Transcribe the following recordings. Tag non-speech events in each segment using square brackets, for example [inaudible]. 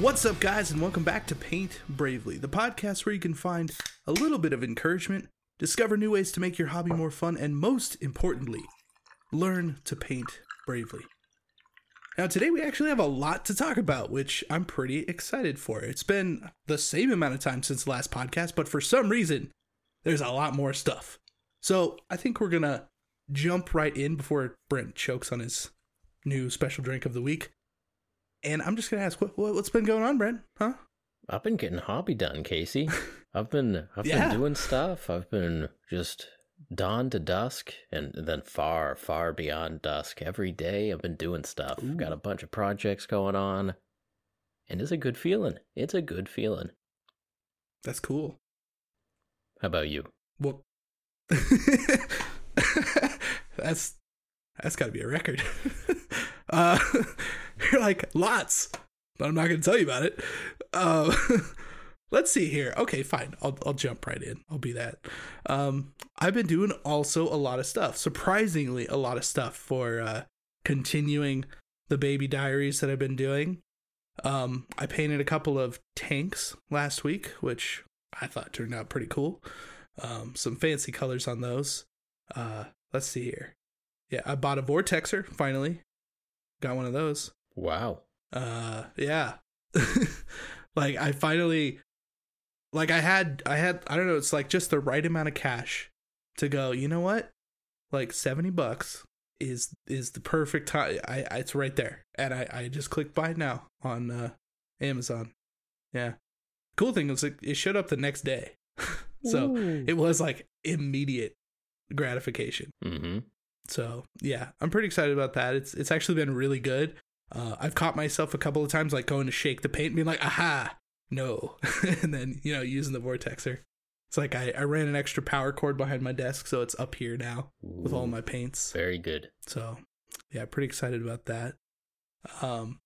What's up, guys, and welcome back to Paint Bravely, the podcast where you can find a little bit of encouragement, discover new ways to make your hobby more fun, and most importantly, learn to paint bravely. Now, today we actually have a lot to talk about, which I'm pretty excited for. It's been the same amount of time since the last podcast, but for some reason, there's a lot more stuff. So I think we're gonna jump right in before Brent chokes on his new special drink of the week. And I'm just gonna ask, what, what what's been going on, Brent? Huh? I've been getting hobby done, Casey. [laughs] I've been I've Yeah. been doing stuff. I've been just dawn to dusk and then far, far beyond dusk. Every day I've been doing stuff. Ooh. Got a bunch of projects going on. And it's a good feeling. It's a good feeling. That's cool. How about you? Well, [laughs] that's that's got to be a record. [laughs] uh, [laughs] you're like lots, but I'm not going to tell you about it. Uh, [laughs] let's see here. Okay, fine. I'll I'll jump right in. I'll be that. Um, I've been doing also a lot of stuff. Surprisingly, a lot of stuff for uh, continuing the baby diaries that I've been doing. Um, I painted a couple of tanks last week, which I thought turned out pretty cool. Um, some fancy colors on those. Uh, let's see here. Yeah, I bought a Vortexer finally. Got one of those. Wow. Uh, yeah. [laughs] like I finally, like I had, I had, I don't know. It's like just the right amount of cash to go. You know what? Like seventy bucks is is the perfect time. I, I it's right there, and I I just clicked buy now on uh, Amazon. Yeah. Cool thing was it, it showed up the next day, [laughs] so it was like immediate gratification. Mm-hmm. So yeah, I'm pretty excited about that. It's it's actually been really good. Uh, I've caught myself a couple of times like going to shake the paint and being like, aha, no, [laughs] and then you know using the vortexer. It's like I, I ran an extra power cord behind my desk, so it's up here now with all my paints. Very good. So yeah, pretty excited about that. Um,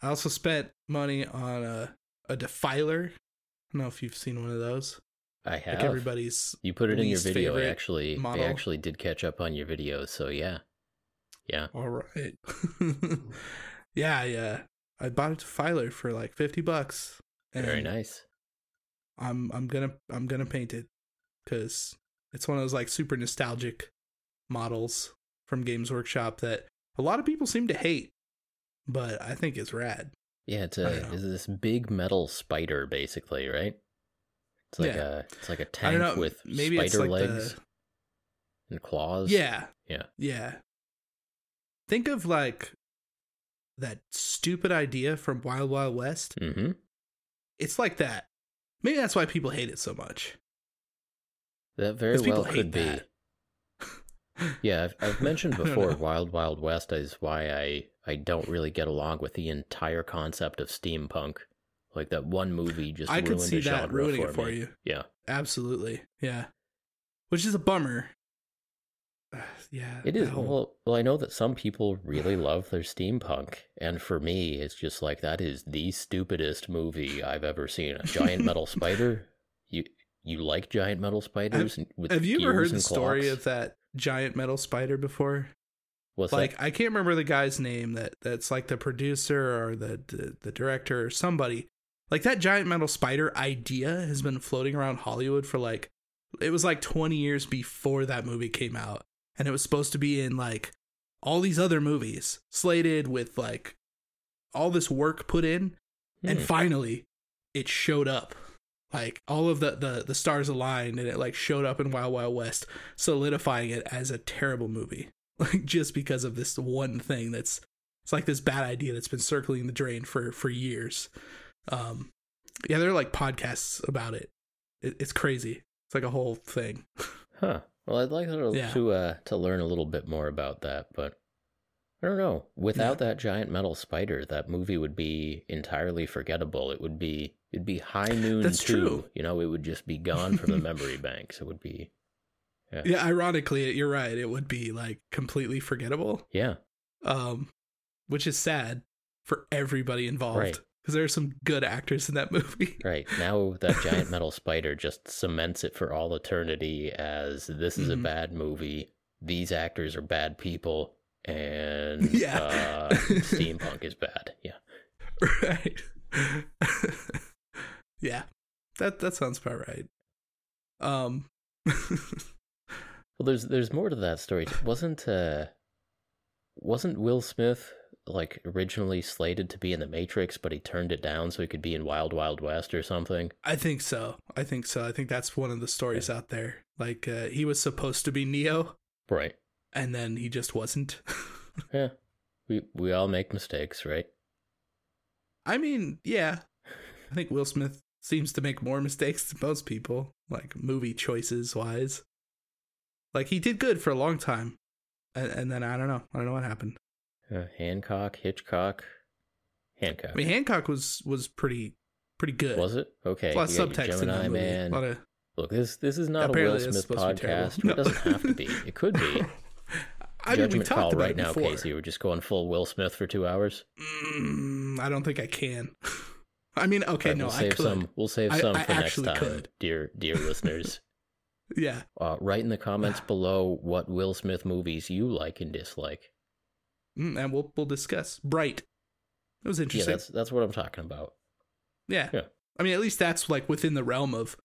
I also spent money on a a defiler. I don't know if you've seen one of those. I have. Like everybody's you put it in your video. Actually, model. I actually did catch up on your videos. So yeah, yeah. All right. [laughs] yeah, yeah. I bought a Filer for like fifty bucks. Very nice. I'm I'm gonna I'm gonna paint it because it's one of those like super nostalgic models from Games Workshop that a lot of people seem to hate, but I think it's rad. Yeah, it's a it's this big metal spider, basically, right? It's like Yeah. a it's like a tank know. with Maybe spider like legs the and claws. yeah yeah. yeah. Think of like that stupid idea from Wild Wild West. Mm-hmm. It's like that. Maybe that's why people hate it so much. That very well hate could be. that. Yeah, I've, [laughs] I've mentioned before. Wild Wild West is why I I don't really get along with the entire concept of steampunk. Like that one movie just I could ruined see the that genre ruining for it for me. you. Yeah, Absolutely. Yeah. Which is a bummer. [sighs] yeah. it is. Well, well, I know that some people really love their steampunk, and for me, it's just like that is the stupidest movie I've ever seen. A giant [laughs] metal spider. You you like giant metal spiders with Have you ever heard the story of that giant metal spider before? What's like that? I can't remember the guy's name that that's like the producer or the, the the director or somebody. Like that giant metal spider idea has been floating around Hollywood for like it was like 20 years before that movie came out and it was supposed to be in like all these other movies slated with like all this work put in and Hmm. finally it showed up. Like all of the, the the stars aligned and it like showed up in wild wild west solidifying it as a terrible movie. [laughs] Like just because of this one thing that's it's like this bad idea that's been circling the drain for for years. Um yeah there are like podcasts about it, it it's crazy. It's like a whole thing. [laughs] Huh. Well, I'd like to Yeah. to, uh, to learn a little bit more about that, but I don't know. Without that giant metal spider, that movie would be entirely forgettable. It would be it'd be High Noon That's too. true. You know, it would just be gone from the memory banks. It would be yeah ironically you're right it would be like completely forgettable yeah. um which is sad for everybody involved Right. Because there are some good actors in that movie [laughs] Right. Now that giant metal spider just cements it for all eternity as this is Mhm. a bad movie. These actors are bad people and [laughs] Yeah. uh, steampunk is bad. Yeah. [laughs] right yeah, that that sounds about right. Um, Well, there's there's more to that story. Wasn't uh, wasn't Will Smith like originally slated to be in the Matrix, but he turned it down so he could be in Wild Wild West or something? I think so. I think so. I think that's one of the stories out there. Like uh, he was supposed to be Neo, Right. and then he just wasn't. [laughs] Yeah. We we all make mistakes, right? I mean, yeah, I think Will Smith seems to make more mistakes than most people, like movie choices wise. Like he did good for a long time, and, and then I don't know. I don't know what happened. Uh, Hancock, Hitchcock, Hancock. I mean, Hancock was was pretty pretty good. was it okay? A lot of you got your subtext in Gemini that movie. Man. A lot of Look, this this is not a Will Smith supposed to be terrible. podcast. but It doesn't have to be. It could be. [laughs] I mean, we Judgment talked call about right now, before. Casey. We're just going full Will Smith for two hours. Mm, I don't think I can. [laughs] I mean, okay, Right, no, we'll I save could. some. We'll save some I for next actually time, could. dear dear [laughs] listeners. Yeah, Uh, write in the comments [sighs] below what Will Smith movies you like and dislike. Mm, and we'll we'll discuss. Bright. It was interesting. Yeah, that's that's what I'm talking about. Yeah. Yeah. I mean, at least that's like within the realm of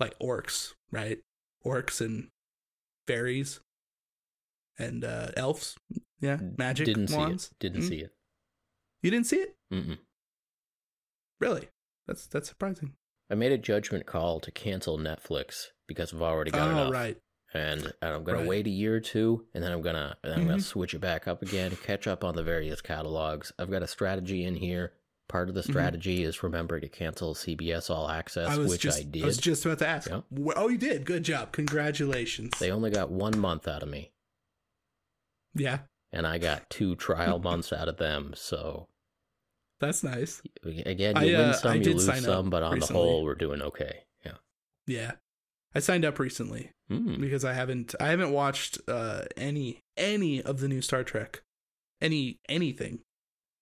like orcs, right? Orcs and fairies and uh elves. Yeah, magic Didn't wands. see it. Didn't Mm. see it. You didn't see it? Mm-mm. Really? That's that's surprising. I made a judgment call to cancel Netflix because I've already got oh, enough. right. And, and I'm gonna Right. wait a year or two, and then I'm gonna then I'm gonna Mhm. switch it back up again, catch up on the various catalogs. I've got a strategy in here. Part of the Mhm. strategy is remembering to cancel CBS All Access, I which just I did. I was just about to ask. Yeah. Oh, you did. Good job. Congratulations. They only got one month out of me, yeah, and I got two trial [laughs] months out of them. So that's nice. again, I, you uh, win I some, you lose some, but on recently. the whole, we're doing okay. Yeah. Yeah. I signed up recently Mm. because I haven't I haven't watched uh any any of the new Star Trek. Any anything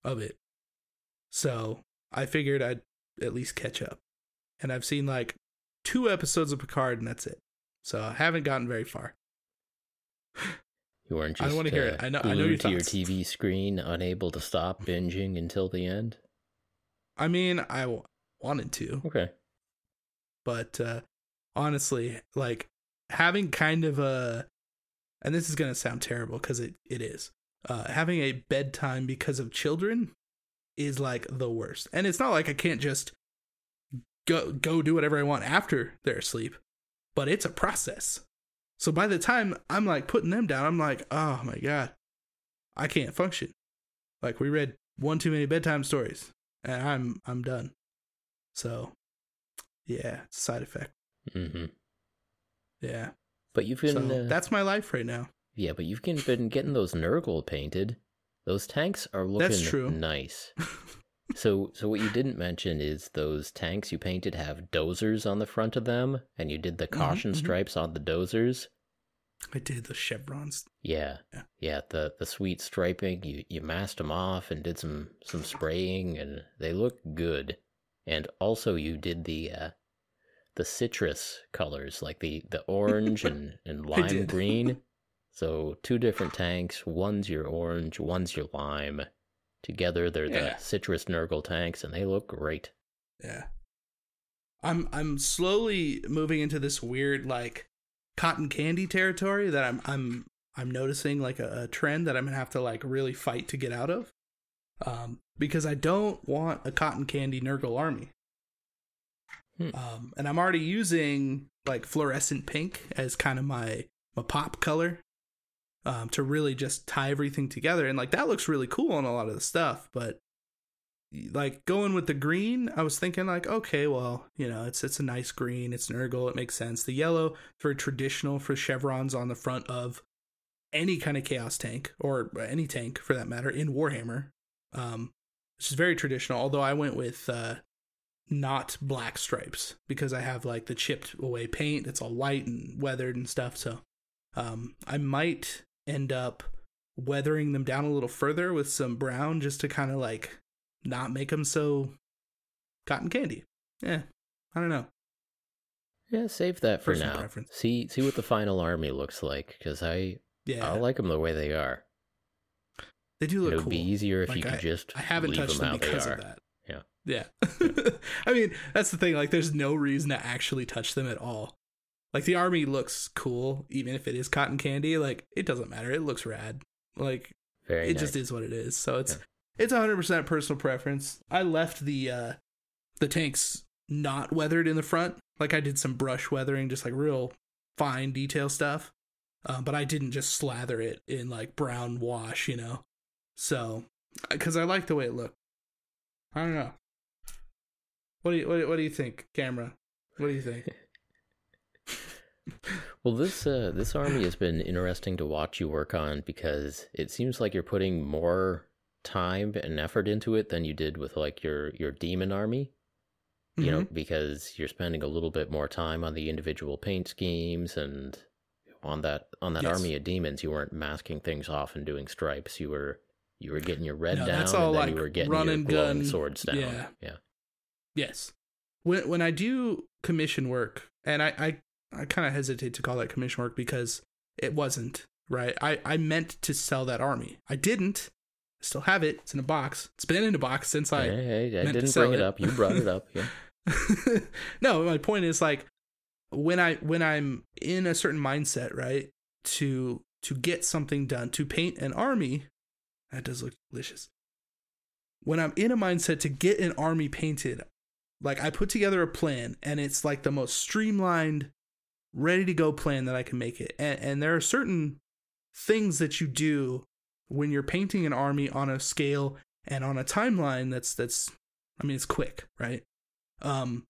of it. So, I figured I'd at least catch up. And I've seen like two episodes of Picard and that's it. So, I haven't gotten very far. You weren't I just don't wanna hear uh, it. I know- I know your to your. TV screen, unable to stop binging until the end. I mean, I w- wanted to, Okay. but uh honestly, like having kind of a and this is going to sound terrible cuz it it is. Uh having a bedtime because of children is like the worst. And it's not like I can't just go go do whatever I want after they're asleep, but it's a process. So by the time I'm like putting them down, I'm like, "Oh my god. I can't function." Like we read one too many bedtime stories and I'm I'm done. So, yeah, side effect. hmm Yeah. But you've been so uh, that's my life right now. yeah, but you've been been getting those Nurgle painted. Those tanks are looking That's true. nice. [laughs] So, so what you didn't mention is those tanks you painted have dozers on the front of them, and you did the caution mhm. stripes on the dozers. I did the chevrons. Yeah, Yeah. yeah, the the sweet striping. You you masked them off and did some some spraying, and they look good. And also, you did the uh, the citrus colors, like the the [laughs] orange and and lime green. [laughs] So two different tanks. One's your orange, one's your lime. Together, they're Yeah. the citrus Nurgle tanks, and they look great. Yeah. I'm I'm slowly moving into this weird like cotton candy territory that I'm I'm I'm noticing like a, a trend that I'm gonna have to like really fight to get out of. Um, because I don't want a cotton candy Nurgle army. Hmm. Um, and I'm already using like fluorescent pink as kind of my my pop color. Um, to really just tie everything together. And like that looks really cool on a lot of the stuff, but like going with the green, I was thinking like, okay, well, you know, it's it's a nice green, it's Nurgle, it makes sense. The yellow, very traditional for chevrons on the front of any kind of chaos tank or any tank for that matter in Warhammer. Um, which is very traditional. Although I went with uh, not black stripes because I have like the chipped away paint that's all white and weathered and stuff. So um, I might end up weathering them down a little further with some brown just to kind of like not make them so cotton candy. Yeah, I don't know. Yeah, save that for Personal now. preference. See see what the final army looks like, because I Yeah, I like them the way they are. they do look. It would cool. be easier if Like, you could I- just I haven't leave touched them them because of that. Yeah. Yeah. [laughs] I mean, that's the thing. Like, there's no reason to actually touch them at all. Like, the army looks cool, even if it is cotton candy. Like, it doesn't matter. It looks rad. Like, Very it nice. just is what it is. So it's it's 100% personal preference. I left the uh the tanks not weathered in the front. Like, I did some brush weathering, just like real fine detail stuff. Um, but I didn't just slather it in like brown wash, you know. So, because I like the way it looked. I don't know. What do you what, do- what do you think, camera? What do you think? [laughs] Well, this uh, this army has been interesting to watch you work on because it seems like you're putting more time and effort into it than you did with like your your demon army. You know, Mhm. because you're spending a little bit more time on the individual paint schemes and on that on that Yes. army of demons. You weren't masking things off and doing stripes. You were you were getting your red No, down, and then like, you were getting your glowing gun. swords down. Yeah. yeah. Yes. When when I do commission work, and I I, I kind of hesitate to call that commission work because it wasn't right. I I meant to sell that army. I didn't. I still have it. It's in a box. It's been in a box since I. Hey, hey, I meant didn't sell bring it it. up. You brought it up. Yeah. [laughs] no, my point is like when I when I'm in a certain mindset, right, to to get something done, to paint an army, that does look delicious. When I'm in a mindset to get an army painted, like I put together a plan and it's like the most streamlined, ready to go plan that I can make it. And and there are certain things that you do when you're painting an army on a scale and on a timeline that's that's I mean it's quick, right? um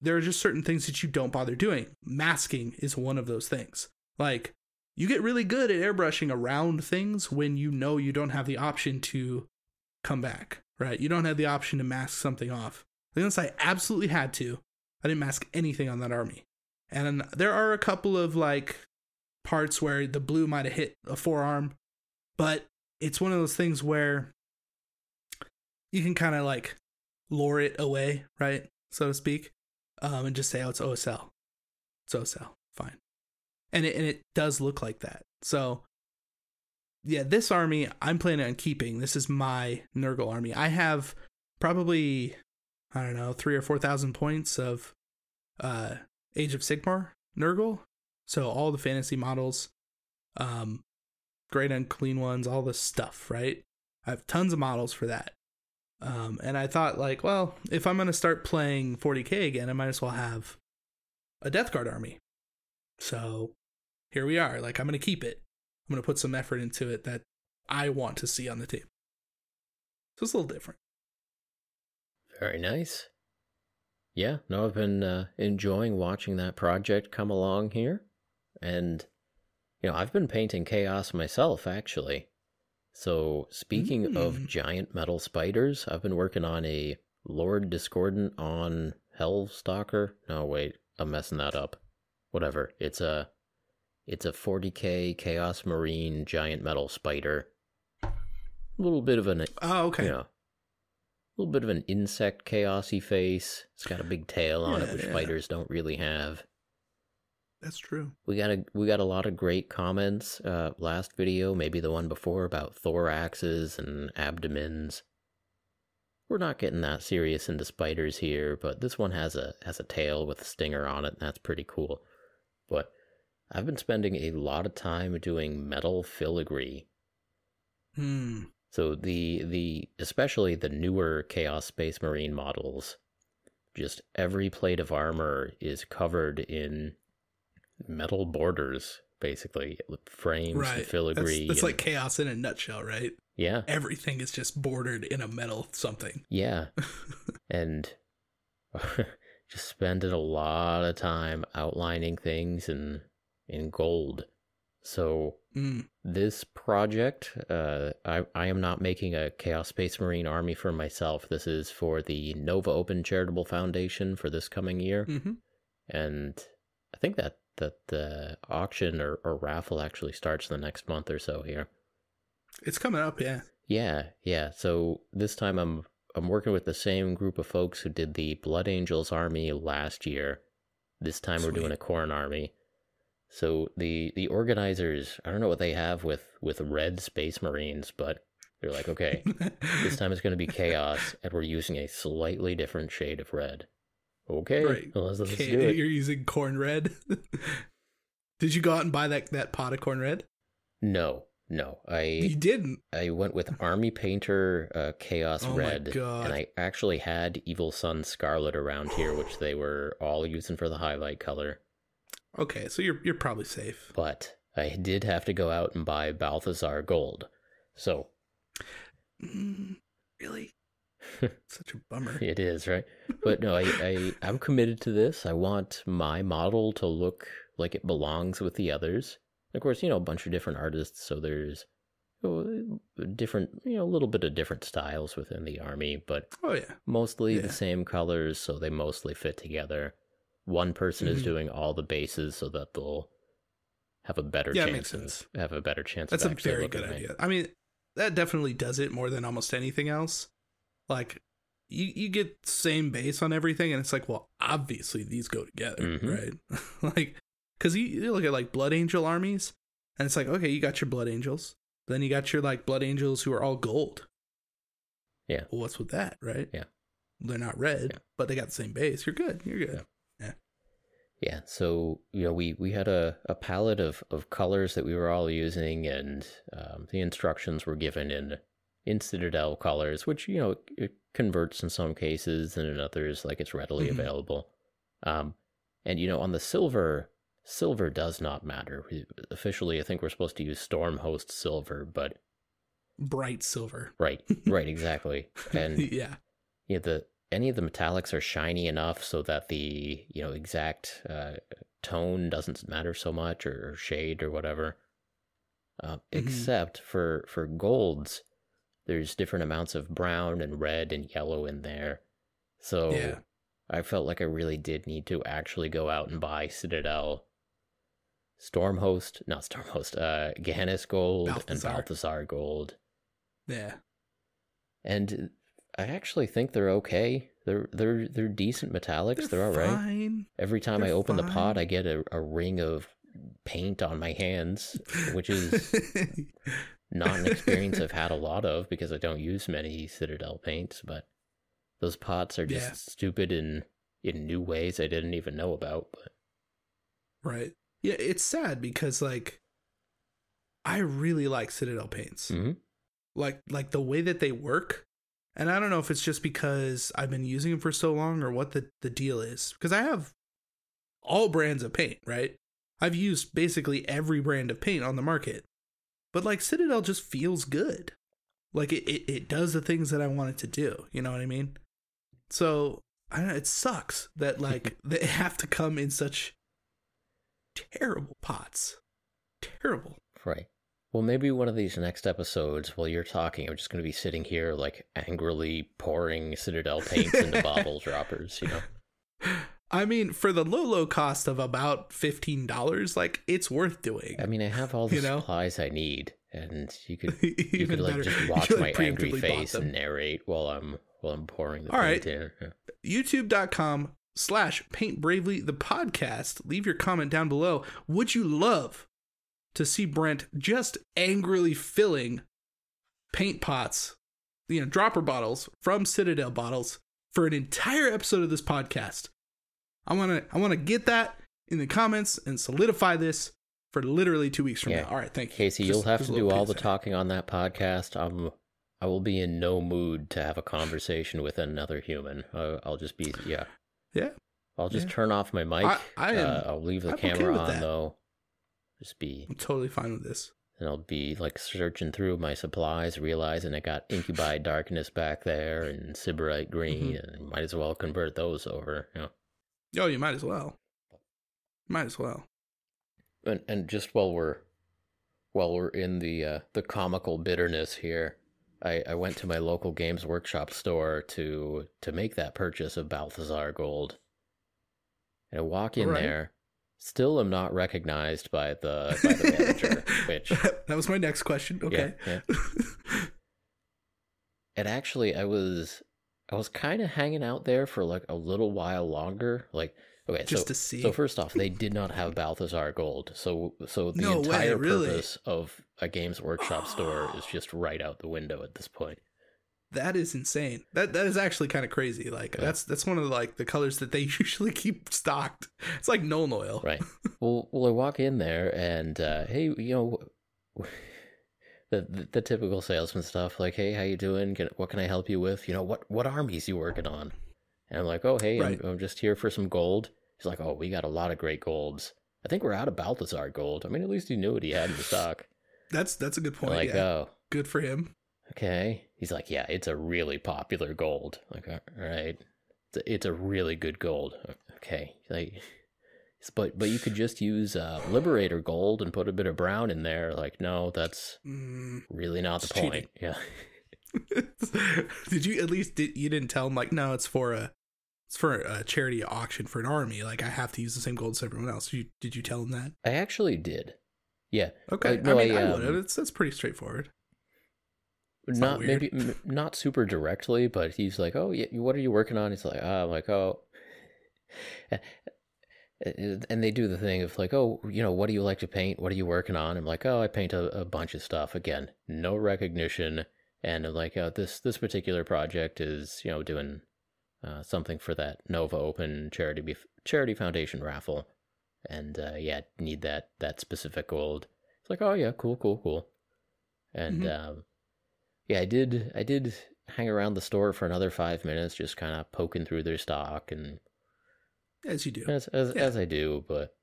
there are just certain things that you don't bother doing masking is one of those things like you get really good at airbrushing around things when you know you don't have the option to come back right you don't have the option to mask something off unless i absolutely had to i didn't mask anything on that army and there are a couple of like parts where the blue might have hit a forearm but it's one of those things where you can kind of like lure it away, right? So to speak, um, and just say, oh, it's OSL. It's OSL. Fine. And it, and it does look like that. So, yeah, this army I'm planning on keeping. This is my Nurgle army. I have probably, I don't know, three or 4,000 points of uh, Age of Sigmar Nurgle. So all the fantasy models, um, great unclean ones, all this stuff, right? I have tons of models for that. Um, and I thought, like, well, if I'm going to start playing 40k again, I might as well have a Death Guard army. So here we are. Like, I'm going to keep it. I'm going to put some effort into it that I want to see on the table. So it's a little different. Very nice. Yeah, no, I've been uh, enjoying watching that project come along here. And, you know, I've been painting chaos myself, actually. So, speaking Mm. of giant metal spiders, I've been working on a Lord Discordant on Helstalker. No, wait, I'm messing that up. Whatever. It's a it's a 40k Chaos Marine giant metal spider. A little bit of an Oh, okay. you know, a little bit of an insect chaosy face. It's got a big tail on it, which yeah. spiders don't really have. That's true. We got a we got a lot of great comments uh, last video, maybe the one before about thoraxes and abdomens. We're not getting that serious into spiders here, but this one has a has a tail with a stinger on it, and that's pretty cool. But I've been spending a lot of time doing metal filigree. Hmm. So the the especially the newer Chaos Space Marine models, just every plate of armor is covered in metal borders, basically frames Right. and filigree. That's like chaos in a nutshell, right? yeah, Everything is just bordered in a metal something. yeah, [laughs] and [laughs] just spending a lot of time outlining things in in gold. So Mm. this project, uh, I, I am not making a Chaos Space Marine army for myself. This is for the Nova Open Charitable Foundation for this coming year. hmm And I think that, that the auction or, or raffle actually starts the next month or so here. It's coming up, yeah. Yeah, yeah. So this time I'm I'm working with the same group of folks who did the Blood Angels army last year. This time we're doing Sweet. a Khorne army. So the the organizers, I don't know what they have with with red space marines, but They're like, okay, this [laughs] time it's going to be chaos, and we're using a slightly different shade of red. Okay, Right. well, let's, let's do it. You're using Khorne red. [laughs] Did you go out and buy that that pot of Khorne red? No, no, I You didn't. I went with Army Painter uh, Chaos Oh my Red, God. and I actually had Evil Sunz Scarlet around here, which they were all using for the highlight color. Okay, so you're you're probably safe. But I did have to go out and buy Balthazar Gold. So Mm, really? [laughs] Such a bummer. [laughs] it is right, but no, I, I I'm committed to this. I want my model to look like it belongs with the others. Of course, you know a bunch of different artists, so there's different, you know, a little bit of different styles within the army, but Oh yeah. mostly Yeah. the same colors, so they mostly fit together. One person is Mhm. doing all the bases, so that they'll have a better Yeah, chance makes of have a better chance. That's a very good idea. I mean, that definitely does it more than almost anything else. Like you you get same base on everything and it's like, well, obviously these go together, Mhm. right? [laughs] like cuz you, you look at like blood angel armies and it's like, okay, you got your blood angels. Then you got your like blood angels who are all gold. Yeah. Well, what's with that, right? Yeah. They're not red, Yeah. but they got the same base. You're good. You're good. Yeah, so you know, we we had a, a palette of, of colors that we were all using, and um, the instructions were given in in Citadel colors, which you know it converts in some cases, and in others, like it's readily Mhm. available. Um, and you know, on the silver, silver does not matter. We- Officially, I think we're supposed to use Stormhost silver, but Bright silver. right, right, exactly. [laughs] And yeah. yeah, the any of the metallics are shiny enough so that the you know exact uh, tone doesn't matter so much or, shade or whatever. Uh, Mhm. Except for for golds, there's different amounts of brown and red and yellow in there. So Yeah. I felt like I really did need to actually go out and buy Citadel, Stormhost, not Stormhost, uh, Gehenna's Gold and Balthazar. Balthazar Gold Yeah. and I actually think they're okay. They're they're they're decent metallics. They're, all right. fine. Every time I They're open the pot. I get a, a ring of paint on my hands, which is [laughs] not an experience I've had a lot of because I don't use many Citadel paints. But those pots are just Yeah. stupid in in new ways I didn't even know about. But Right. Yeah, it's sad because like I really like Citadel paints. Mhm. Like like the way that they work. And I don't know if it's just because I've been using them for so long or what the, the deal is. Because I have all brands of paint, right? I've used basically every brand of paint on the market. But like Citadel just feels good. Like it, it, it does the things that I want it to do. You know what I mean? So I don't know, it sucks that [laughs] like they have to come in such terrible pots. Terrible. right. Well, maybe one of these next episodes, while you're talking, I'm just going to be sitting here like angrily pouring Citadel paints into [laughs] bottle droppers. You know. I mean, for the low, low cost of about fifteen dollars, like it's worth doing. I mean, I have all the You know? supplies I need, and you could [laughs] you could like better, just [laughs] watch you, my like, angry face and narrate while I'm while I'm pouring the All paint right. in. Yeah. youtube.com slash paint bravely the podcast leave your comment down below would you love to see brent just angrily filling paint pots you know dropper bottles from citadel bottles for an entire episode of this podcast i want to i want to get that in the comments and solidify this for literally two weeks from Yeah. now all right thank you Casey, Just- you'll have to do all the talking on that podcast. I'm I will be in no mood to have a conversation with another human. Uh, I'll just be yeah. yeah I'll just Yeah. turn off my mic. I- I am- uh, I'll leave the I'm camera with on that. though. Just be i'm totally fine with this and I'll be like searching through my supplies, realizing I got Incubi Darkness back there and Sybarite Green, Mm-hmm. and might as well convert those over. You know. oh you might as well might as well And and just while we're while we're in the uh, the comical bitterness here, I, I went to my local Games Workshop store to to make that purchase of Balthazar Gold. And I walk in Alright. there, still am not recognized by the by the manager, [laughs] which that was my next question okay yeah, yeah. [laughs] And actually, I was I was kind of hanging out there for like a little while longer. Like Okay, just so, to see. so first off, they did not have Balthazar Gold. So so the No way, entire really? purpose of a Games Workshop store is [gasps] just right out the window at this point. That is insane. That that is actually kind of crazy. Like Yeah. that's that's one of the, like the colors that they [laughs] usually keep stocked. It's like Nuln Oil. Right. [laughs] well, well, I walk in there and uh, hey, you know, [laughs] the, the the typical salesman stuff like, hey, how you doing? Can, what can I help you with? You know, what what armies you working on? And I'm like, oh, hey, Right. I'm, I'm just here for some gold. He's like, oh, we got a lot of great golds. I think we're out of Balthazar gold. I mean, at least he knew what he had in the stock. That's that's a good I'm point. like, yeah. oh, Good for him. okay. He's like, yeah, it's a really popular gold. Like, all right, it's a, it's a really good gold. Okay, like, but but you could just use uh, Liberator gold and put a bit of brown in there. Like, no, that's Mm. really not the It's point. Yeah, [laughs] did you at least did you didn't tell him like no it's for a it's for a charity auction for an army like I have to use the same gold as everyone else. Did you, did you tell him that? I actually did. Yeah, Okay, Uh, no, I mean I, I, would have. um, It's that's pretty straightforward. Not maybe m- not super directly, but he's like, "Oh, yeah, what are you working on?" He's like, "Oh, I'm like, oh." And they do the thing of like, oh, you know, what do you like to paint? What are you working on? I'm like, oh, I paint a, a bunch of stuff. Again, no recognition, and I'm like, oh, this this particular project is, you know, doing uh, something for that Nova Open charity Bef- charity foundation raffle, and uh, yeah, need that that specific gold. It's like, oh yeah, cool, cool, cool, and Mhm. um, yeah, I did I did hang around the store for another five minutes, just kind of poking through their stock and As you do. as as, Yeah. as I do, but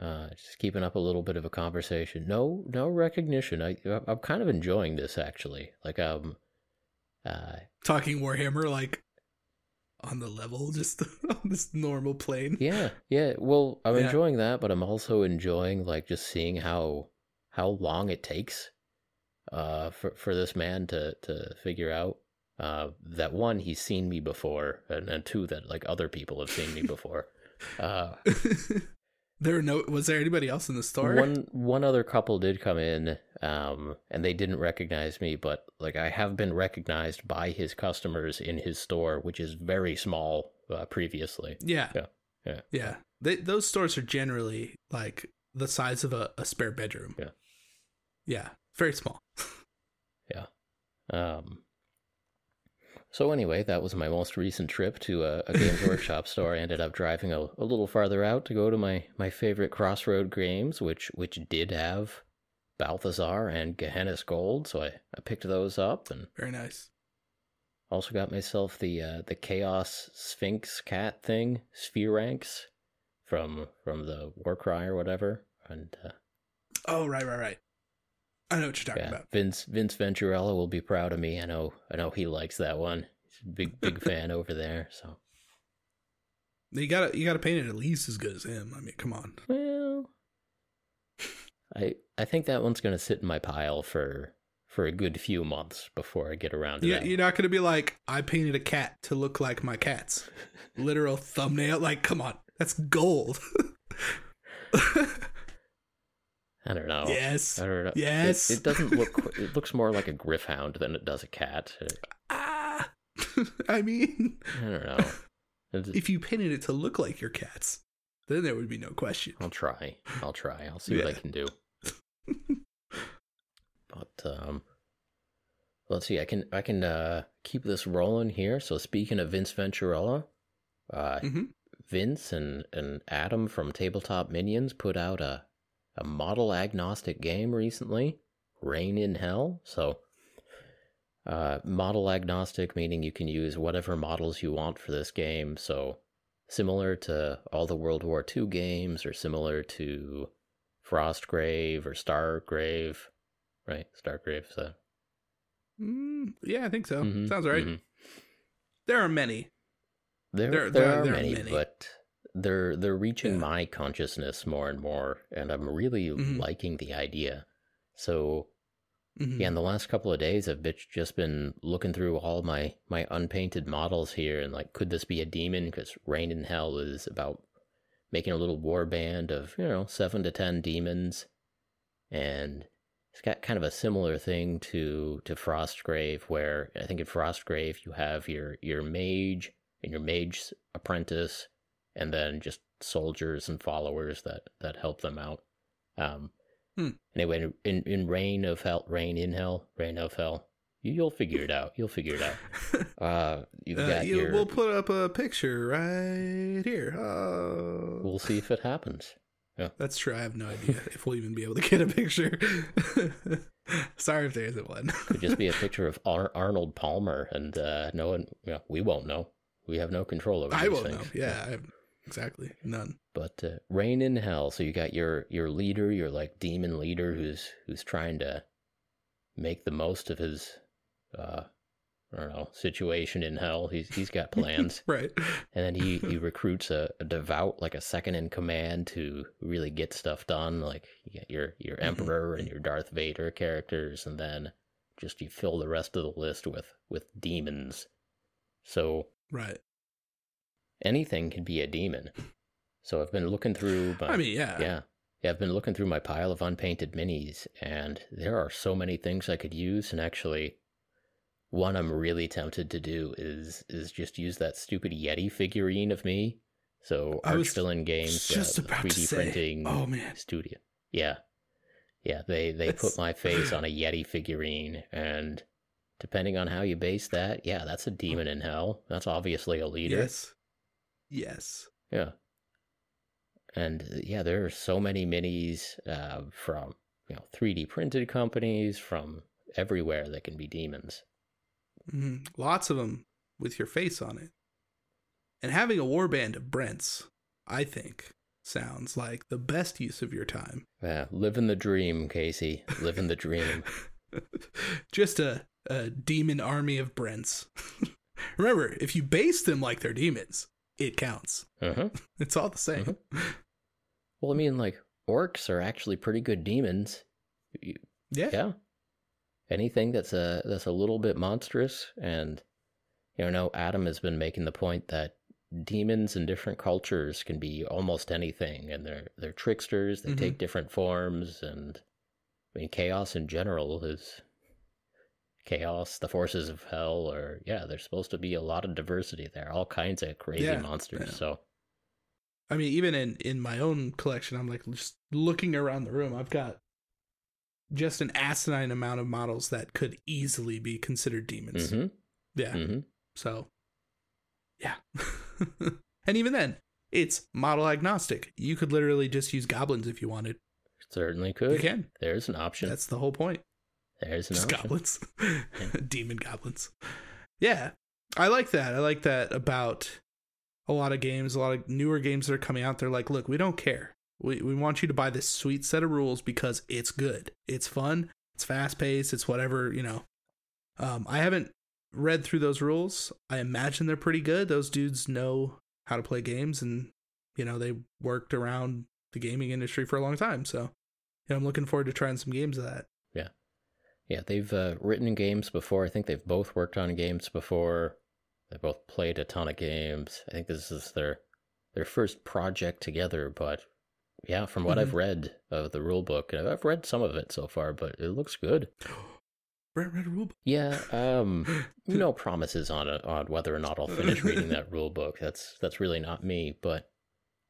uh, just keeping up a little bit of a conversation. No, no recognition. I I'm kind of enjoying this actually. Like um, uh, Talking Warhammer like on the level, [laughs] just on this normal plane. yeah, yeah. Well, I'm Yeah. enjoying that, but I'm also enjoying like just seeing how how long it takes uh for for this man to to figure out uh that one he's seen me before and, and two that like other people have seen me [laughs] before. Uh [laughs] there were no was there anybody else in the store? One one other couple did come in, um, and they didn't recognize me, but like I have been recognized by his customers in his store, which is very small uh, previously. Yeah. Yeah. Yeah. Yeah. They, those stores are generally like the size of a, a spare bedroom. Yeah. Yeah. Very small. [laughs] Yeah. Um, so anyway, that was my most recent trip to a, a Games Workshop [laughs] store. I ended up driving a, a little farther out to go to my, my favorite Crossroad games, which which did have Balthazar and Gehenna's Gold. So I, I picked those up and Very nice. Also got myself the uh, the Chaos Sphinx cat thing, Sphiranx, from from the Warcry or whatever. And uh, Oh, right, right, right. I know what you're talking yeah, about. Vince Vince Venturella will be proud of me. I know I know he likes that one. He's a big big [laughs] fan over there. So You gotta you gotta paint it at least as good as him. I mean, come on. well, I I think that one's gonna sit in my pile for for a good few months before I get around to You, that. you're not gonna be like, I painted a cat to look like my cats. [laughs] Literal thumbnail. Like, come on, that's gold. [laughs] I don't know. yes. I don't know. It- Yes. It, doesn't look. It looks more like a griffhound than it does a cat. [laughs] Ah. [laughs] I mean, I don't know. It's- if you painted it to look like your cats, then there would be no question. I'll try. I'll try. I'll see what I can do. [laughs] but um let's see. I can I can uh keep this rolling here. So speaking of Vince Venturella, uh hmm Vince and and Adam from Tabletop Minions put out a a model agnostic game recently, Reign in Hell. So uh model agnostic meaning you can use whatever models you want for this game. So similar to all the World War II games or similar to Frostgrave or Stargrave, right? Stargrave, so Mm, yeah, I think so. Mhm, Sounds right. mhm. There are many. There, There- there, there- are there are many, many. but they're they're reaching Yeah. my consciousness more and more, and I'm really Mhm. liking the idea. So Mhm. yeah, in the last couple of days, I've just been looking through all my my unpainted models here, and like, could this be a demon? Because Reign in Hell is about making a little war band of you know seven to ten demons, and it's got kind of a similar thing to to Frostgrave, where I think in Frostgrave you have your your mage and your mage's apprentice, and then just soldiers and followers that that help them out. Um, Hmm. Anyway, in in Reign of Hell, Reign in Hell, Reign of Hell, you, you'll figure it out. You'll figure it out. [laughs] Uh, you've Uh, got you- your. We'll put up a picture right here. Oh. we'll see if it happens. That's true. I have no idea if we'll even be able to get a picture. [laughs] Sorry if there isn't one. Could just be a picture of [laughs] Ar- Arnold Palmer, and uh, no one. Yeah, we won't know. We have no control over. I won't things. know. Yeah, have, exactly. None. But uh, reign in hell. So you got your your leader, your like demon leader, who's who's trying to make the most of his, uh, I don't know, situation in hell. He's he's got plans, [laughs] Right. and then he he recruits a, a devout, like a second in command, to really get stuff done. Like you get your your Mhm. emperor and your Darth Vader characters, and then just you fill the rest of the list with with demons. So Right. Anything can be a demon. So I've been looking through. [laughs] My, I mean, yeah. yeah. Yeah, I've been looking through my pile of unpainted minis, and there are so many things I could use. And actually, one I'm really tempted to do is is just use that stupid Yeti figurine of me. So I was Archvillain Games, just uh, about 3D say, printing oh, man. studio. Yeah, yeah. They they That's- put my [laughs] face on a Yeti figurine, and depending on how you base that, yeah, that's a demon in hell. That's obviously a leader. Yes. Yes. Yeah. And uh, yeah, there are so many minis uh, from you know 3D printed companies from everywhere that can be demons. hmm Lots of them with your face on it. And having a warband of Brents, I think, sounds like the best use of your time. Yeah, living the dream, Casey. Living the dream. [laughs] Just a, a demon army of Brents. [laughs] Remember, if you base them like they're demons, it counts. Uh-huh. [laughs] It's all the same. [laughs] Well, I mean, like orcs are actually pretty good demons. You- Yeah. Yeah. Anything that's a that's a little bit monstrous, and you know, Adam has been making the point that demons in different cultures can be almost anything, and they're they're tricksters. They Mhm. take different forms, and I mean, chaos in general is chaos. The forces of hell, or yeah, there's supposed to be a lot of diversity there. All kinds of crazy Yeah, monsters. yeah. So I mean, even in in my own collection, I'm like just looking around the room. I've got just an asinine amount of models that could easily be considered demons. hmm Yeah. hmm So, yeah. [laughs] and even then, it's model agnostic. You could literally just use goblins if you wanted. certainly could. You can. There's an option. That's the whole point. There's Just option. goblins. [laughs] [laughs] Demon goblins. Yeah. I like that. I like that about a lot of games, a lot of newer games that are coming out. They're like, look, we don't care. We, we want you to buy this sweet set of rules because it's good. It's fun. It's fast paced. It's whatever, you know. Um, I haven't read through those rules. I imagine they're pretty good. Those dudes know how to play games and, you know, they worked around the gaming industry for a long time. So, you know, I'm looking forward to trying some games of that. Yeah, they've uh, written games before. I think they've both worked on games before. They both played a ton of games. I think this is their their first project together. But yeah, from what I've Mhm. read of the rule book, and I've read some of it so far, but it looks good. Brent read a rule book. Yeah, um, [laughs] no promises on it on whether or not I'll finish reading that [laughs] rule book. That's that's really not me. But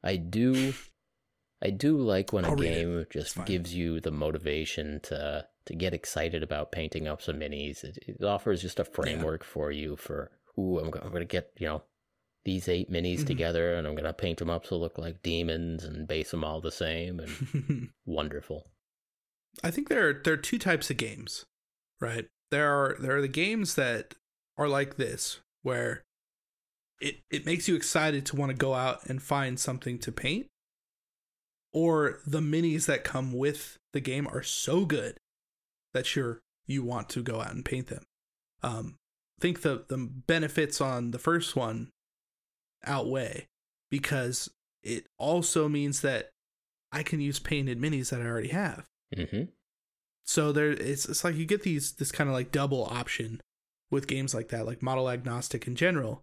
I do, [sighs] I do like when a I'll it. game It's just gives you the motivation to to get excited about painting up some minis. It, it offers just a framework for you for ooh, I'm, I'm gonna get you know these eight minis Mhm. together and I'm gonna paint them up to look like demons and base them all the same and [laughs] wonderful. I think there are there are two types of games, right? There are there are the games that are like this, where it it makes you excited to want to go out and find something to paint, or the minis that come with the game are so good that you're you want to go out and paint them. Um, I think the the benefits on the first one outweigh because it also means that I can use painted minis that I already have. hmm So there it's it's like you get these this kind of like double option with games like that, like model agnostic in general.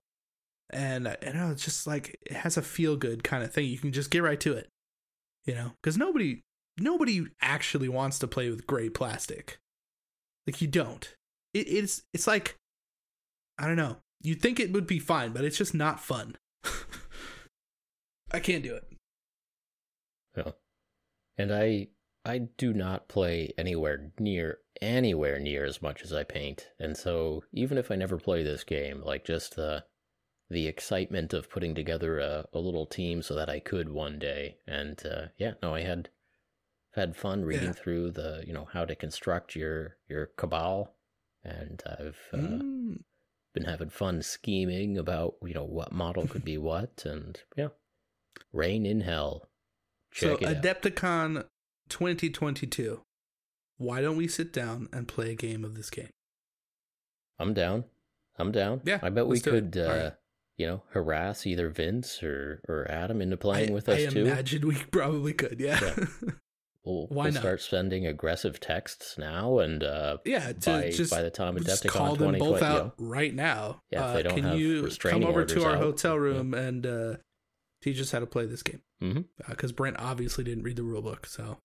And I, I know it's just like it has a feel good kind of thing. You can just get right to it. You know, cuz nobody nobody actually wants to play with gray plastic. Like you don't. It, it's it's like I don't know. You'd think it would be fine, but it's just not fun. [laughs] I can't do it. Yeah. And I I do not play anywhere near anywhere near as much as I paint. And so even if I never play this game, like just the the excitement of putting together a, a little team so that I could one day. And uh, yeah, no, I had had fun reading Yeah. through the you know how to construct your your cabal, and I've uh, Mm. been having fun scheming about you know what model could be [laughs] what, and yeah, Reign in Hell. So Check out. Adepticon 2022. Why don't we sit down and play a game of this game? I'm down. I'm down. Yeah, I bet we let's do it. could, uh, you know, harass either Vince or or Adam into playing I, with us I too. imagine we [laughs] probably could. Yeah. Yeah. [laughs] We'll, Why we'll not? start sending aggressive texts now, and uh, yeah. To by just, by the time Adepticon call them 2020, both you know, out right now. Yeah, if uh, they don't can you come over to our out, hotel yeah. room and uh, teach us how to play this game? Because Brent obviously didn't read the rule book, so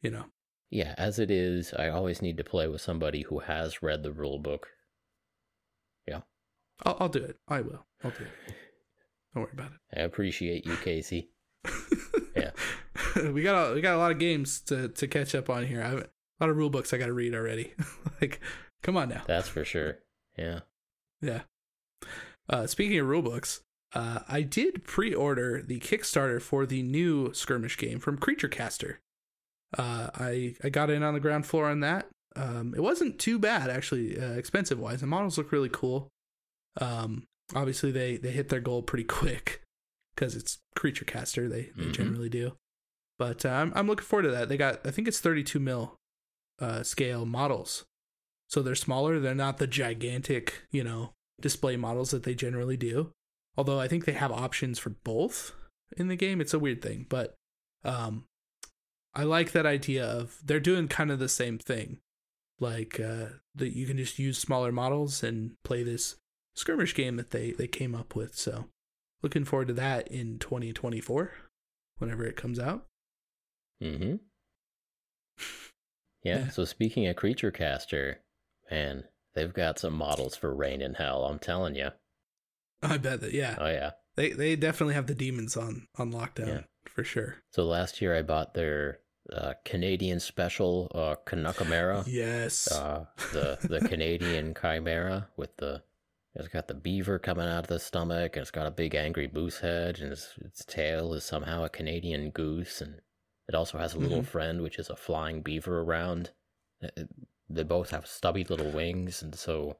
you know. yeah, as it is, I always need to play with somebody who has read the rule book. Yeah. I'll, I'll do it. I will. I'll do it. Don't worry about it. I appreciate you, Casey. [laughs] [laughs] we got a, we got a lot of games to, to catch up on here. I have a lot of rule books I got to read already. [laughs] like, come on now. That's for sure. Yeah. Yeah. Uh, speaking of rule books, uh, I did pre-order the Kickstarter for the new skirmish game from Creature Caster. Uh, I I got in on the ground floor on that. Um, it wasn't too bad actually, uh, expensive wise. The models look really cool. Um, obviously they they hit their goal pretty [laughs] quick because it's Creature Caster. They they Mhm. generally do. But uh, I'm I'm looking forward to that. They got I think it's 32 mil uh, scale models, so they're smaller. They're not the gigantic you know display models that they generally do. Although I think they have options for both in the game. It's a weird thing, but um, I like that idea of they're doing kind of the same thing. Like uh, that you can just use smaller models and play this skirmish game that they they came up with. So looking forward to that in 2024 whenever it comes out. Mm-hmm. [laughs] Yeah. So speaking of Creature Caster, man, they've got some models for Reign in Hell. I'm telling you. I bet that yeah. Oh yeah. They they definitely have the demons on on lockdown Yeah. for sure. So last year I bought their uh, Canadian special uh, Canuckamera. [laughs] Yes. uh, the the Canadian [laughs] Chimera with the it's got the beaver coming out of the stomach and it's got a big angry moose head and its, its tail is somehow a Canadian goose and it also has a little Mhm. friend which is a flying beaver around. It- it- they both have stubby little wings and so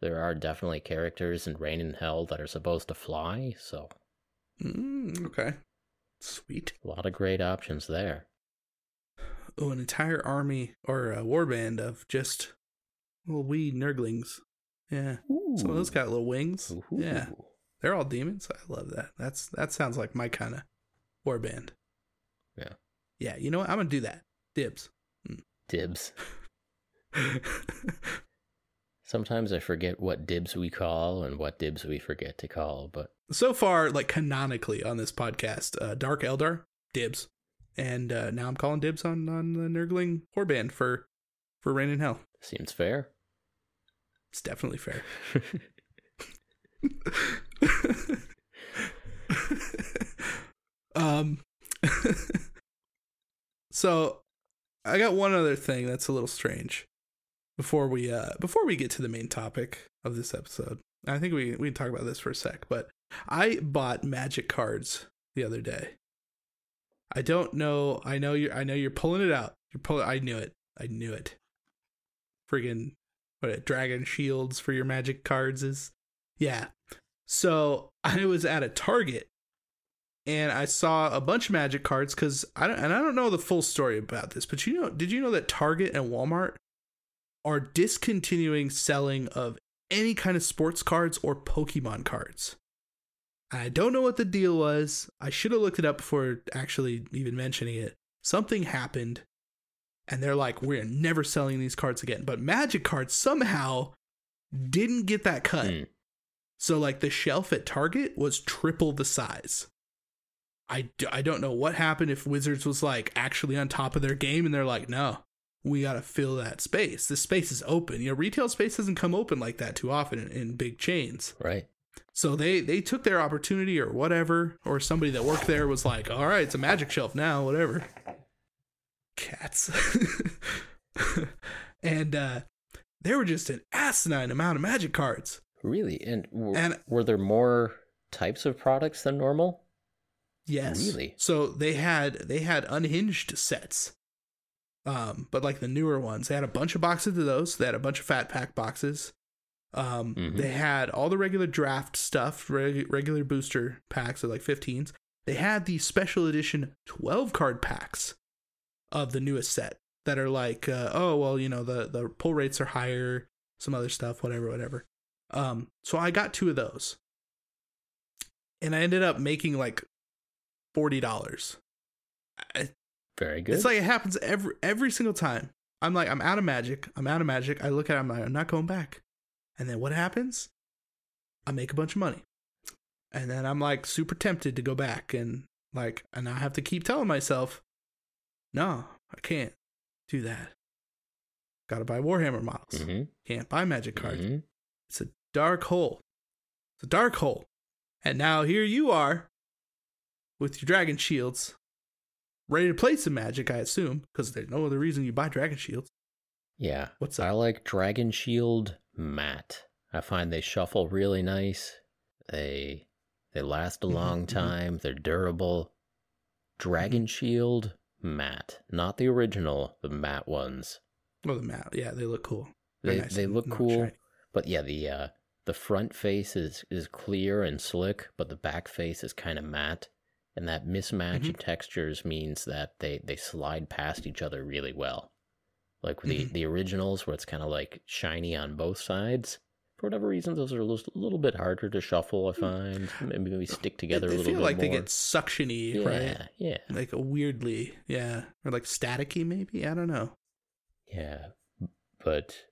there are definitely characters in Reign in Hell that are supposed to fly. So Mm, okay. Sweet. a lot of great options there. Oh, an entire army or a warband of just little wee nurglings. Yeah. Some of those got little wings. Ooh. Yeah. They're all demons. I love that. That's that sounds like my kind of warband. Yeah. Yeah, you know what? I'm gonna do that. Dibs. Dibs. [laughs] Sometimes I forget what dibs we call and what dibs we forget to call, but so far, like canonically on this podcast, uh, Dark Eldar, dibs, and uh, now I'm calling dibs on on the Nurgling warband for for Reign in Hell. seems fair. It's definitely fair. [laughs] [laughs] um so i got one other thing that's a little strange before we uh before we get to the main topic of this episode. I think we we can talk about this for a sec but i bought magic cards the other day. I don't know i know you're i know you're pulling it out. You're pulling i knew it. I knew it. Friggin what dragon shields for your magic cards is? Yeah. So [laughs] i was at a target and i saw a bunch of magic cards because i don't and i don't know the full story about this but you know did you know that target and walmart are discontinuing selling of any kind of sports cards or pokemon cards i don't know what the deal was i should have looked it up before actually even mentioning it something happened and they're like, we're never selling these cards again. But Magic cards somehow didn't get that cut. Hmm. So, like, the shelf at Target was triple the size. I, d- I don't know what happened if Wizards was like actually on top of their game and they're like, no, we got to fill that space. This space is open. You know, retail space doesn't come open like that too often in, in big chains. Right. so they they took their opportunity or whatever, or somebody that worked there was like, all right, it's a magic shelf now, whatever. Cats. [laughs] and uh there were just an asinine amount of magic cards. Really? And, w- And- were there more types of products than normal? Yes. Really? So they had they had unhinged sets. Um, but like the newer ones, they had a bunch of boxes of those. They had a bunch of fat pack boxes. Um, Mhm. they had all the regular draft stuff, reg- regular booster packs of like 15s. They had the special edition 12 card packs of the newest set that are like, uh, oh well, you know the the pull rates are higher, some other stuff, whatever, whatever. Um, so I got two of those, and I ended up making like forty dollars. Very good. It's like it happens every every single time. I'm like, I'm out of magic. I'm out of magic. I look at it, I'm like, I'm not going back. And then what happens? I make a bunch of money. And then I'm like super tempted to go back and like and I have to keep telling myself, no, I can't do that. Gotta buy Warhammer models. Mm-hmm. Can't buy magic cards. mhm. It's a dark hole. It's a dark hole. And now here you are with your dragon shields, ready to play some magic, I assume, because there's no other reason you buy dragon shields. Yeah. What's up? I like Dragon Shield matte. I find they shuffle really nice. They they last a Mhm, long mhm. time. They're durable. Dragon Shield matte, not the original, the matte ones. Oh, the map. Yeah, they look cool. They're They nice they look cool, shiny. but yeah, the uh the front face is is clear and slick, but the back face is kind of matte. And that mismatch in textures means that they they slide past each other really well. Like the Mhm. the originals where it's kind of like shiny on both sides. For whatever reason, those are a little, a little bit harder to shuffle. I find maybe we stick together they a little feel bit like more. they get suctiony, yeah, right? yeah, Like weirdly, yeah, or like staticky, maybe. I don't know. yeah. But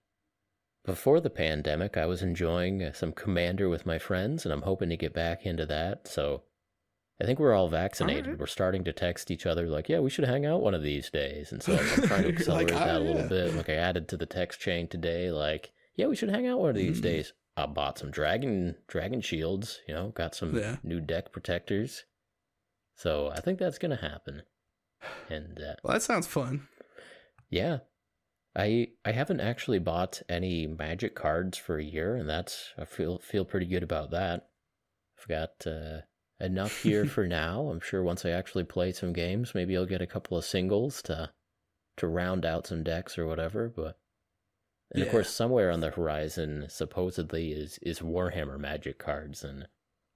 before the pandemic, I was enjoying uh, some Commander with my friends, and I'm hoping to get back into that. So I think we're all vaccinated. We're starting to text each other like, "Yeah, we should hang out one of these days." And so I'm trying to [laughs] like, accelerate "Ah, that a little yeah." bit. Like I added to the text chain today, like, "Yeah, we should hang out one of these Mm. days." I bought some dragon dragon shields. You know, got some Yeah. new deck protectors. So I think that's gonna happen. And uh, Well, that sounds fun. yeah. I I haven't actually bought any magic cards for a year and that's I feel feel pretty good about that. I've got uh, enough here for now. I'm sure once I actually play some games, maybe I'll get a couple of singles to to round out some decks or whatever, but and of course somewhere on the horizon supposedly is is Warhammer magic cards and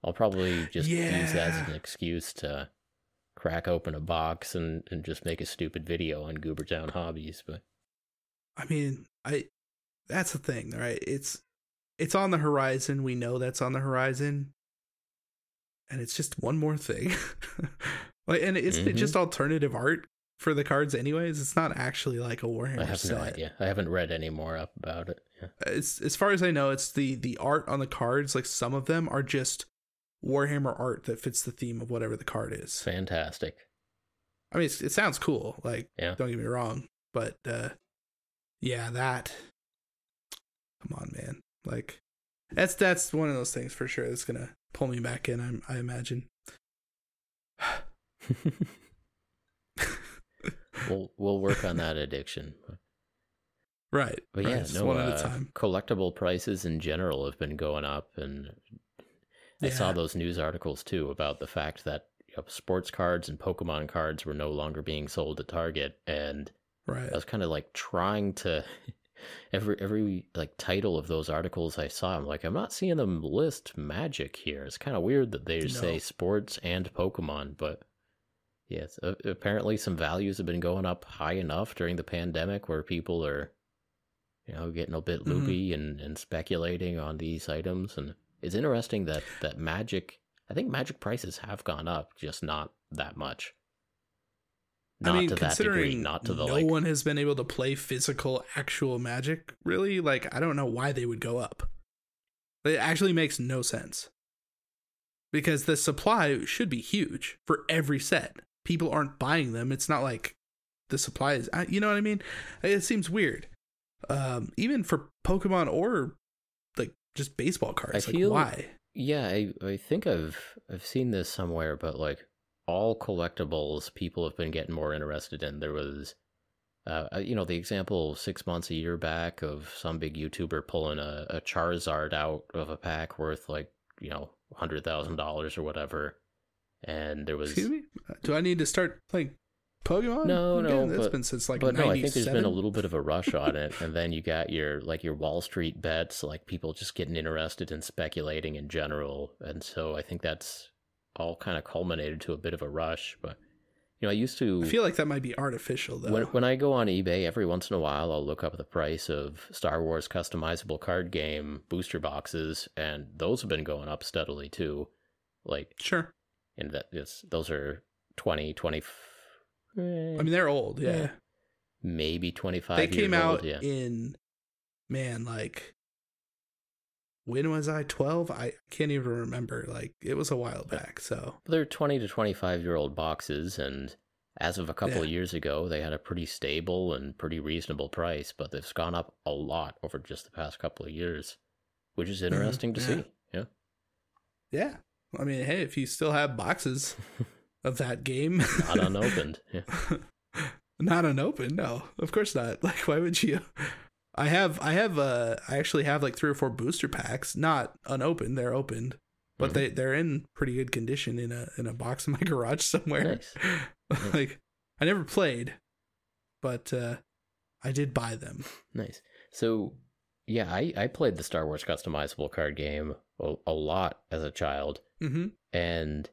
I'll probably just use that as an excuse to crack open a box and, and just make a stupid video on Goobertown Hobbies, but I mean, I that's the thing, right? It's it's on the horizon. We know that's on the horizon. And it's just one more thing. [laughs] like and isn't it Mhm. just alternative art for the cards anyways? It's not actually like a Warhammer I have set. no idea. I haven't read any more up about it. Yeah. It's as far as I know, it's the the art on the cards, like some of them are just Warhammer art that fits the theme of whatever the card is. Fantastic. I mean, it's, it sounds cool. Like, Yeah. don't get me wrong, but uh, yeah, that. Come on, man. Like, that's that's one of those things for sure. That's gonna pull me back in. I, I imagine. [sighs] we'll we'll work on that addiction. Right. But yeah, just no, one at uh, a time. collectible prices in general have been going up, and I saw those news articles too about the fact that you know, sports cards and Pokemon cards were no longer being sold at Target, and Right. I was kind of like trying to [laughs] every every like title of those articles I saw. I'm like, I'm not seeing them list Magic here. It's kind of weird that they say sports and Pokemon, but yes, a- apparently some values have been going up high enough during the pandemic where people are, you know, getting a bit Mhm. loopy and and speculating on these items. And it's interesting that that Magic. I think Magic prices have gone up, just not that much. Not I mean, to that degree, considering not to the no like one has been able to play physical, actual Magic, really, like I don't know why they would go up. It actually makes no sense because the supply should be huge for every set. People aren't buying them. It's not like the supply is. You know what I mean? It seems weird. Um, even for Pokemon or like just baseball cards, I like feel- why? Yeah, I, I think I've I've seen this somewhere, but like all collectibles, people have been getting more interested in. There was, uh, uh, you know, the example six months a year back of some big YouTuber pulling a, a Charizard out of a pack worth like you know hundred thousand dollars or whatever, and there was. Excuse me. Do I need to start playing Pokemon? No, again? no, That's but- been since like but no, I think there's been a little bit of a rush on it, [laughs] and then you got your like your Wall Street bets, like people just getting interested in speculating in general, and so I think that's all kind of culminated to a bit of a rush. But you know, I used to I feel like that might be artificial though. when when I go on eBay every once in a while, I'll look up the price of Star Wars customizable card game booster boxes, and those have been going up steadily too. Like, sure. and that is those are 20, 20, I mean, they're old. Yeah. Yeah. maybe twenty five. they came out yeah. in man like when was i? 12 i can't even remember. Like it was a while back so. They're 20 to 25 year old boxes, and as of a couple of years ago, they had a pretty stable and pretty reasonable price, but they've gone up a lot over just the past couple of years, which is mm-hmm. interesting to yeah. see. Yeah. yeah. I mean hey if you still have boxes [laughs] of that game. Not unopened. Yeah. [laughs] not unopened? No. Of course not. [laughs] Like why would you i have i have uh i actually have like three or four booster packs not unopened they're opened but Mhm. they they're in pretty good condition in a in a box in my [laughs] garage somewhere Nice. [laughs] like i never played but uh i did buy them Nice. So, yeah, I, I played the Star Wars customizable card game a, a lot as a child. mm-hmm and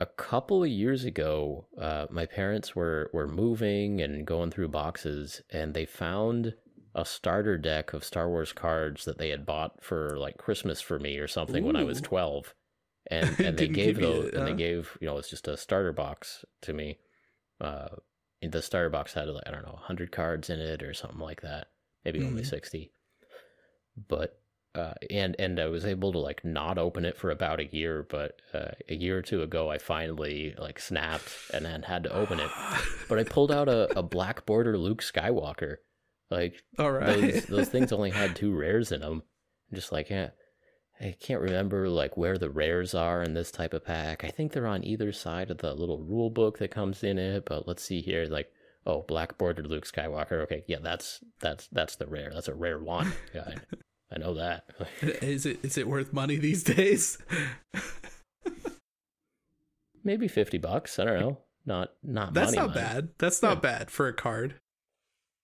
a couple of years ago uh, my parents were were moving and going through boxes and they found a starter deck of star wars cards that they had bought for like christmas for me or something when i was 12 and [laughs] and they gave those it, and they gave you know it's just a starter box to me uh the starter box had like i don't know 100 cards in it or something like that maybe only Mhm. 60 but uh, and and I was able to like not open it for about a year, but uh, a year or two ago, I finally like snapped and then had to open it. But I pulled out a, a black border Luke Skywalker. Like all right those those things only had [laughs] two rares in them. I'm just like, yeah, I can't remember like where the rares are in this type of pack. I think they're on either side of the little rule book that comes in it. But let's see here, like. Oh, black bordered Luke Skywalker. Okay, yeah, that's that's that's the rare. That's a rare one. [laughs] Yeah, I, I know that. [laughs] is it is it worth money these days maybe 50 bucks i don't know not not that's money, not money. bad that's not Yeah. bad for a card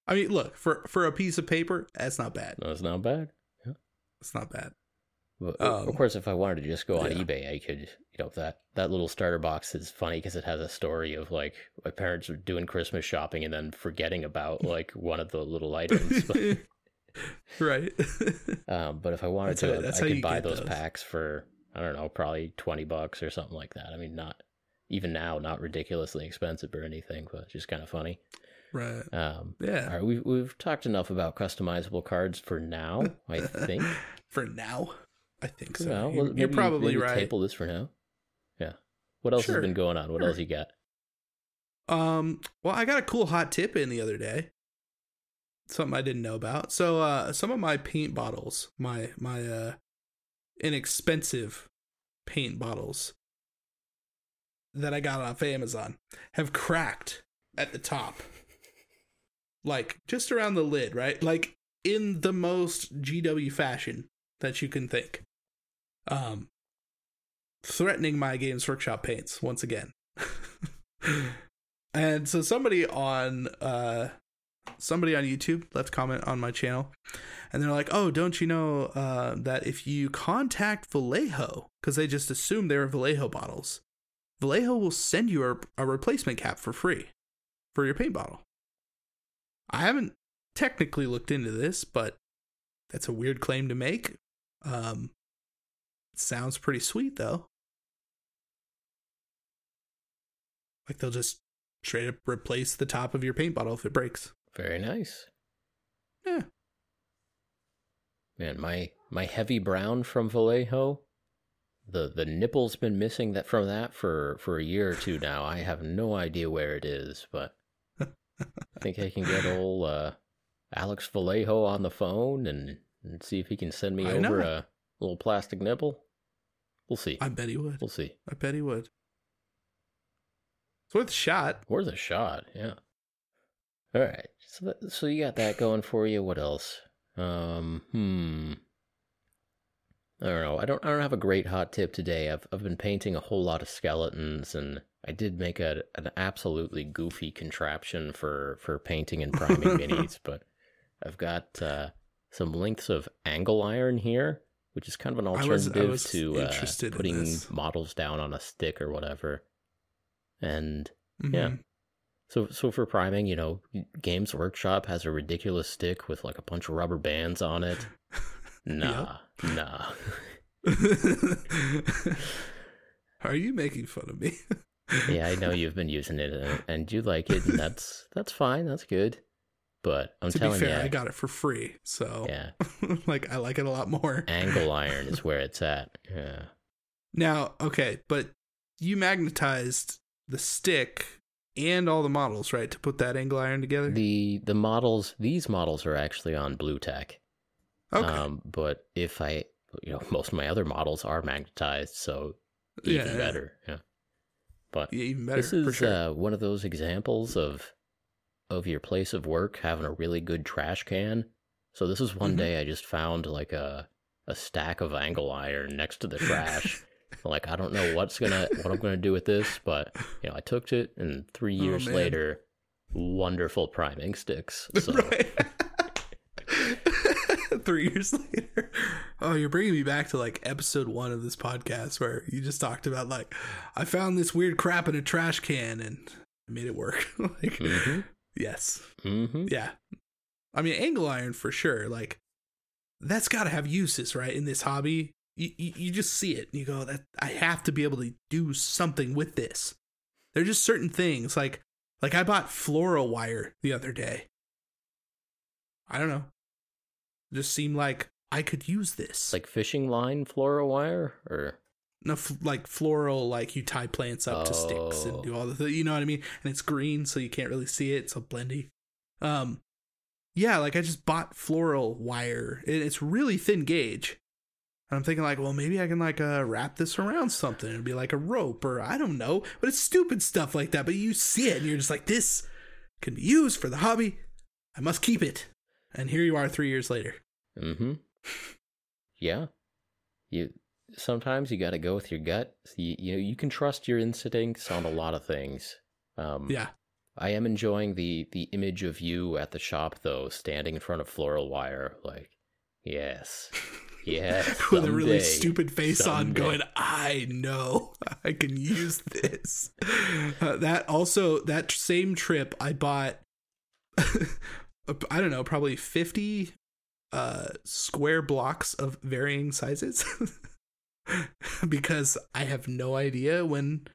i mean look for for a piece of paper that's not bad. No it's not bad. It's not bad. But, Um, of course if i wanted to just go on yeah. ebay i could you know that that little starter box is funny because it has a story of like my parents were doing christmas shopping and then forgetting about [laughs] like one of the little items but, [laughs] right. [laughs] Um, but if i wanted That's to that's i how could buy those those. packs for i don't know probably 20 bucks or something like that. I mean not even now not ridiculously expensive or anything but just kind of funny right um, yeah all right, we've, we've talked enough about customizable cards for now i think [laughs] for now i think so Well, you're, well, you're maybe- probably maybe right Table this for now. Yeah. What else Sure, has been going on? What sure. else you got? Um, well, I got a cool hot tip in the other day. Something I didn't know about. So, uh, some of my paint bottles, my my uh, inexpensive paint bottles that I got off Amazon, have cracked at the top, like just around the lid, right? Like in the most GW fashion that you can think. Um, threatening my Games Workshop paints once again. [laughs] and so somebody on uh somebody on YouTube left comment on my channel and they're like, "Oh, don't you know uh that if you contact Vallejo cuz they just assume they're Vallejo bottles, Vallejo will send you a, a replacement cap for free for your paint bottle." I haven't technically looked into this, but that's a weird claim to make. Um sounds pretty sweet though. Like they'll just straight up replace the top of your paint bottle if it breaks. Very nice. Yeah. Man, my my heavy brown from Vallejo, the the nipple's been missing that from that for for a year or two now. I have no idea where it is, but think I can get old uh, Alex Vallejo on the phone and, and see if he can send me I over know. a little plastic nipple. We'll see. I bet he would. We'll see. I bet he would. It's worth a shot. Worth a shot, yeah. All right. So, so you got that going for you. What else? Um, hmm. I don't know. I don't. I don't have a great hot tip today. I've I've been painting a whole lot of skeletons, and I did make a an absolutely goofy contraption for for painting and priming [laughs] minis. But I've got uh, some lengths of angle iron here, which is kind of an I was- I alternative was to uh, putting models down on a stick or whatever. And Yeah. Mhm. so, so for priming, you know, Games Workshop has a ridiculous stick with like a bunch of rubber bands on it. [laughs] Nah, nah. [laughs] Are you making fun of me? Yeah, I know you've been using it and, and you like it, and that's that's fine. That's good. But I'm to be telling fair, I got it for free, so yeah, [laughs] like I like it a lot more. angle iron is [laughs] where it's at. Yeah. Now, okay, but you magnetized the stick and all the models, right, to put that angle iron together? The the models, these models are actually on Blu Tack. okay. Um, but if I, you know, most of my other models are magnetized, so even Yeah, yeah. better. Yeah. But yeah, even better this is sure. uh, one of those examples of of your place of work having a really good trash can. So this is one Mhm. day I just found like a a stack of angle iron next to the trash. [laughs] like I don't know what's gonna what I'm gonna do with this, but you know I took it, and three years man. later, wonderful priming sticks. [laughs] So right. Three years [laughs] later. Oh, you're bringing me back to like episode one of this podcast where you just talked about like, I found this weird crap in a trash can and I made it work. [laughs] like, Mhm. yes. hmm Yeah. I mean, angle iron for sure. Like, that's got to have uses, right? In this hobby, you, you, you just see it and you go, that I have to be able to do something with this. There are just certain things like, like I bought floral wire the other day. I don't know. It just seem like I could use this. like fishing line floral wire or no, f- like floral, like you tie plants up to sticks Oh. and do all the, th- you know what I mean? And it's green, so you can't really see it. It's a blendy. Um, yeah, like I just bought floral wire. and it's really thin gauge. And I'm thinking like, well, maybe I can like uh, wrap this around something it'd be like a rope or I don't know. But it's stupid stuff like that. But you see it and you're just like, this can be used for the hobby. I must keep it. And here you are three years later. Mm-hmm. Yeah. You sometimes you got to go with your gut. You, you know you can trust your instincts on a lot of things. Um, Yeah. I am enjoying the the image of you at the shop though, standing in front of floral wire. Like, yes, yes. [laughs] with a really stupid face on going i know [laughs] i can use this Uh, that also that same trip i bought [laughs] i don't know probably 50 uh square blocks of varying sizes [laughs] because i have no idea when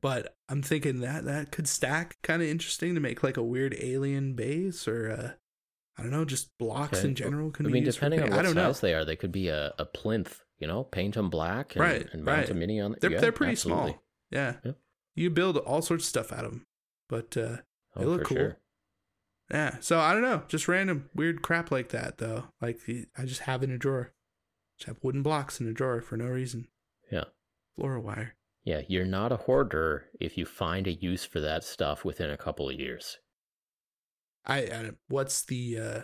but i'm thinking that that could stack kind of interesting to make like a weird alien base or uh i don't know just blocks Okay. in general can I mean, depending on what i don't size know they are, they could be a, a plinth. You know, paint them black and, Right, and mount a right. mini on. they're yeah, they're pretty absolutely. small. Yeah. Yeah. You build all sorts of stuff out of them. But uh They Oh, look cool. sure. Yeah, so I don't know, just random weird crap like that though. Like I just have in a drawer. Just have wooden blocks in a drawer for no reason. Yeah. Floral wire. Yeah, you're not a hoarder if you find a use for that stuff within a couple of years. I, I what's the uh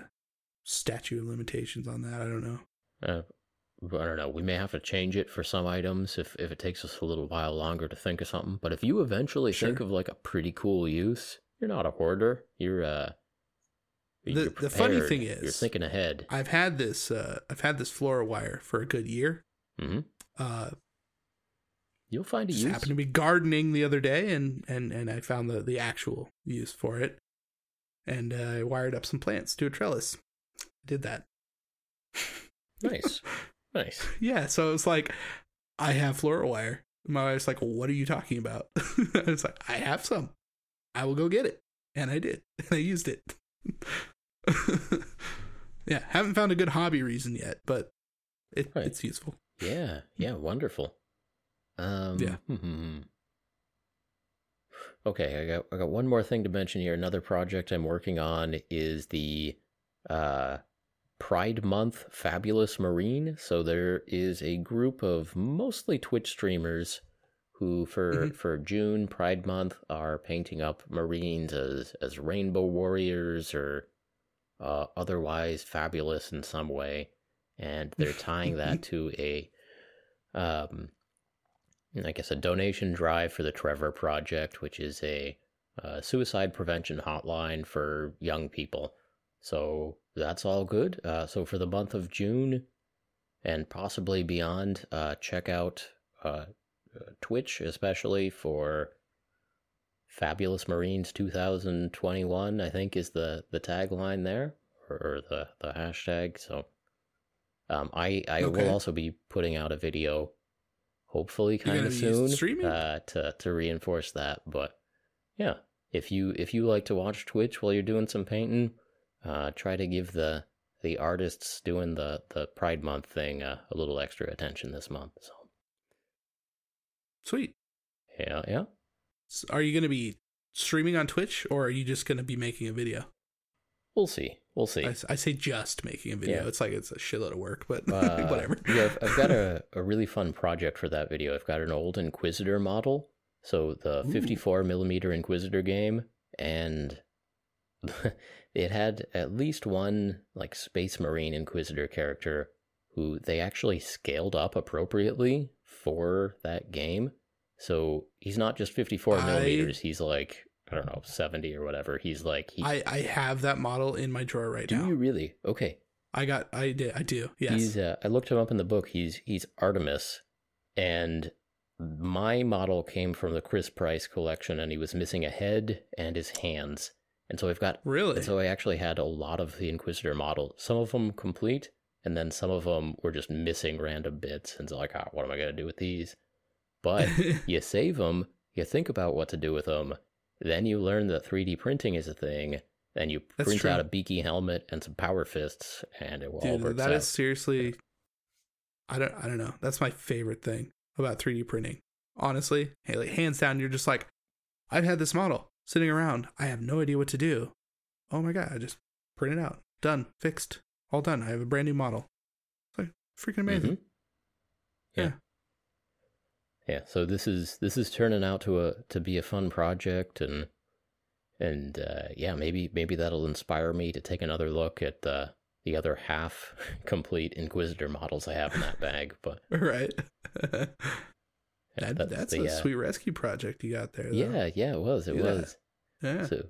statute of limitations on that? I don't know. Uh, I don't know. We may have to change it for some items if, if it takes us a little while longer to think of something. But if you eventually think of like a pretty cool use, you're not a hoarder. You're uh. The- the funny thing you're is- thinking ahead. I've had this uh I've had this floral wire for a good year. hmm Uh You'll find a just use. happened to be gardening the other day and and and I found the the actual use for it. And uh, I wired up some plants to a trellis. I did that. Nice, [laughs] nice. Yeah, so it's like I have floral wire. My wife's like, "What are you talking about?" [laughs] it's like I have some. I will go get it, and I did. [laughs] And I used it. [laughs] yeah, haven't found a good hobby reason yet, but it, Right. it's useful. Yeah, yeah, wonderful. Um, Yeah. hmm. Okay, I got I got one more thing to mention here. Another project I'm working on is the uh Pride Month Fabulous Marine. So there is a group of mostly Twitch streamers who for Mhm. for June Pride Month are painting up Marines as as rainbow warriors or uh, otherwise fabulous in some way, and they're [laughs] tying that to a um, I guess a donation drive for the Trevor Project, which is a uh, suicide prevention hotline for young people. So that's all good. Uh, so for the month of June and possibly beyond, uh, check out uh, Twitch, especially for Fabulous Marines 2021. I think is the the tagline there or, or the the hashtag. So um, I I Okay. will also be putting out a video, hopefully kind of soon, uh, to to reinforce that. But yeah, if you if you like to watch Twitch while you're doing some painting, uh, try to give the the artists doing the the Pride Month thing uh, a little extra attention this month. So Sweet. yeah, yeah. S- Are you going to be streaming on Twitch or are you just going to be making a video? We'll see. We'll see. I say just making a video. Yeah. It's like it's a shitload of work, but [laughs] Uh, whatever. [laughs] yeah, I've, I've got a, [laughs] a really fun project for that video. I've got an old Inquisitor model, so the Ooh. 54 millimeter Inquisitor game, and it had at least one like Space Marine Inquisitor character who they actually scaled up appropriately for that game. So he's not just 54 I- millimeters. He's like I don't know 70 or whatever. He's like he. I, I have that model in my drawer right do now. Do you really? Okay. I got I did I do. Yes. He's uh, I looked him up in the book. He's he's Artemis, and my model came from the Chris Price collection, and he was missing a head and his hands. And so I've got really? and so I actually had a lot of the Inquisitor model. Some of them complete, and then some of them were just missing random bits. And so like, ah, what am I gonna do with these? But [laughs] you save them, you think about what to do with them, then you learn that 3D printing is a thing. and you That's print true. out a beaky helmet and some power fists, and it will all Dude, work that out. is seriously I don't I don't know. That's my favorite thing about 3D printing. Honestly, hey, like hands down, you're just like, I've had this model sitting around. I have no idea what to do. Oh my god, I just print it out. Done. Fixed. All done. I have a brand new model. It's like freaking amazing. Mhm. Yeah. Yeah. Yeah, so this is this is turning out to a to be a fun project and and uh, yeah, maybe maybe that'll inspire me to take another look at the the other half [laughs] complete Inquisitor models I have in that bag. But [laughs] Right. yeah, that, that's the, a uh, sweet rescue project you got there. Though. Yeah, yeah, it was. It Yeah. was. Yeah. So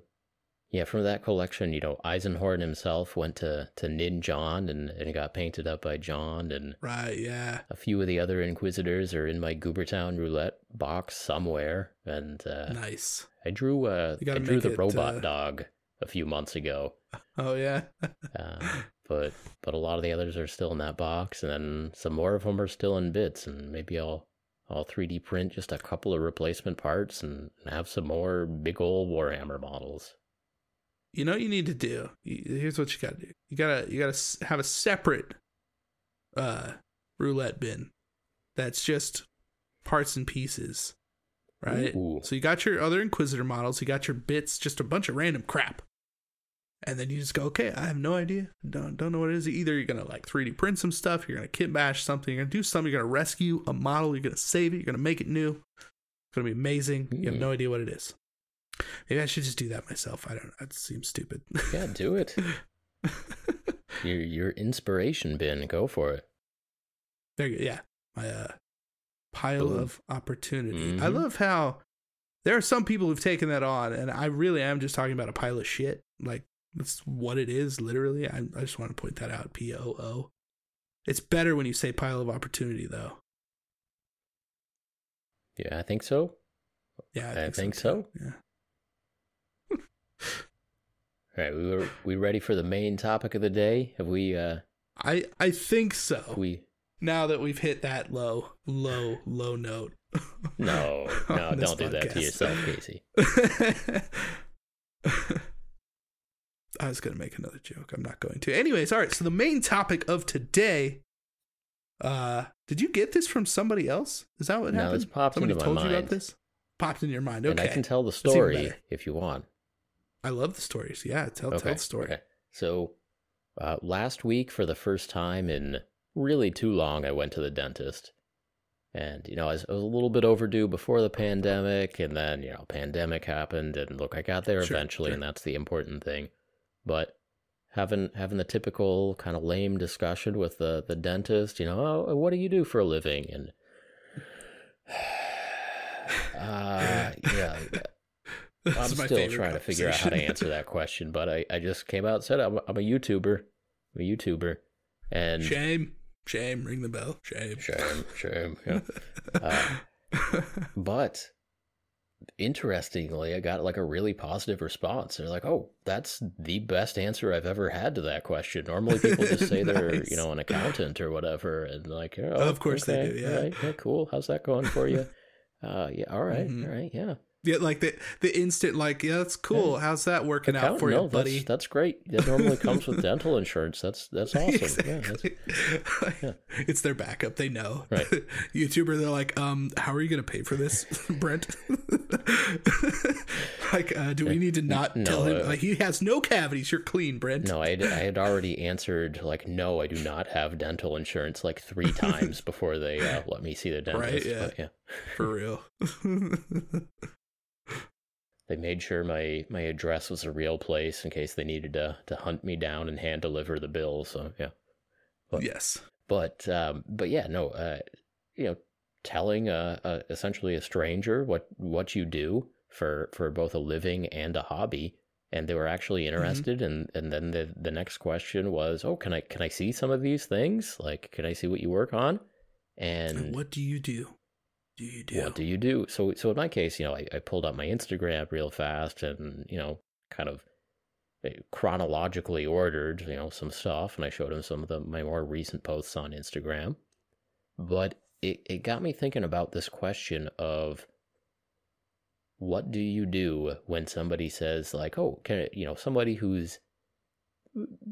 yeah, from that collection, you know, Eisenhorn himself went to to Ninjon and and got painted up by John and Right. Yeah. a few of the other Inquisitors are in my Goobertown roulette box somewhere, and uh, Nice. I drew uh, I drew the it, robot uh, dog a few months ago, [laughs] Oh yeah. [laughs] uh, but but a lot of the others are still in that box, and then some more of them are still in bits, and maybe I'll I'll 3D print just a couple of replacement parts and have some more big old Warhammer models. You know what you need to do? Here's what you gotta do. You gotta you gotta have a separate uh roulette bin that's just parts and pieces right? Ooh. so you got your other inquisitor models you got your bits just a bunch of random crap. And then you just go okay i have no idea. Don't, don't know what it is. Either you're gonna like 3d print some stuff you're gonna kit bash something you're gonna do something you're gonna rescue a model you're gonna save it you're gonna make it new. It's gonna be amazing. You have Hmm. no idea what it is maybe i should just do that myself i don't that seems stupid [laughs] Yeah, do it. [laughs] your your inspiration bin, go for it. There you go. Yeah. My uh, pile Boom. of opportunity. I Mhm. love how there are some people who've taken that on, and I really am just talking about a pile of shit. Like, that's what it is, literally. I, I just want to point that out. P O O. It's better when you say pile of opportunity, though. Yeah, I think so. Yeah, I think too. so. Yeah. All right, we were we ready for the main topic of the day? Have we uh I I think so. we now that we've hit that low, low, low note. [laughs] No, [laughs] no, don't do that to yourself, Casey. [laughs] I was going to make another joke. I'm not going to. Anyways, all right. So the main topic of today. Uh, did you get this from somebody else? Is that what No, happened? this popped Somebody into my told you about this. Popped in your mind. And Okay. I can tell the story if you want. I love the stories. Yeah, tell tell the story. Okay. So Uh, last week, for the first time in really too long, I went to the dentist. And, you know, I was, I was, a little bit overdue before the pandemic, and then, you know, pandemic happened, and look, I got there sure, eventually, sure. and that's the important thing. But having having the typical kind of lame discussion with the, the dentist, you know, oh, what do you do for a living? And, [sighs] [sighs] uh, yeah. [laughs] I'm still trying to figure out how to answer that question, but I, I just came out and said I'm, I'm a YouTuber. I'm a YouTuber. And shame Shame, ring the bell. Shame. Shame, [laughs] shame. Yeah. uh, [laughs] but interestingly, I got like a really positive response. They're like, "Oh, that's the best answer I've ever had to that question." Normally, people just say nice. [laughs] they're, you know, an accountant or whatever, and like, "Oh, of course okay, they do." Yeah. Right, yeah, cool. How's that going for you? Uh, yeah, all right, mm-hmm. all right, yeah. Yeah, like the the instant, like, yeah, that's cool. Yeah. How's that working out for you, buddy? That's, that's great. That normally [laughs] comes with dental insurance. That's that's awesome. Exactly. Yeah, that's, [laughs] yeah, [laughs] It's their backup. They know. Right. YouTuber, they're like, um, how are you gonna pay for this, Brent? like, uh, do we need to not no, tell him? Uh, like, he has no cavities. You're clean, Brent. No, I had, I had already answered like, no, I do not have dental insurance like three times before they uh, let me see the dentist. Right? Yeah. But, yeah. For real they made sure my my address was a real place in case they needed to to hunt me down and hand deliver the bill. So yeah. But, yes. But um, but yeah, no. Uh, you know, telling a, a, essentially a stranger what what you do for for both a living and a hobby, and they were actually mm-hmm. interested. Mm-hmm. And and then the the next question was, oh, can I can I see some of these things? Like, can I see what you work on? And, and what do you do? Do you do? What do you do? So, so in my case, you know, I, I pulled up my Instagram real fast and, you know, kind of eh, chronologically ordered, you know, some stuff, and I showed him some of the my more recent posts on Instagram. But it, it got me thinking about this question of what do you do when somebody says like, oh, can you know, somebody who's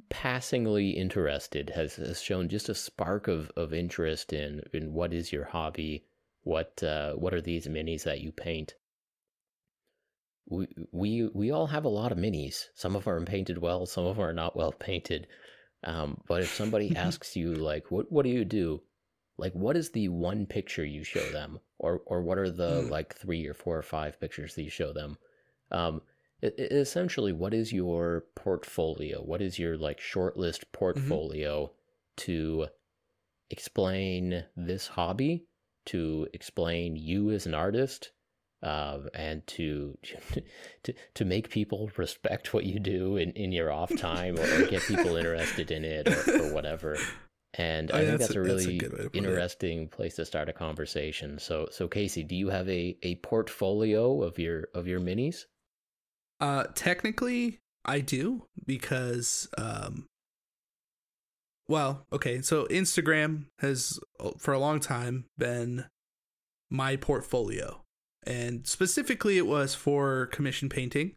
passingly interested has, has shown just a spark of, of interest in in what is your hobby what uh, what are these minis that you paint? We we we all have a lot of minis. Some of them are painted well, some of them are not well [laughs] painted. Um, but if somebody [laughs] asks you like, what what do you do? Like, what is the one picture you show them, or or what are the mm. like three or four or five pictures that you show them? Um, it, it, essentially, what is your portfolio? What is your like shortlist mm-hmm. portfolio mm-hmm. to explain this hobby to explain you as an artist uh, and to, [laughs] to to make people respect what you do in, in your off time or, get people [laughs] interested in it or, or whatever. And oh, I think that's, a, a really a interesting it. place to start a conversation. So so Casey, do you have a, a portfolio of your of your minis? Uh technically I do because um well, okay, so Instagram has uh, for a long time been my portfolio. And specifically it was for commission painting.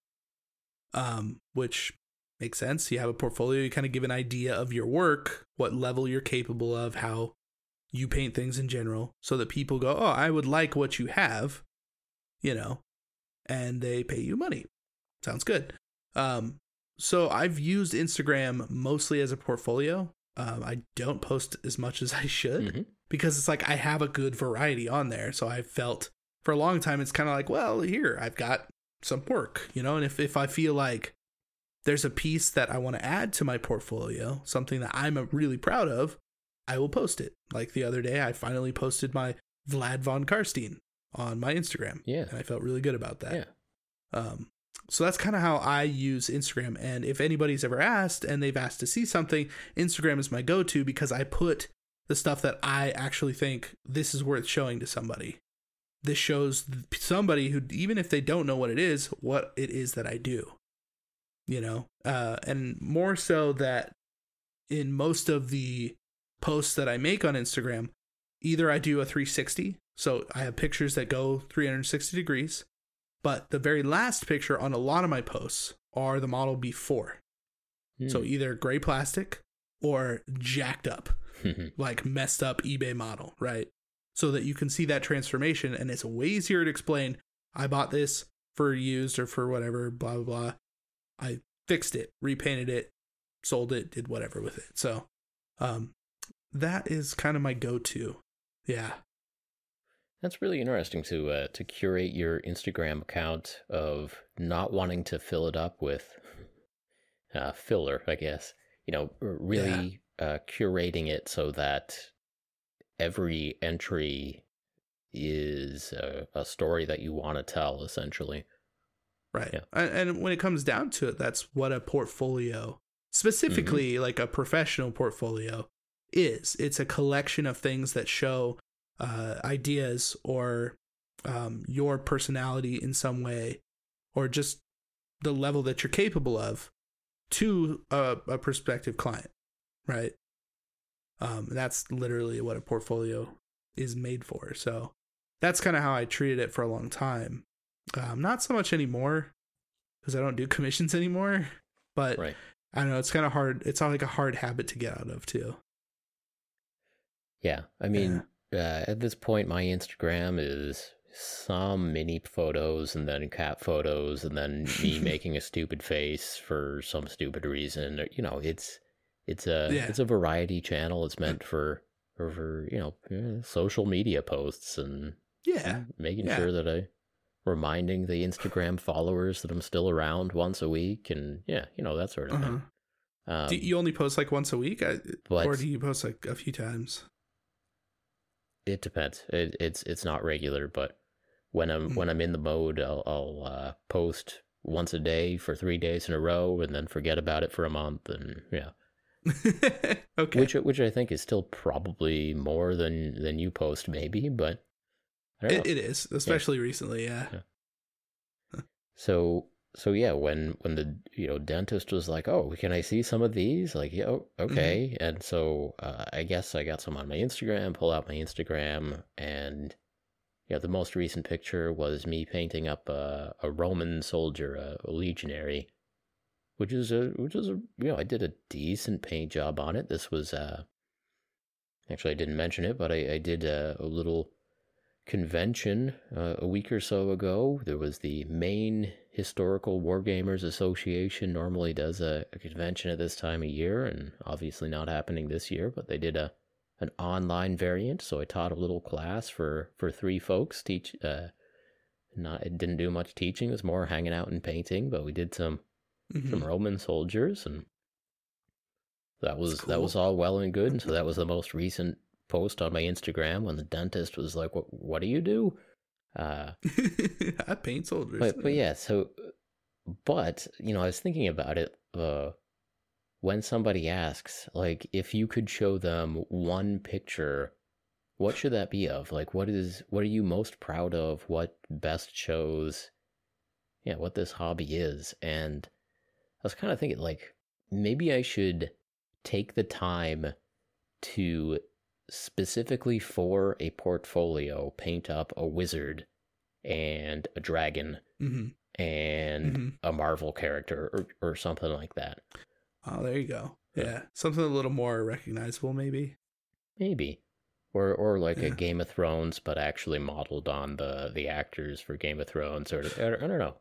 Um, which makes sense. You have a portfolio, you kind of give an idea of your work, what level you're capable of, how you paint things in general, so that people go, Oh, I would like what you have, you know, and they pay you money. Sounds good. Um, so I've used Instagram mostly as a portfolio. Um, I don't post as much as I should mm-hmm. because it's like I have a good variety on there. So I felt for a long time it's kind of like, well, here I've got some work, you know. And if if I feel like there's a piece that I want to add to my portfolio, something that I'm really proud of, I will post it. Like the other day, I finally posted my Vlad von Carstein on my Instagram. Yeah, and I felt really good about that. Yeah. Um, so that's kind of how I use Instagram. And if anybody's ever asked and they've asked to see something, Instagram is my go to because I put the stuff that I actually think this is worth showing to somebody. This shows somebody who, even if they don't know what it is, what it is that I do. You know, uh, and more so that in most of the posts that I make on Instagram, either I do a 360, so I have pictures that go 360 degrees, but the very last picture on a lot of my posts are the model before. Mm. So hmm. either gray plastic or jacked up, [laughs] like messed up eBay model, right? So that you can see that transformation and it's way easier to explain. I bought this for used or for whatever, blah, blah, blah. I fixed it, repainted it, sold it, did whatever with it. So, um, that is kind of my go-to. Yeah. That's really interesting to uh, to curate your Instagram account of not wanting to fill it up with uh, filler, I guess. You know, really yeah. uh, curating it so that every entry is a, a story that you want to tell, essentially. Right. Yeah. And, when it comes down to it, that's what a portfolio, specifically mm-hmm. like a professional portfolio, is. It's a collection of things that show uh, ideas or um, your personality in some way, or just the level that you're capable of to a, a prospective client, right? Um, that's literally what a portfolio is made for. So that's kind of how I treated it for a long time. Um, not so much anymore because I don't do [laughs] commissions anymore. But right. I don't know. It's kind of hard. It's not like a hard habit to get out of too. Yeah, I mean, yeah. Uh, at this point, my Instagram is some mini photos and then cat photos and then me [laughs] making a stupid face for some stupid reason. You know, it's it's a yeah. it's a variety channel. It's meant for for, you know eh, social media posts and yeah, making yeah. sure that I reminding the Instagram followers that I'm still around once a week and yeah, you know that sort of uh-huh. thing. Um, do you only post like once a week, but, or do you post like a few times? It depends. It, it's it's not regular, but when I'm mm-hmm. when I'm in the mode, I'll, I'll uh, post once a day for three days in a row, and then forget about it for a month, and yeah. [laughs] okay. Which which I think is still probably more than than you post, maybe, but it, it is, especially yeah. recently. Yeah. yeah. so so yeah, when when the you know dentist was like, "Oh, can I see some of these?" Like, yeah, oh, mm-hmm. okay. Mm-hmm. And so uh, I guess I got some on my Instagram. Pull out my Instagram, and yeah, the most recent picture was me painting up a, a Roman soldier, a, a legionary, which is a which is a you know I did a decent paint job on it. This was uh actually I didn't mention it, but I, I did a, a little convention uh, a week or so ago. There was the Maine Historical Wargamers Association normally does a, a, convention at this time of year, and obviously not happening this year, but they did a an online variant. So I taught a little class for for three folks. Teach uh, not it didn't do much teaching; it was more hanging out and painting. But we did some mm-hmm. some Roman soldiers, and that was cool. that was all well and good. And so that was the most recent post on my Instagram when the dentist was like, "What? What do you do?" Uh, [laughs] I paint soldiers. But, but yeah, so, but you know, I was thinking about it. Uh, when somebody asks, like, if you could show them one picture, what should that be of? Like, what is what are you most proud of? What best shows, yeah, what this hobby is? And I was kind of thinking, like, maybe I should take the time to specifically for a portfolio paint up a wizard and a dragon mm-hmm. and mm-hmm. a Marvel character or, or something like that. Oh, there you go. Yeah. Something a little more recognizable, maybe. Maybe. Or or like yeah. a Game of Thrones, but actually modeled on the the actors for Game of Thrones, or I don't know.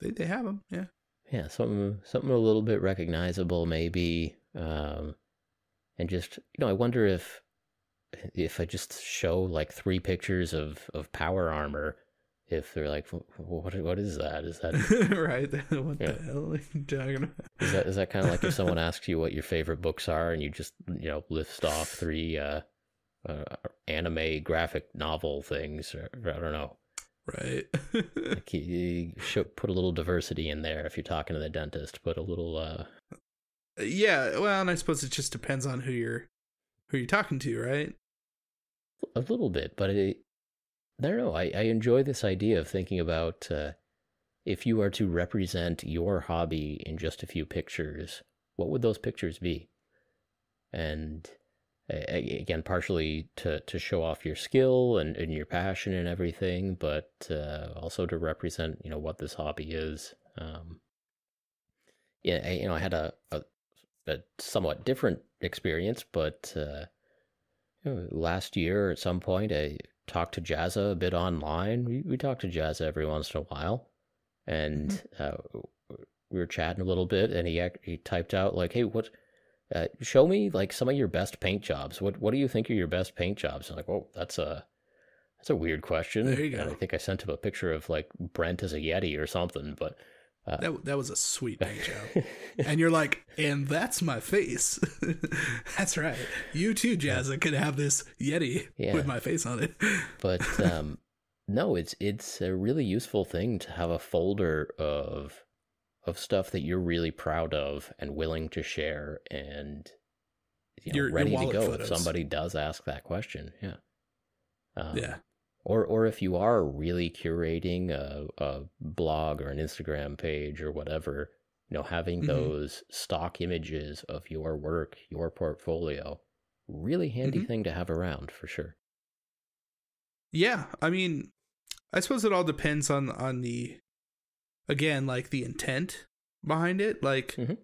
They they have them, yeah. Yeah, something something a little bit recognizable, maybe. Um, and just you know, I wonder if if I just show like three pictures of of power armor, if they're like, what what is that? Is that [laughs] right? [laughs] What yeah. the hell are you talking about? Is that is that kind of like if [laughs] someone asks you what your favorite books are and you just you know list off three uh, uh anime graphic novel things? Or, I don't know. Right. like you, you should put a little diversity in there if you're talking to the dentist. Put a little. uh Yeah, well, and I suppose it just depends on who you're who you're talking to, right? A little bit, but I, I don't know. I, I enjoy this idea of thinking about uh, if you are to represent your hobby in just a few pictures, what would those pictures be? And again, partially to, to show off your skill and, and your passion and everything, but uh, also to represent, you know, what this hobby is. Um, yeah, I, you know, I had a, a, a somewhat different experience, but uh, last year at some point, I talked to Jazza a bit online. We we talk to Jazza every once in a while, and mm-hmm. uh, we were chatting a little bit, and he he typed out like, "Hey, what? Uh, show me like some of your best paint jobs. What what do you think are your best paint jobs?" I'm like, "Oh, that's a that's a weird question." There you And. I think I sent him a picture of like Brent as a Yeti or something, but That that was a sweet [laughs] job. and you're like, and that's my face. [laughs] that's right. You too, Jazza, could have this Yeti Yeah. with my face on it. [laughs] but um no it's it's a really useful thing to have a folder of of stuff that you're really proud of and willing to share and you know Your- your ready to go photos. if somebody does ask that question yeah um, yeah. Or or if you are really curating a, a blog or an instagram page or whatever you know having Mhm. those stock images of your work your portfolio really handy Mhm. thing to have around for sure Yeah, I mean, I suppose it all depends on on the again, like the intent behind it. Like Mhm.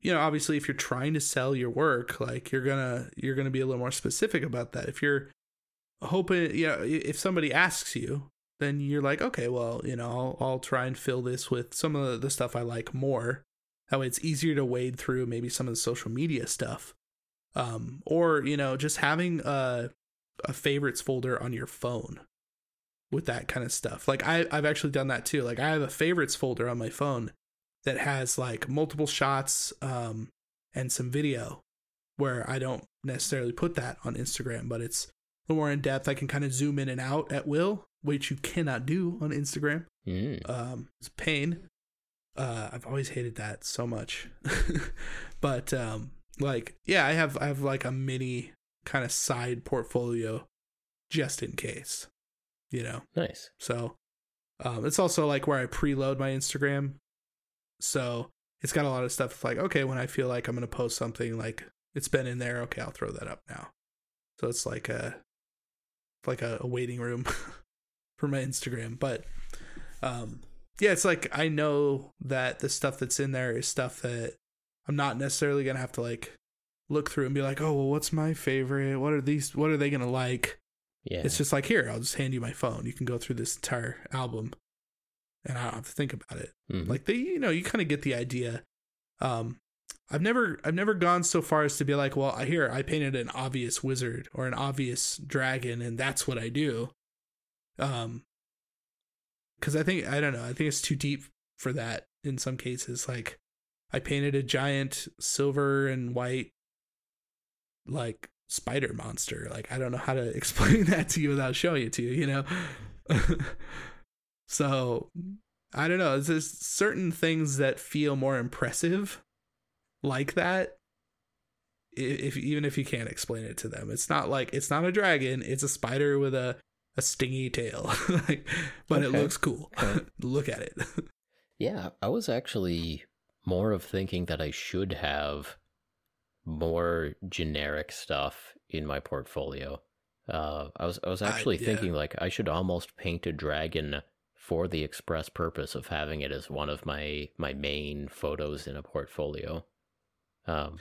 you know, obviously if you're trying to sell your work, like you're going to you're going to be a little more specific about that. If you're hoping, you know, if somebody asks you, then you're like, okay, well, you know, I'll, I'll try and fill this with some of the stuff I like more. That way it's easier to wade through maybe some of the social media stuff. Um, or, you know, just having a, a favorites folder on your phone with that kind of stuff. Like I, I've actually done that too. Like I have a favorites folder on my phone that has like multiple shots um, and some video where I don't necessarily put that on Instagram, but it's little more in depth. I can kind of zoom in and out at will, which you cannot do on Instagram. mm. Um, it's a pain. Uh, I've always hated that so much. [laughs] but um, like, yeah, I have I have like a mini kind of side portfolio just in case, you know. nice So um, it's also like where I preload my Instagram. So it's got a lot of stuff like, okay, when I feel like I'm going to post something, like it's been in there, okay, I'll throw that up now. So it's like a like a, a waiting room [laughs] for my Instagram. But um, yeah, it's like I know that the stuff that's in there is stuff that I'm not necessarily to have to like look through and be like, oh, well, what's my favorite? What are these? What are they to like? yeah It's just like here, I'll just hand you my phone. You can go through this entire album, and I don't have to think about it. Mhm. Like they, you know, you kind of get the idea. Um, I've never, I've never gone so far as to be like, well, here I painted an obvious wizard or an obvious dragon, and that's what I do. Um, because I think I don't know, I think it's too deep for that in some cases. Like, I painted a giant silver and white, like spider monster. Like I don't know how to [laughs] explain that to you without showing it to you, you know? [laughs] so I don't know. There's certain things that feel more impressive like that. i- If even if you can't explain it to them, it's not like it's not a dragon. It's a spider with a a stingy tail, [laughs] like, but it looks cool. Okay. [laughs] Look at it. [laughs] Yeah, I was actually more of thinking that I should have more generic stuff in my portfolio. Uh, I was I was I- actually yeah. thinking like I should almost paint a dragon for the express purpose of having it as one of my my main photos in a portfolio. Um,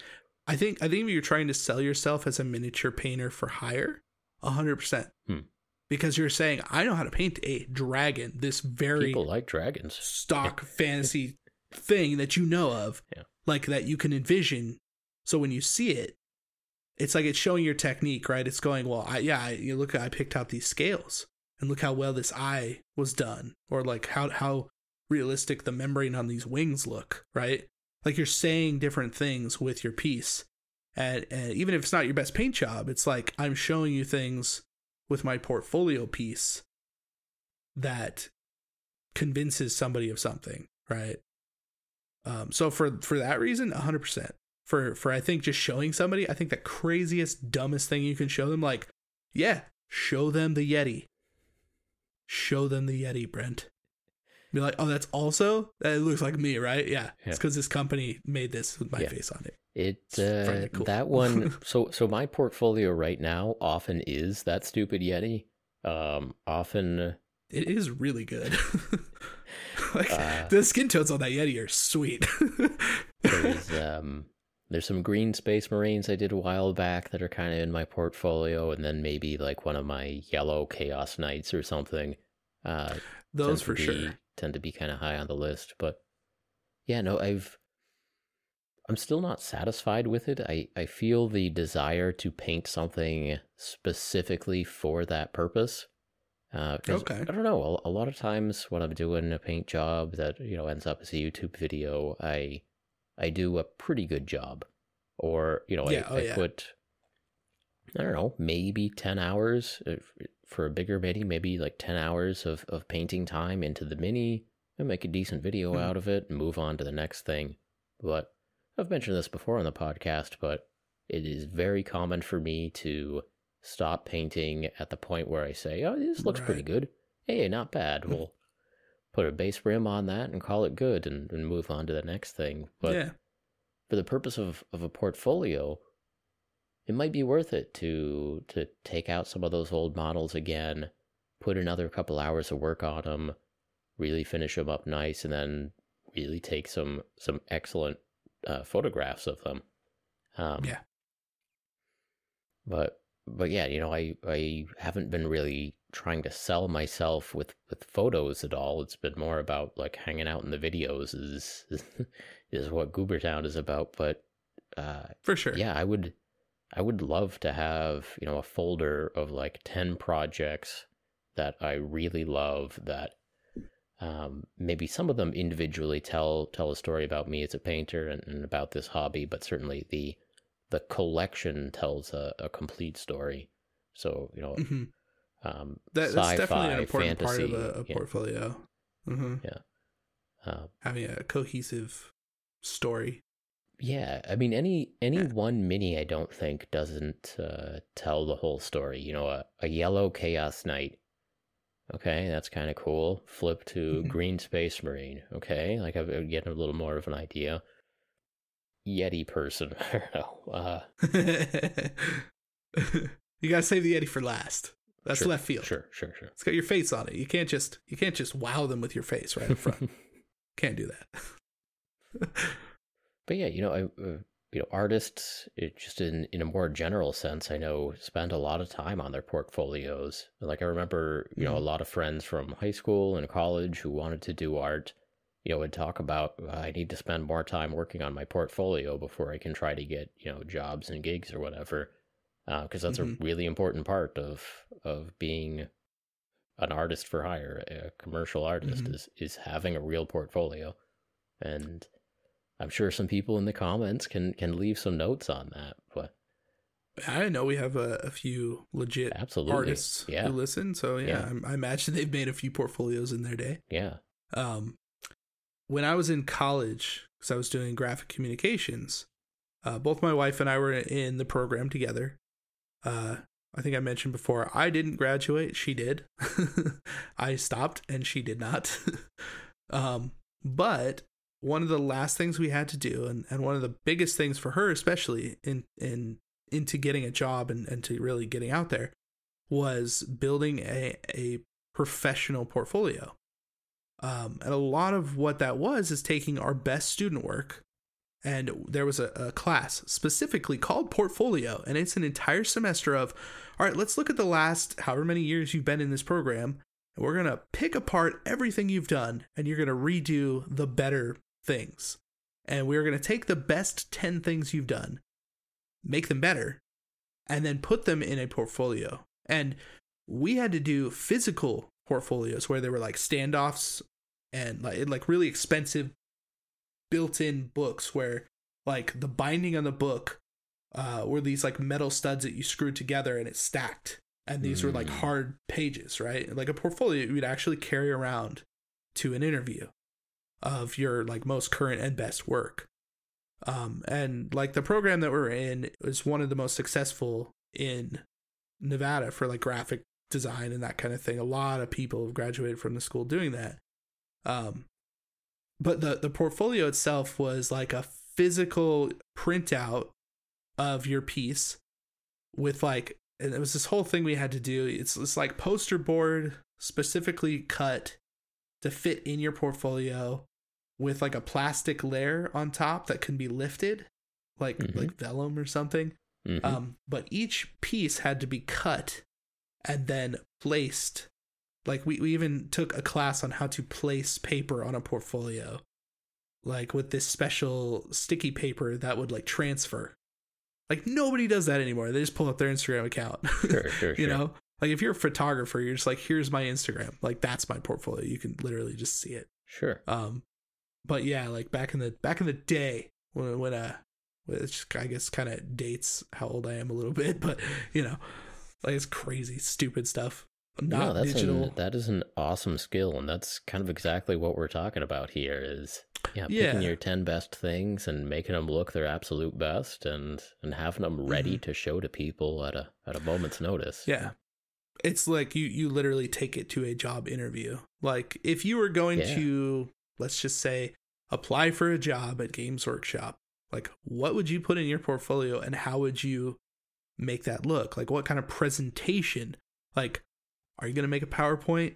I think I think if you're trying to sell yourself as a miniature painter for hire, hundred percent. Hmm. Because you're saying I know how to paint a dragon, this very people like dragons. stock fantasy thing that you know of, Yeah. like that you can envision. So when you see it, it's like it's showing your technique, right? It's going well. I yeah, I, you look. I picked out these scales, and look how well this eye was done, or like how how realistic the membrane on these wings look, right? Like you're saying different things with your piece, and, and even if it's not your best paint job, it's like I'm showing you things with my portfolio piece that convinces somebody of something, right? Um, so for for that reason, hundred percent. For for I think just showing somebody, I think the craziest, dumbest thing you can show them, like, yeah, show them the Yeti. Show them the Yeti, Brent. Be like, oh, that's also that looks like me, right? Yeah, Yeah. it's because this company made this with my Yeah. face on it. It It's uh, cool. that one. [laughs] so so my portfolio right now often is that stupid Yeti. Um, often It is really good. [laughs] like Uh, the skin tones on that Yeti are sweet. [laughs] there's um there's some green space marines I did a while back that are kind of in my portfolio, and then maybe like one of my yellow chaos knights or something. Uh, Those for sure. Tend to be kind of high on the list, but yeah, no, I've I'm still not satisfied with it. I, I feel the desire to paint something specifically for that purpose. Uh, Okay. I don't know. A, lot of times when I'm doing a paint job that you know ends up as a YouTube video, I I do a pretty good job, or you know Yeah, I, oh, I yeah. put I don't know maybe ten hours for a bigger mini, maybe like ten hours of of painting time into the mini, and make a decent video Mhm. out of it, and move on to the next thing. But I've mentioned this before on the podcast, but it is very common for me to stop painting at the point where I say, "Oh, this looks pretty good. Hey, not bad. Mhm. We'll put a base rim on that and call it good, and, and move on to the next thing." But yeah. for the purpose of, of a portfolio, it might be worth it to to take out some of those old models again, put another couple hours of work on them, really finish them up nice, and then really take some some excellent uh, photographs of them. Um, Yeah. But but yeah, you know, I I haven't been really trying to sell myself with with photos at all. It's been more about like hanging out in the videos is [laughs] is what Goobertown is about. But uh, For sure. yeah, I would I would love to have, you know, a folder of like 10 projects that I really love that um, maybe some of them individually tell tell a story about me as a painter and, and about this hobby, but certainly the the collection tells a, a complete story. So, you know, hmm um, That, that's definitely an important part of a, a yeah. portfolio. hmm Uh, Having a cohesive story. Yeah, I mean any any one mini I don't think doesn't uh, tell the whole story. You know, a, a yellow chaos knight. Okay, that's kind of cool. Flip to Mhm. green space marine. Okay, like I'm getting a little more of an idea. Yeti person. I don't know. Uh, [laughs] you gotta save the Yeti for last. That's sure, left field. Sure, sure, sure. It's got your face on it. You can't just you can't just wow them with your face right up front. [laughs] can't do that. [laughs] But yeah, you know, I, uh, you know, artists, it just in in a more general sense, I know spend a lot of time on their portfolios. Like I remember, you know, a Mhm. lot of friends from high school and college who wanted to do art, you know, would talk about "Uh, I need to spend more time working on my portfolio before I can try to get you know jobs and gigs or whatever, because that's Mhm. a really important part of of being an artist for hire, a commercial artist Mhm. is is having a real portfolio, and I'm sure some people in the comments can can leave some notes on that. But I know we have a, a few legit absolutely, artists yeah, who listen, so yeah, Yeah. I'm- I imagine [laughs] they've made a few portfolios in their day. yeah, Um, when I was in college, because I was doing graphic communications, uh, both my wife and I were in the program together. Uh, I think I mentioned before, I didn't graduate. She did. [laughs] I stopped and she did not. [laughs] um, but one of the last things we had to do, and, and one of the biggest things for her, especially in, in into getting a job and, and to really getting out there, was building a, a professional portfolio. Um, and a lot of what that was is taking our best student work. And there was a, a class specifically called Portfolio, and it's an entire semester of, all right, let's look at the last however many years you've been in this program, and we're gonna pick apart everything you've done, and you're gonna redo the better things. And we're gonna take the best 10 things you've done, make them better, and then put them in a portfolio. And we had to do physical portfolios where there were like standoffs and like like really expensive built-in books where like the binding on the book uh were these like metal studs that you screwed together and it stacked and these were like Mm. hard pages right like a portfolio you would actually carry around to an interview of your like most current and best work um and like the program that we're in is one of the most successful in Nevada for like graphic design and that kind of thing. A lot of people have graduated from the school doing that. Um, but the the portfolio itself was like a physical printout of your piece with like and it was this whole thing we had to do. It's it's like poster board specifically cut to fit in your portfolio with like a plastic layer on top that can be lifted like Mhm. like vellum or something Mhm. um, but each piece had to be cut and then placed. Like we, we even took a class on how to place paper on a portfolio. like with this special sticky paper that would like transfer. Like nobody does that anymore. They just pull up their Instagram account. [laughs] Sure, sure, you sure. know, like if you're a photographer, you're just like, here's my Instagram. Like that's my portfolio. You can literally just see it. Sure. Um, but yeah, like back in the back in the day when when uh, which I guess kind of dates how old I am a little [laughs] bit, but you know, like it's crazy, stupid stuff. no, that's digital. An, that is an awesome skill, and that's kind of exactly what we're talking about here. Is yeah, picking Yeah. your ten best things and making them look their absolute best, and and having them ready to show to people at a at a moment's notice. Mm-hmm. Yeah. It's like you you literally take it to a job interview. Like if you were going Yeah. to let's just say apply for a job at Games Workshop, like what would you put in your portfolio and how would you make that look? Like what kind of presentation? Like are you going to make a PowerPoint?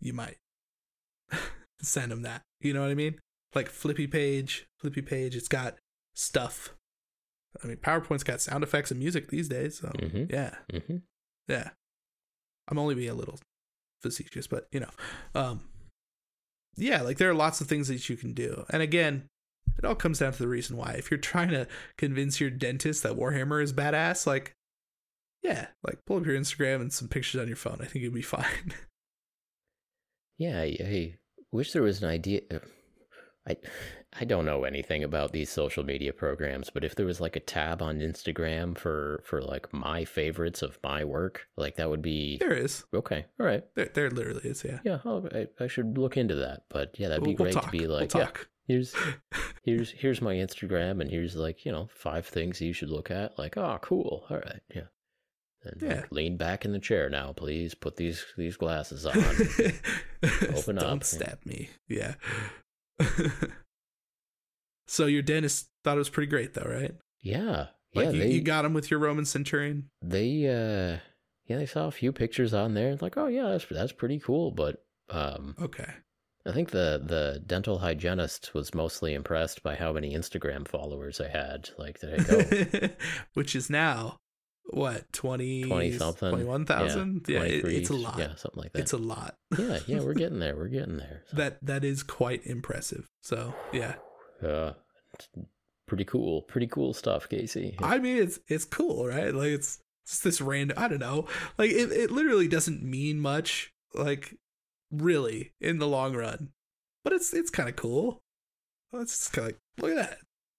You might. [laughs] Send them that. You know what I mean? Like flippy page, flippy page, it's got stuff. I mean, PowerPoint's got sound effects and music these days, so Mhm. yeah. hmm Yeah. I'm only being a little facetious, but you know. Um yeah, like there are lots of things that you can do. And again, it all comes down to the reason why. If you're trying to convince your dentist that Warhammer is badass, like yeah, like pull up your Instagram and some pictures on your phone. I think you'd be [laughs] fine. Yeah, I, I wish there was an idea. uh, I I don't know anything about these social media programs, but if there was like a tab on Instagram for for like my favorites of my work, like that would be there is. okay. All right. There, there literally is, yeah. Yeah, I, I should look into that. But yeah, that'd be We'll- we'll great talk. to be We'll like, yeah, here's [laughs] here's here's my Instagram, and here's like you know five things you should look at. Like, oh, cool. All right, yeah. And like, lean back in the chair now, please. Put these these glasses on. [laughs] Open Don't up. stab me. Yeah. [laughs] so your dentist thought it was pretty great though, right? yeah, Like yeah. you, they you got him with your Roman centurion. they uh yeah they saw a few pictures on there. Like, oh yeah, that's that's pretty cool. But um, Okay. I think the the dental hygienist was mostly impressed by how many Instagram followers I had. Like, go? [laughs] Which is now what 20 20 something. 21,000? Yeah, it- it's a lot. Yeah, something like that. It's a lot. yeah, yeah, we're [laughs] getting there. We're getting there. So, that that is quite impressive. So, yeah. Uh, pretty cool. Pretty cool stuff, Casey. I mean it's it's cool, right? Like it's just this random I don't know. Like it it literally doesn't mean much like really in the long run. But it's it's kind of cool. It's just kind of like look at that.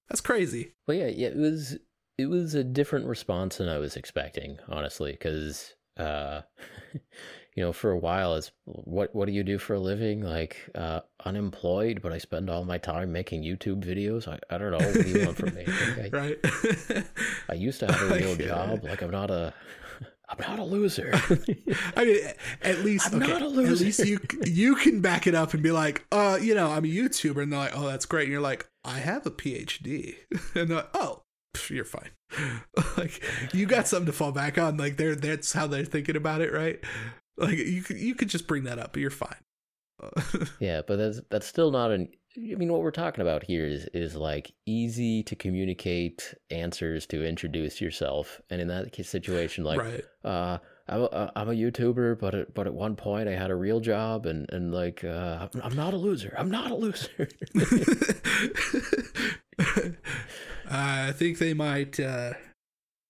That's crazy. Well, yeah, yeah, it was it was a different response than I was expecting, honestly, because uh, [laughs] you know, for a while, it's what what do you do for a living? Like uh, unemployed, but I spend all my time making YouTube videos. I, I don't know. What do you want from me? [laughs] I, right? [laughs] I used to [laughs] have a real job. Like I'm not a I'm not a loser. I mean, at least I'm okay, not a loser. at least you you can back it up and be like, uh, you know, I'm a YouTuber, and they're like, oh, that's great, and you're like, I have a PhD, and they're like, oh, you're fine. like you got something to fall back on. Like they're that's how they're thinking about it, right? Like you could you could just bring that up, but you're fine. [laughs] Yeah, but that's that's still not an. I mean, what we're talking about here is is like easy to communicate answers to introduce yourself, and in that situation, like, right. uh, I'm a, uh, I'm a YouTuber, but at, but at one point I had a real job, and and like, uh, I'm, I'm not a loser. I'm not a loser. [laughs] I think they might. uh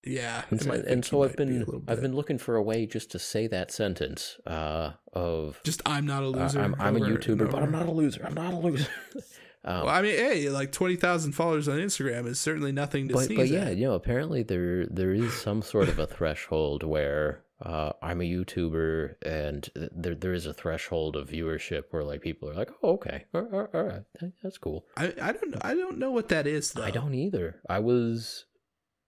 Yeah, and and so I've been I've been looking for a way just to say that sentence uh, of just. I'm not a uh, loser. I'm I'm a YouTuber, but I'm not a loser. I'm not a loser. [laughs] [laughs] um, Well, I mean, hey, like twenty thousand followers on Instagram is certainly nothing to but sneeze but yeah, at. you know, apparently there there is some sort of a threshold where uh, I'm a YouTuber, and there there is a threshold of viewership where like people are like, oh, okay, all, all- all right, that's cool. I, I don't know. I don't know what that is though. I don't either. I was,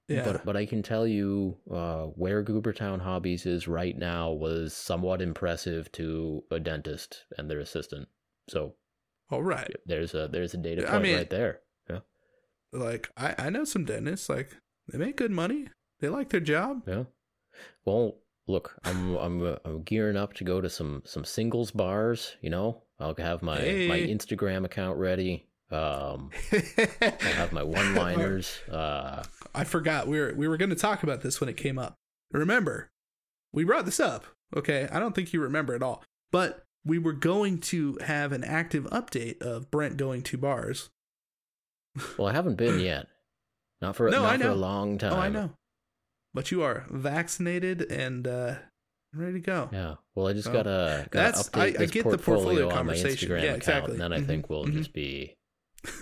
Yeah. but but I can tell you uh, where Goobertown Hobbies is right now was somewhat impressive to a dentist and their assistant. So All right. there's a there's a data I point mean- right there. Yeah, Like I, I know some dentists. Like they make good money. They like their job. yeah. Well, look, I'm I'm uh, I'm gearing up to go to some some singles bars. You know, I'll have my my Instagram account ready. Um, [laughs] I'll have my one liners. Uh, I forgot we were we were going to talk about this when it came up. Remember, we brought this up. Okay, I don't think you remember at all. But we were going to have an active update of Brent going to bars. Well, I haven't been yet. Not for No, not I for know. a long time. Oh, I know. But you are vaccinated and uh, ready to go. Yeah. Well, I just Oh. gotta, gotta That's- update I- I this get the portfolio, portfolio on my conversation. Instagram Yeah, account, exactly. and then I Mhm, think we'll mhm. just be,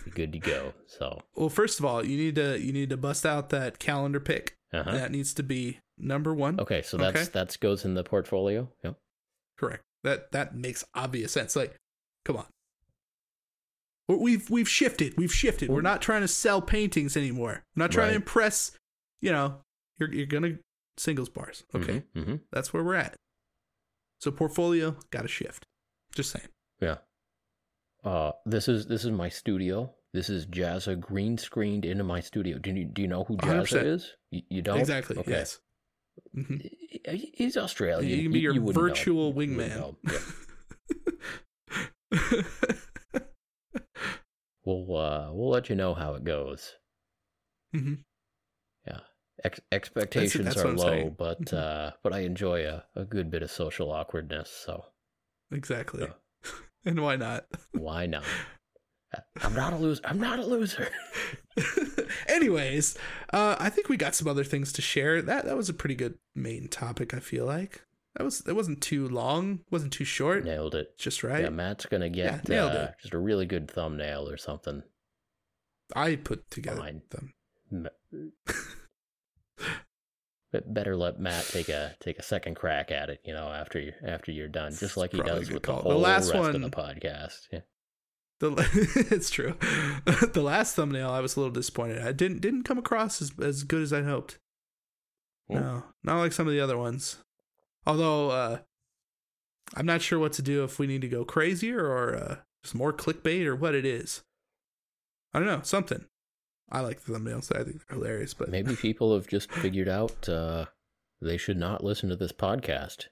be good to go. So, Well, first of all, you need to you need to bust out that calendar pick. uh-huh. That needs to be number one. okay. So that's Okay. that's goes in the portfolio. Yep. Correct. That that makes obvious sense. Like, come on. We've we've shifted. We've shifted. We're not trying to sell paintings anymore. We're not trying to impress. You know, you're you're gonna singles bars. Okay, hmm that's where we're at. So portfolio got to shift. Just saying. Yeah. Uh, this is this is my studio. This is Jazza green screened into my studio. Do you do you know who 100%. Jazza is? You, you don't Exactly. Okay. Yes. hmm He's Australian. You can be your you wouldn't know. virtual You wingman. know. Yeah. [laughs] We'll uh, we'll let you know how it goes. Mhm. Yeah. Ex- expectations that's are low, saying. but Mhm. uh, but I enjoy a, a good bit of social awkwardness. So Exactly. And why not? why not? [laughs] I'm not a loser. I'm not a loser. [laughs] Anyways, uh, I think we got some other things to share. That that was a pretty good main topic. I feel like that was that wasn't too long, wasn't too short, Nailed it. just right. Yeah, Matt's gonna get nailed uh, it. just a really good thumbnail or something. I put together Fine. them. [laughs] Better let Matt take a take a second crack at it, you know, after you after you're done, just like he Probably does with the call. The whole last rest one- of the podcast. Yeah. The [laughs] it's true. [laughs] the last thumbnail, I was a little disappointed. I didn't didn't come across as as good as I hoped. Hmm. No, not like some of the other ones. Although uh, I'm not sure what to do if we need to go crazier or uh, just more clickbait or what it is. I don't know something. I like the thumbnails. I think they're hilarious, but Maybe [laughs] people have just figured out uh, they should not listen to this podcast.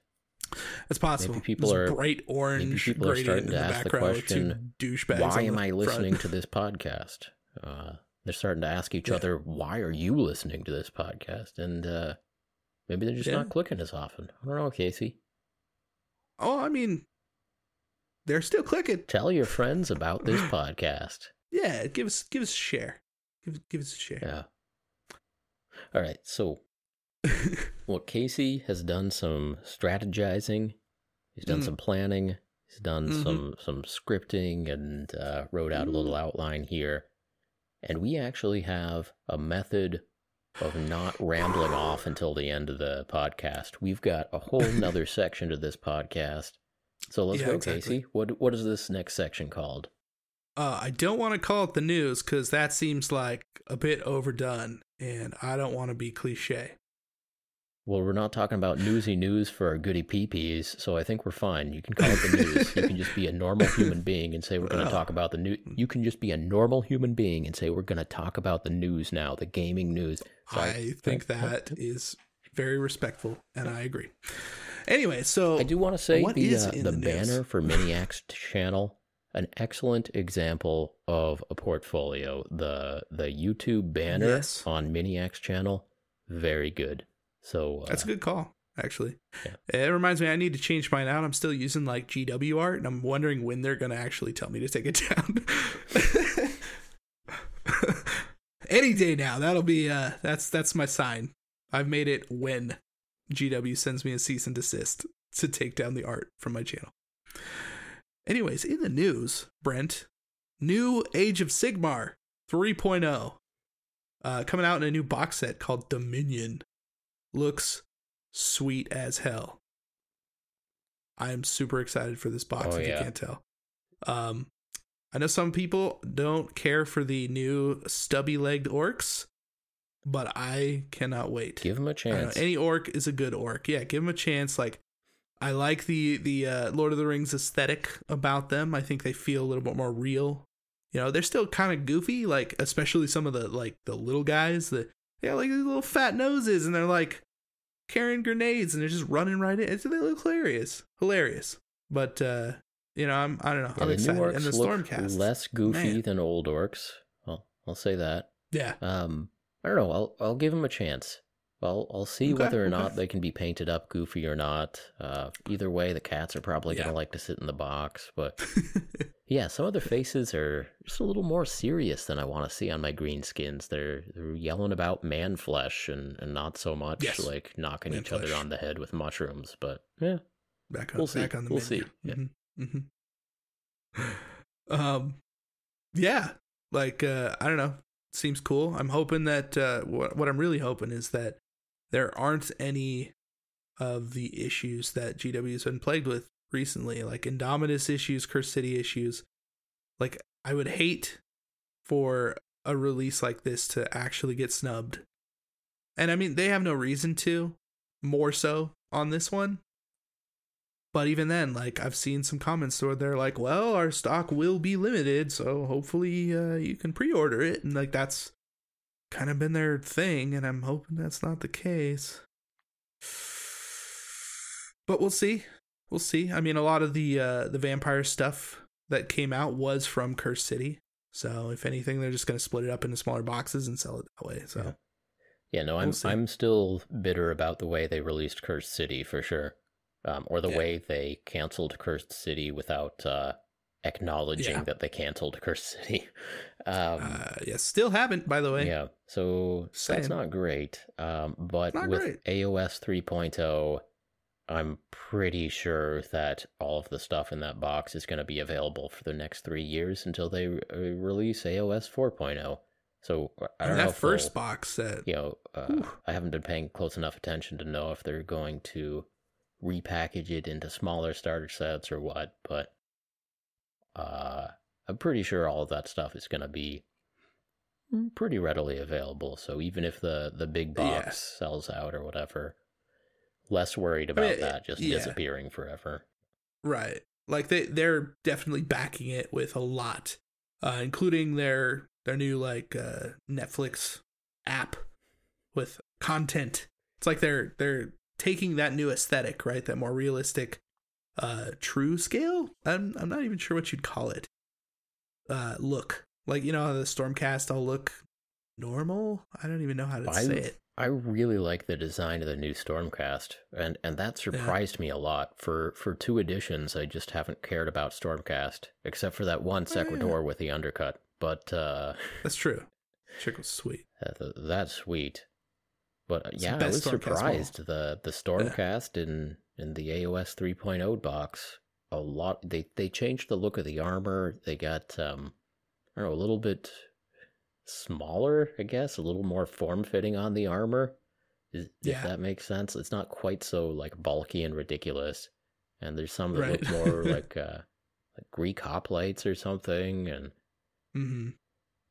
it's possible. maybe people There's are- bright orange people are starting to ask the question, why am I front. listening to [laughs] this podcast? Uh, they're starting to ask each Yeah. other, why are you listening to this podcast? And uh, maybe they're just Yeah. not clicking as often. I don't know, Casey. Oh, I mean, they're still clicking. Tell your friends about this podcast. Yeah, give us give us a share. Give give us a share. Yeah. All right. So, [laughs] well, Casey has done some strategizing. He's done Mm. some planning. He's done Mhm. some some scripting and uh, wrote out a little outline here. And we actually have a method of not rambling off until the end of the podcast. We've got a whole nother [laughs] section to this podcast. So let's Yeah, go, exactly. Casey. What what is this next section called? Uh, I don't want to call it the news because that seems like a bit overdone, and I don't want to be cliche. Well, we're not talking about newsy news for our goody peepees, so I think we're fine. You can call it the news. you can just be a normal human [laughs] being and say we're going to talk about the news. You can just be a normal human being and say we're going to talk about the news now, the gaming news. So I think I- that is very respectful, and I agree. Anyway, so I do want to say what the is uh, the, the banner for Miniac's channel, an excellent example of a portfolio. The the YouTube banner Yes. on Miniac's channel, very good. So uh, that's a good call, actually. Yeah. It reminds me, I need to change mine out. I'm still using like GW art, and I'm wondering when they're gonna actually tell me to take it [laughs] down. Any day now, that'll be uh, that's that's my sign. I've made it when GW sends me a cease and desist to take down the art from my channel. Anyways, in the news, Brent, new Age of Sigmar 3.0 uh, coming out in a new box set called Dominion. Looks sweet as hell. I'm super excited for this box Oh, if yeah. you can't tell. Um, I know some people don't care for the new stubby legged orcs, but I cannot wait. give him a chance. any orc is a good orc. Yeah, give him a chance. Like, I like the the uh, Lord of the Rings aesthetic about them. I think they feel a little bit more real. You know, they're still kind of goofy, like especially some of the like the little guys that they got like these little fat noses, and they're like carrying grenades, and they're just running right in. It's, they look hilarious, hilarious. But uh, you know, I'm I don't know. Yeah, I'm the excited. new orcs And the Stormcast, less goofy Man. than old orcs. Well, I'll say that. yeah, Um, I don't know. I'll I'll give them a chance. Well, I'll see Okay, whether or okay. not they can be painted up goofy or not. Uh, either way, the cats are probably Yeah. gonna like to sit in the box. But [laughs] yeah, some of their faces are just a little more serious than I want to see on my green skins. They're they're yelling about man flesh and, and not so much Yes. like knocking Man each other on the head with mushrooms. But yeah, back on We'll see. back on the We'll menu. see. Yeah. Mhm, mhm. Um, yeah, like uh, I don't know. Seems cool. I'm hoping that uh, what what I'm really hoping is that there aren't any of the issues that GW has been plagued with recently, like Indomitus issues, Cursed City issues. Like I would hate for a release like this to actually get snubbed. And I mean, they have no reason to, more so on this one. But even then, like I've seen some comments where they're like, "Well, our stock will be limited, so hopefully uh, you can pre-order it." And like that's kind of been their thing, and I'm hoping that's not the case. But we'll see. We'll see. I mean, a lot of the uh, the vampire stuff that came out was from Cursed City, so if anything, they're just going to split it up into smaller boxes and sell it that way. So Yeah. yeah, no, I'm see. I'm still bitter about the way they released Cursed City for sure, um, or the Yeah. way they canceled Cursed City without uh, acknowledging Yeah. that they canceled Cursed City. [laughs] Um, uh, yeah, still haven't, by the way. Yeah, so Saying. that's not great. Um, but Not with great. AOS 3.0, I'm pretty sure that all of the stuff in that box is going to be available for the next three years until they re- uh, release AOS 4.0. So I don't that if first box set. you know, uh, I haven't been paying close enough attention to know if they're going to repackage it into smaller starter sets or what, but uh, I'm pretty sure all of that stuff is going to be pretty readily available. So even if the the big box Yeah. sells out or whatever, less worried I about mean, that just yeah. disappearing forever. Right. Like they they're definitely backing it with a lot, uh, including their their new like uh, Netflix app with content. It's like they're they're taking that new aesthetic, right? That more realistic, uh, true scale. I'm I'm not even sure what you'd call it. Uh, look like you know how the Stormcast all look normal. I don't even know how to I- say it. I really like the design of the new Stormcast, and and that surprised me a lot. For for two editions, I just haven't cared about Stormcast, except for that one Oh, yeah. With the undercut. But uh, That's true. Chick was sweet. [laughs] that- that's sweet. But uh, yeah, I was Stormcast surprised the the Stormcast in in the AOS 3.0 box. A lot they they changed the look of the armor. They got um, I don't know a little bit smaller, I guess, a little more form fitting on the armor. Is, Yeah. If that makes sense, it's not quite so like bulky and ridiculous. And there's some that Right. look more [laughs] like uh, like Greek hoplites or something. And hmm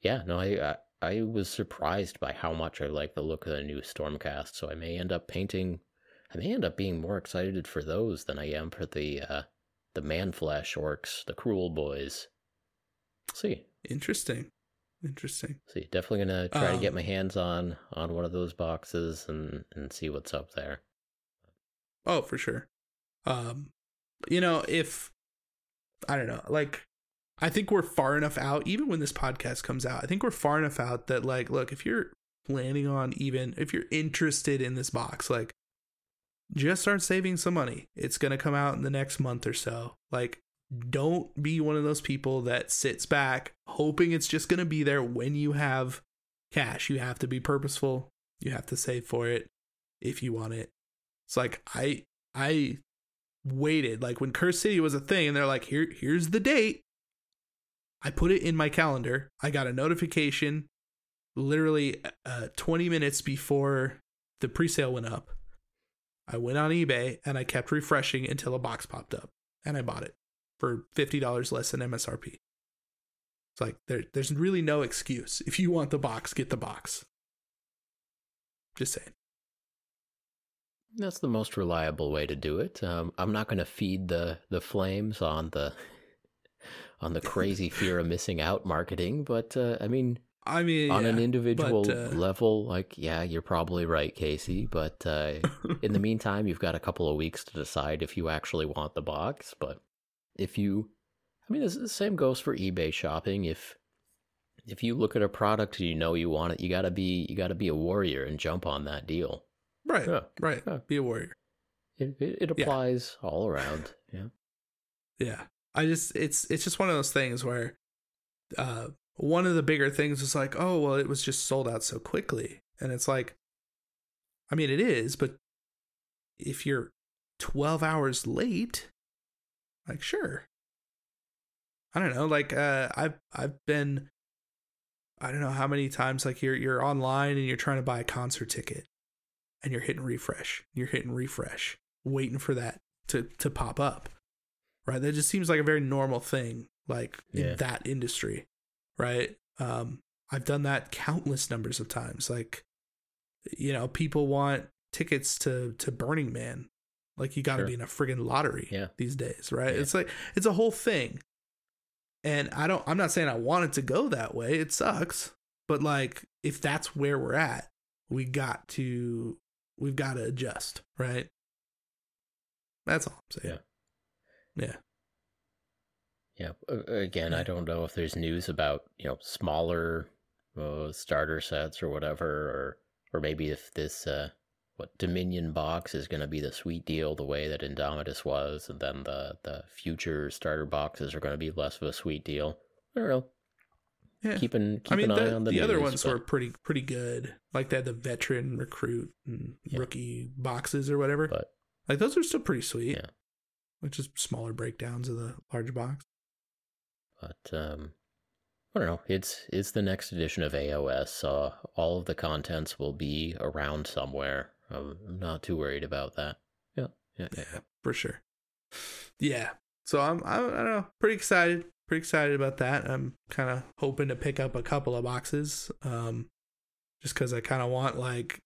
yeah, no, I, I I was surprised by how much I like the look of the new Stormcast. So I may end up painting. I may end up being more excited for those than I am for the uh, the Manflesh orcs, the Kruleboyz. See, Interesting. Interesting. see, definitely gonna try to get Um, my hands on on one of those boxes and and see what's up there. Oh, for sure. Um, you know, if I don't know, like, I think we're far enough out. Even when this podcast comes out, I think we're far enough out that, like, look, if you're planning on even if you're interested in this box, like, just start saving some money. It's gonna come out in the next month or so. Like, don't be one of those people that sits back hoping it's just gonna be there when you have cash. You have to be purposeful. You have to save for it if you want it. It's like I I waited like when Cursed City was a thing and they're like here here's the date. I put it in my calendar. I got a notification literally uh 20 minutes before the presale went up. I went on eBay and I kept refreshing until a box popped up and I bought it for $50 less than MSRP. It's like there there's really no excuse. If you want the box, get the box. Just saying. That's the most reliable way to do it. Um, I'm not going to feed the the flames on the [laughs] on the [laughs] crazy fear of missing out marketing, but uh, I mean, I mean, on an individual but, uh, level, like yeah, you're probably right, Casey. But uh, [laughs] in the meantime, you've got a couple of weeks to decide if you actually want the box. But if you, I mean, this- the same goes for eBay shopping. If if you look at a product and you know you want it, you gotta be you gotta be a warrior and jump on that deal. Right. Yeah. Right. Yeah. Be a warrior. It, it, it Yeah. applies all around. Yeah. Yeah. I just it's it's just one of those things where uh one of the bigger things was like, oh well it was just sold out so quickly. And it's like I mean it is, but if you're 12 hours late, like sure. I don't know, like uh I've I've been I don't know how many times like you're you're online and you're trying to buy a concert ticket and you're hitting refresh. You're hitting refresh, waiting for that to to pop up. Right? That just seems like a very normal thing like Yeah. in that industry. Right? Um I've done that countless numbers of times. Like you know, people want tickets to to Burning Man. Like you got to Sure. be in a friggin' lottery Yeah. these days, right? Yeah. It's like it's a whole thing. And I don't I'm not saying I want it to go that way. It sucks. But like if that's where we're at, we got to we've got to adjust, right? That's all I'm saying. Yeah. Yeah. A- Again, I don't know if there's news about you know smaller uh, starter sets or whatever, or or maybe if this uh, what Dominion box is going to be the sweet deal the way that Indomitus was, and then the the future starter boxes are going to be less of a sweet deal. I don't know. Yeah. Keeping keep I mean an eye on the, the other ones but- were pretty pretty good. Like they had the veteran recruit and Yeah. rookie boxes or whatever. but like those are still pretty sweet. Yeah. Like just smaller breakdowns of the large box. But um, I don't know. It's it's the next edition of AOS, so all of the contents will be around somewhere. I'm I'm not too worried about that. Yeah, yeah, Yeah, for sure. Yeah. So I'm I, I don't know, pretty excited. Pretty excited about that. I'm kind of hoping to pick up a couple of boxes um just cuz I kind of want like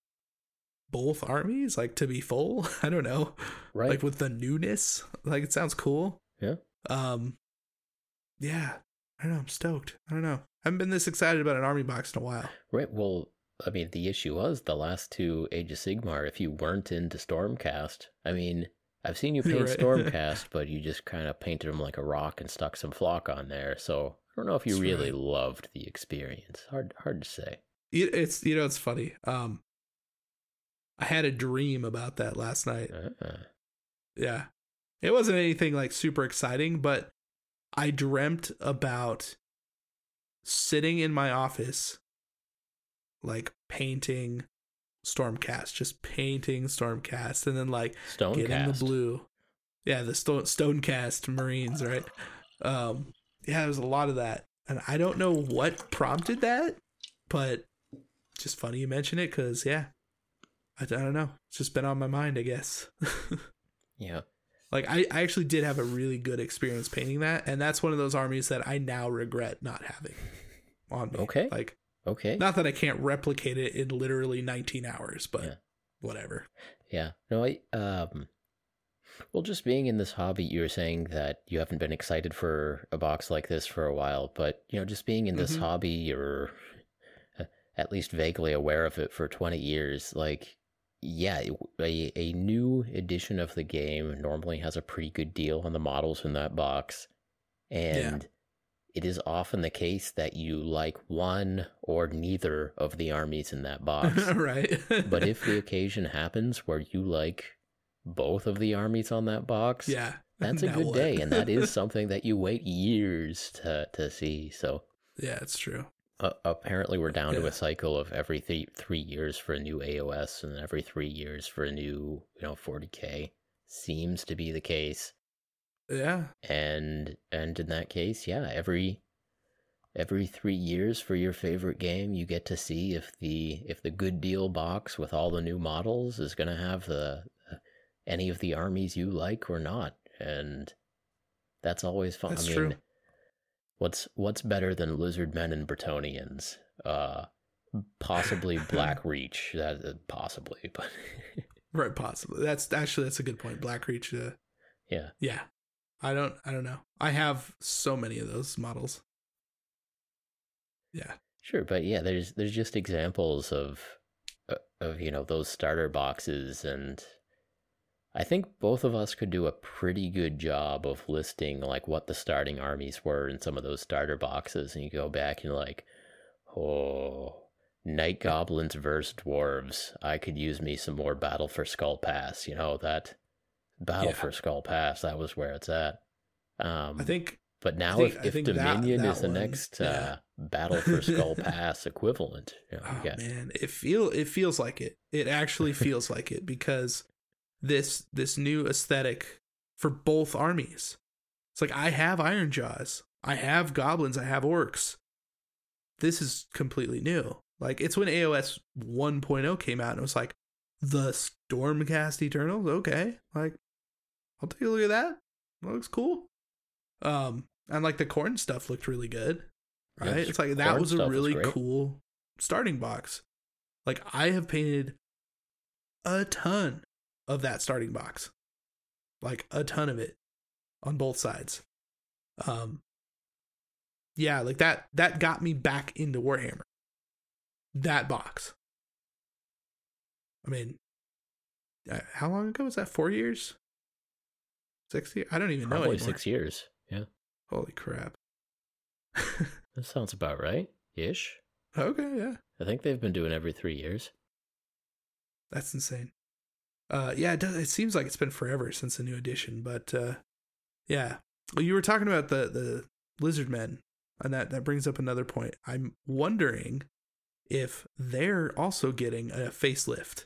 both armies like to be full. [laughs] I don't know. right. Like with the newness. Like it sounds cool. Yeah. Um yeah. I don't know. I'm stoked. I don't know. I haven't been this excited about an army box in a while. right. Well, I mean, the issue was the last two Age of Sigmar. If you weren't into Stormcast, I mean, I've seen you [laughs] paint right. [laughs] Stormcast, but you just kind of painted them like a rock and stuck some flock on there. So I don't know if you That's really right. loved the experience. Hard, hard to say. It, it's you know it's funny. Um I had a dream about that last night. Uh, Yeah. It wasn't anything like super exciting, but I dreamt about sitting in my office like painting Stormcast, just painting Stormcast and then like getting the blue. Yeah, the stone Stonecast Marines, right? Um yeah, there was a lot of that. And I don't know what prompted that, but just funny you mention it cuz yeah. I, I don't know. It's just been on my mind, I guess. [laughs] Yeah. Like I, I actually did have a really good experience painting that, and that's one of those armies that I now regret not having on me. Okay. Like Okay. not that I can't replicate it in literally 19 hours, but Yeah. whatever. Yeah. No, I um well just being in this hobby, you were saying that you haven't been excited for a box like this for a while, but you know, just being in this Mhm. hobby you're uh, at least vaguely aware of it for 20 years, like yeah, a, a new edition of the game normally has a pretty good deal on the models in that box. And it is often the case that you like one or neither of the armies in that [laughs] box. right. But if the [laughs] occasion happens where you like both of the armies on that box, yeah, [laughs] that's a now good what? day, and that is something that you wait years to to see. So yeah, it's true. Uh, apparently, we're down to a cycle of every th- three years for a new AOS, and every three years for a new you know 40k. Seems to be the case, Yeah, and and in that case, yeah, every every three years for your favorite game you get to see if the if the good deal box with all the new models is going to have the any of the armies you like or not and that's always fun That's i mean true. What's what's better than lizard men and Bretonnians uh possibly [laughs] black reach that uh, possibly [laughs] but right. Possibly. That's actually that's a good point. Black Reach. Uh, yeah yeah, I don't. I don't know. I have so many of those models. Yeah. Sure, but yeah, there's there's just examples of uh, of you know those starter boxes, and I think both of us could do a pretty good job of listing like what the starting armies were in some of those starter boxes, and you go back and you're like, oh, Night Goblins versus Dwarves. I could use me some more Battle for Skull Pass. You know that Battle Yeah. for Skull Pass. That was where it's at. Um, I think but now, think- if, if think that- Dominion that is the one, next yeah. uh, Battle for Skull [laughs] Pass equivalent, you know, oh man, it feel it feels like it. It actually [laughs] feels like it because this this new aesthetic for both armies. It's like I have Ironjawz, I have goblins, I have orcs. This is completely new. Like it's when AOS 1.0 came out and it was like the Stormcast Eternals, okay. Like I'll take a look at that. That looks cool. Um and like the Khorne stuff looked really good. Right? s- it's like that was a stuff was really cool starting box. Like I have painted a ton of that starting box. Like a ton of it on both sides. Um yeah, like that that got me back into Warhammer. That box. I mean, uh, how long ago was that? 4 years? 6 years? I don't even know probably six years. Yeah, Holy crap. [laughs] that sounds about right, ish. okay, yeah. I think they've been doing every three years. That's insane. Uh, yeah, it, does, it seems like it's been forever since the new edition, but uh, yeah. Well, you were talking about the the lizard men, and that that brings up another point. I'm wondering if they're also getting a facelift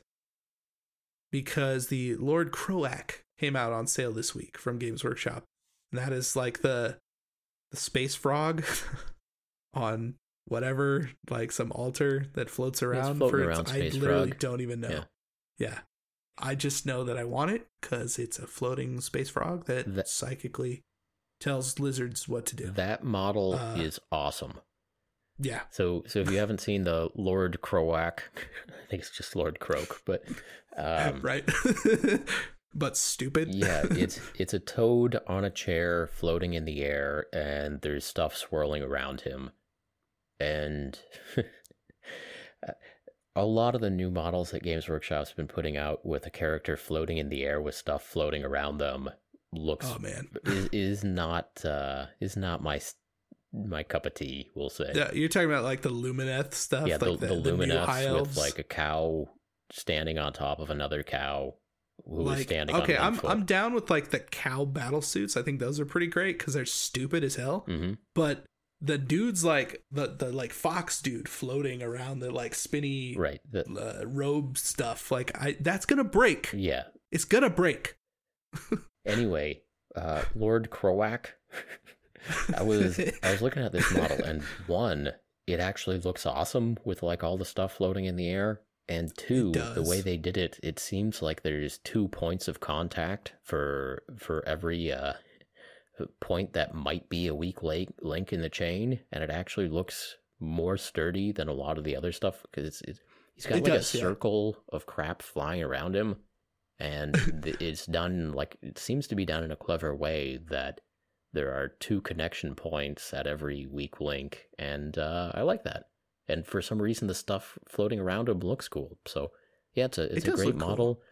because the Lord Kroak came out on sale this week from Games Workshop, and that is like the the space frog [laughs] on whatever like some altar that floats around floating for around, I space literally frog. don't even know. Yeah. Yeah. I just know that I want it because it's a floating space frog that, That- psychically tells lizards what to do. That model Uh, is awesome. yeah. So, so if you haven't seen the Lord Kroak, [laughs] I think it's just Lord Kroak, but um, [laughs] right. [laughs] but stupid. yeah, it's it's a toad on a chair floating in the air, and there's stuff swirling around him, and a lot of the new models that Games Workshop's been putting out with a character floating in the air with stuff floating around them looks oh man. [laughs] is, is not uh is not my my cup of tea. We'll say. Yeah, you're talking about like the Lumineth stuff. yeah, like the, the, Lumineths with like a cow standing on top of another cow who is like standing okay, I'm foot. I'm down with like the cow battle suits. I think those are pretty great because they're stupid as hell. hmm But the dude's like the the like fox dude floating around the like spinny Right. The, uh, robe stuff. Like I that's gonna break. yeah. It's gonna break. [laughs] Anyway, uh, Lord Kroak. [laughs] I was I was looking at this model, and one, it actually looks awesome with like all the stuff floating in the air. And two, the way they did it, it seems like there's two points of contact for for every uh, point that might be a weak link in the chain, and it actually looks more sturdy than a lot of the other stuff because it's, it's he's got It like does, a yeah. circle of crap flying around him, and [coughs] it's done like it seems to be done in a clever way that there are two connection points at every weak link, and uh, I like that. And for some reason, the stuff floating around him looks cool. So yeah, it's a it's It a great model. cool.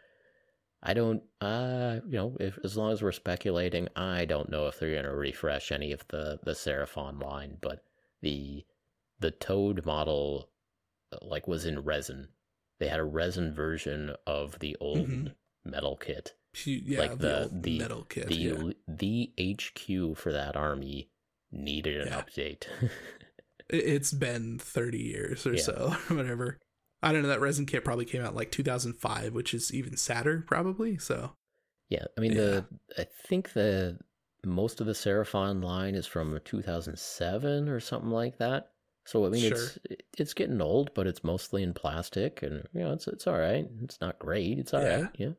I don't, uh, you know, if as long as we're speculating, I don't know if they're gonna refresh any of the the Seraphon line, but the the Toad model, uh, like, was in resin. They had a resin version of the old Mhm. metal kit. Yeah, Like the, the- the- metal kit. the yeah. the HQ for that army needed an Yeah. update. [laughs] It- It's been 30 years or so, [laughs] whatever. I don't know. That resin kit probably came out like 2005, which is even sadder, probably. So yeah, I mean the I think the most of the Seraphon line is from 2007 or something like that. So I mean it's it's getting old, but it's mostly in plastic, and you know it's it's all right. It's not great. It's all Yeah. right. Yeah.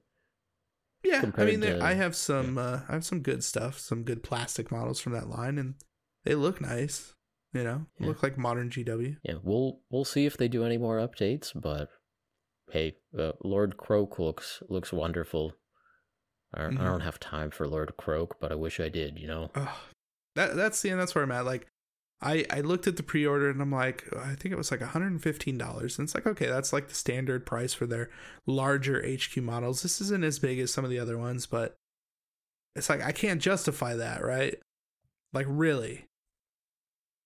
yeah, I mean, to- I have some, uh, I have some good stuff, some good plastic models from that line, and they look nice. You know, Yeah. look like modern GW. Yeah, we'll we'll see if they do any more updates, but hey, uh, Lord Kroak looks looks wonderful. I, Mhm. I don't have time for Lord Kroak, but I wish I did. You know. That that's the and that's where I'm at. Like, I I looked at the pre-order and I'm like, I think it was like 115 dollars, and it's like, okay, that's like the standard price for their larger HQ models. This isn't as big as some of the other ones, but it's like I can't justify that, right? Like, really.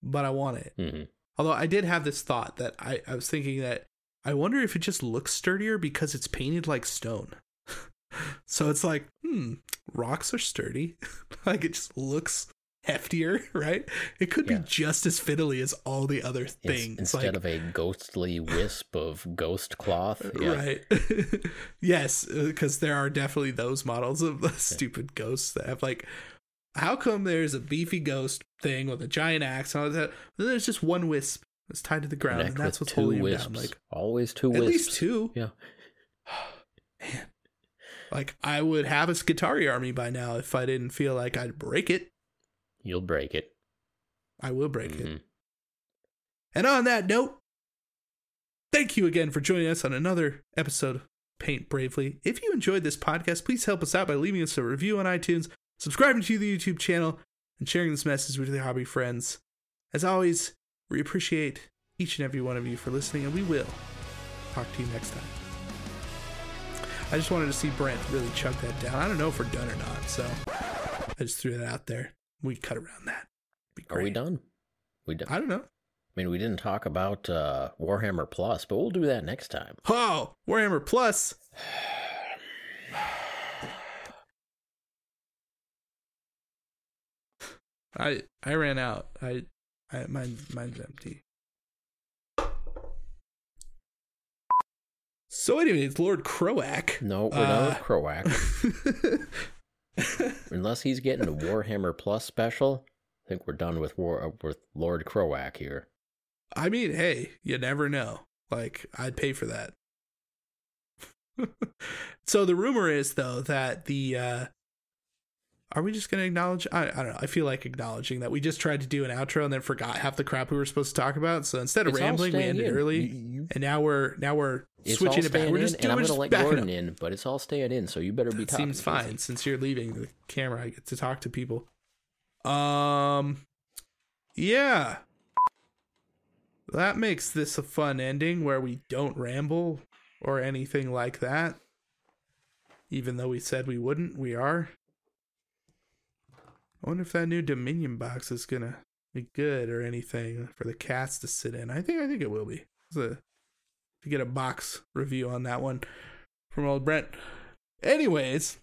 But I want it. hmm Although I did have this thought that I, I was thinking that I wonder if it just looks sturdier because it's painted like stone. [laughs] so it's like, hmm, rocks are sturdy. [laughs] like it just looks heftier, [laughs] right? It could Yeah. be just as fiddly as all the other things. instead like, of a ghostly wisp of ghost cloth. Yeah. Right. yes, because there are definitely those models of the stupid ghosts that have like. How come there's a beefy ghost thing with a giant axe and all that? Then there's just one wisp that's tied to the ground, Neck and that's what's holding him down. Like Always two at wisps. least two. Yeah. [sighs] Man, like I would have a Skitarii army by now if I didn't feel like I'd break it. You'll break it. I will break it. Mhm. And on that note, thank you again for joining us on another episode of Paint Bravely. If you enjoyed this podcast, please help us out by leaving us a review on iTunes, subscribing to the YouTube channel, and sharing this message with your hobby friends. As always, we appreciate each and every one of you for listening, and we will talk to you next time. I just wanted to see Brent really chug that down. I don't know if we're done or not, so I just threw that out there. We cut around that. Are we done? We done. I don't know. I mean, we didn't talk about uh, Warhammer Plus, but we'll do that next time. Oh, Warhammer Plus. I I ran out. I I mine mine's empty. So anyway, it's Lord Kroak. No, we're done with Kroak. [laughs] Unless he's getting a Warhammer Plus special, I think we're done with War uh, with Lord Kroak here. I mean, hey, you never know. Like, I'd pay for that. [laughs] so the rumor is though that the uh are we just gonna acknowledge I, I don't know, I feel like acknowledging that we just tried to do an outro and then forgot half the crap we were supposed to talk about. So instead of It's rambling, we ended in. early. You- you- and now we're now we're It's switching all it back. We're in, just and doing I'm gonna let Gordon in, but it's all staying in, so you better be That talking. seems fine since you're leaving the camera. I get to talk to people. Um, yeah, that makes this a fun ending where we don't ramble or anything like that. Even though we said we wouldn't, we are. I wonder if that new Dominion box is gonna be good or anything for the cats to sit in. I think I think it will be. It's a- to get a box review on that one from old Brent. Anyways,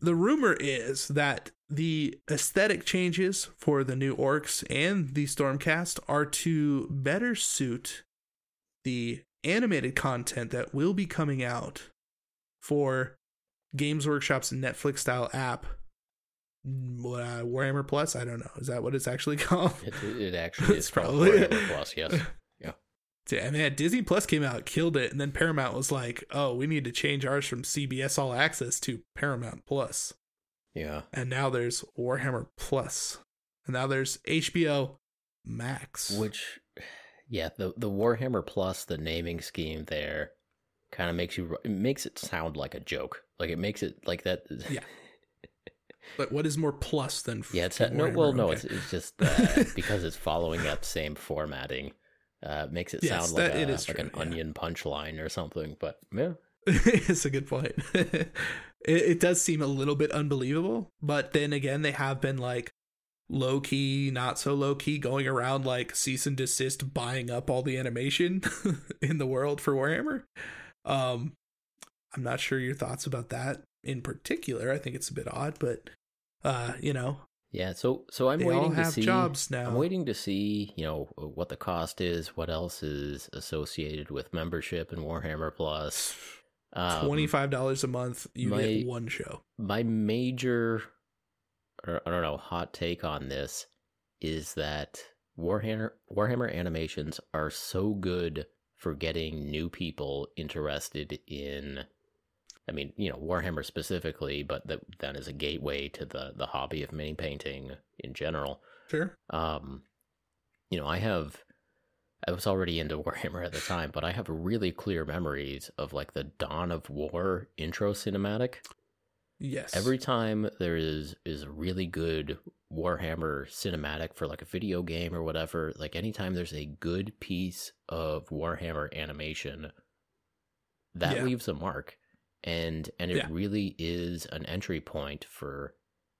the rumor is that the aesthetic changes for the new orcs and the Stormcast are to better suit the animated content that will be coming out for Games Workshop's Netflix style app. What, uh, Warhammer Plus? I don't know. Is that what it's actually [laughs] called? It, it [laughs] actually is probably- Warhammer Plus. Yes. [laughs] Yeah, Damn, man, Disney Plus came out, killed it, and then Paramount was like, "Oh, we need to change ours from CBS All Access to Paramount Plus." Yeah. And now there's Warhammer Plus. Plus, and now there's HBO Max. Which, yeah, the the Warhammer Plus, the naming scheme there, kind of makes you it makes it sound like a joke. Like it makes it like that. Yeah. But what is more plus than? f- Yeah, it's no. Well, no, Okay. it's it's just uh, [laughs] because it's following that same formatting. Uh, makes it Yes, sound like, that- a, is like true, an yeah. onion punchline or something. But yeah, [laughs] it's a good point. [laughs] it, it does seem a little bit unbelievable, but then again, they have been like low key, not so low key, going around like cease and desist, buying up all the animation in the world for Warhammer. Um, I'm not sure your thoughts about that in particular. I think it's a bit odd, but uh, you know, yeah. So so I'm they waiting all to have see. jobs now. I'm waiting to see, you know, what the cost is, what else is associated with membership in Warhammer Plus. Um, Twenty five dollars a month, you my- get one show. my major or I don't know, hot take on this is that Warhammer Warhammer animations are so good for getting new people interested in I mean, you know, Warhammer specifically, but that then is a gateway to the the hobby of mini painting in general. Sure. Um, you know, I have, I was already into [laughs] Warhammer at the time, but I have really clear memories of like the Dawn of War intro cinematic. Yes. Every time there is is a really good Warhammer cinematic for like a video game or whatever, like anytime there's a good piece of Warhammer animation, that Yeah. leaves a mark. And and it Yeah. really is an entry point for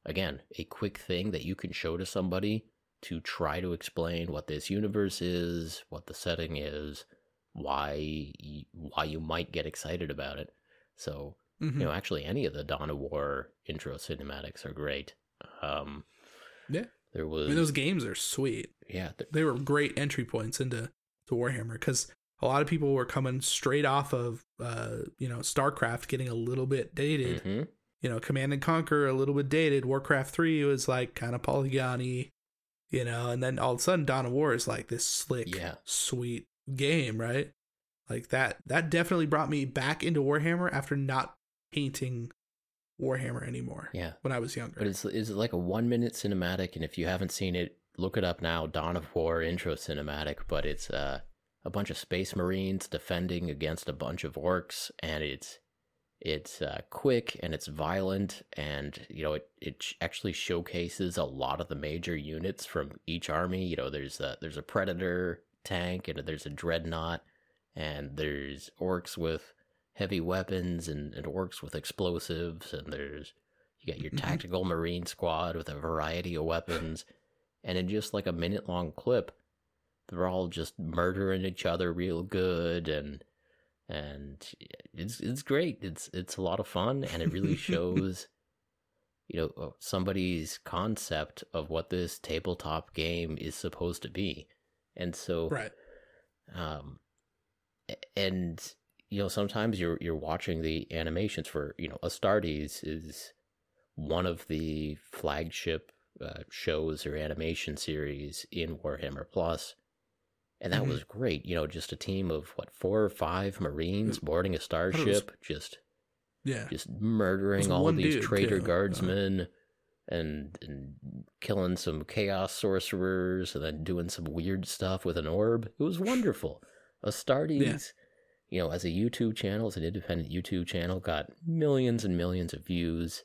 again, a quick thing that you can show to somebody to try to explain what this universe is, what the setting is, why why you might get excited about it. So, Mhm. you know, actually any of the Dawn of War intro cinematics are great. Um Yeah. There I was mean, those games are sweet. yeah, th- They were great entry points into to Warhammer because a lot of people were coming straight off of, uh, you know, StarCraft getting a little bit dated. mhm. You know, Command and Conquer a little bit dated. Warcraft three was like kind of polygony, you know, and then all of a sudden Dawn of War is like this slick, Yeah. sweet game, right? Like that. That definitely brought me back into Warhammer after not painting Warhammer anymore yeah. when I was younger. But it's it's like a one minute cinematic, and if you haven't seen it, look it up now. Dawn of War intro cinematic. But it's uh, a bunch of space marines defending against a bunch of orcs, and it's it's uh, quick and it's violent, and you know it it actually showcases a lot of the major units from each army. You know, there's a there's a predator tank, and there's a dreadnought, and there's orcs with heavy weapons and, and orcs with explosives, and there's you got your Mhm. tactical marine squad with a variety of weapons, and in just like a minute long clip, they're all just murdering each other real good, and and it's it's great. It's it's a lot of fun, and it really [laughs] shows, you know, uh, somebody's concept of what this tabletop game is supposed to be, and so right. um and you know sometimes you're you're watching the animations for you know astartes is one of the flagship uh, shows or animation series in warhammer plus and that Mhm. was great you know just a team of what four or five marines boarding a it was- starship just Yeah. just murdering all these dude, traitor too, uh. guardsmen and and killing some chaos sorcerers and then doing some weird stuff with an orb. It was wonderful. Astartes, you know, as a YouTube channel, as an independent YouTube channel, got millions and millions of views,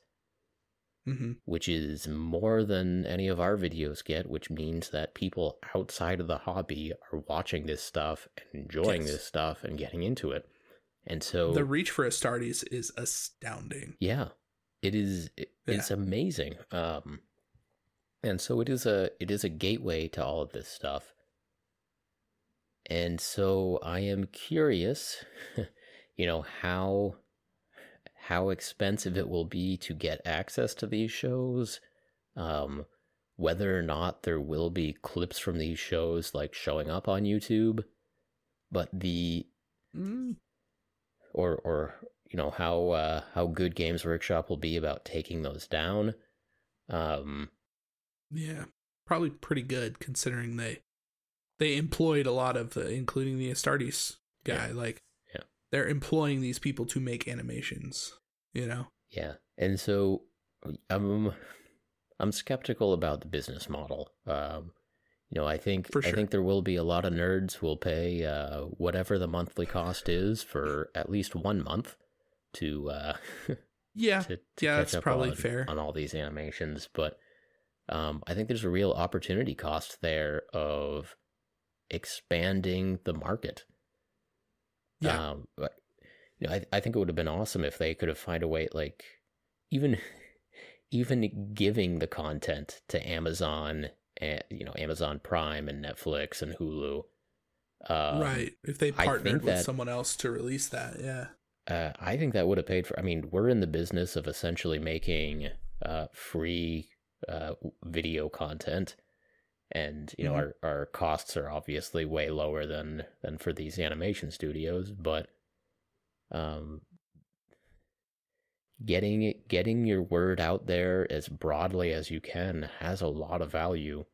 hmm which is more than any of our videos get, which means that people outside of the hobby are watching this stuff and enjoying Yes. this stuff and getting into it. And so The reach for Astartes is astounding. yeah it is it, Yeah. it's amazing um and so it is a it is a gateway to all of this stuff and so i am curious [laughs] you know how how expensive it will be to get access to these shows um whether or not there will be clips from these shows like showing up on youtube but the Mm, or or you know how uh, how good Games Workshop will be about taking those down. Um, yeah, probably pretty good considering they they employed a lot of the, including the Astartes guy. Like, Yeah. They're employing these people to make animations. You know, yeah, and so I'm I'm skeptical about the business model. Um, you know, I think For I think there will be a lot of nerds who will pay uh, whatever the monthly cost is for at least one month to uh, [laughs] yeah, to, to yeah, that's probably on, fair. on all these animations, but um, I think there's a real opportunity cost there of expanding the market. Yeah, Um, but, you know, I, I think it would have been awesome if they could have find a way, like even [laughs] even giving the content to Amazon and you know Amazon Prime and Netflix and Hulu. Um, right. If they partnered with that- someone else to release that, yeah, Uh, I think that would have paid for. I mean, we're in the business of essentially making uh, free uh, video content, and you know Mhm. our our costs are obviously way lower than than for these animation studios. But um, getting it, getting your word out there as broadly as you can has a lot of value,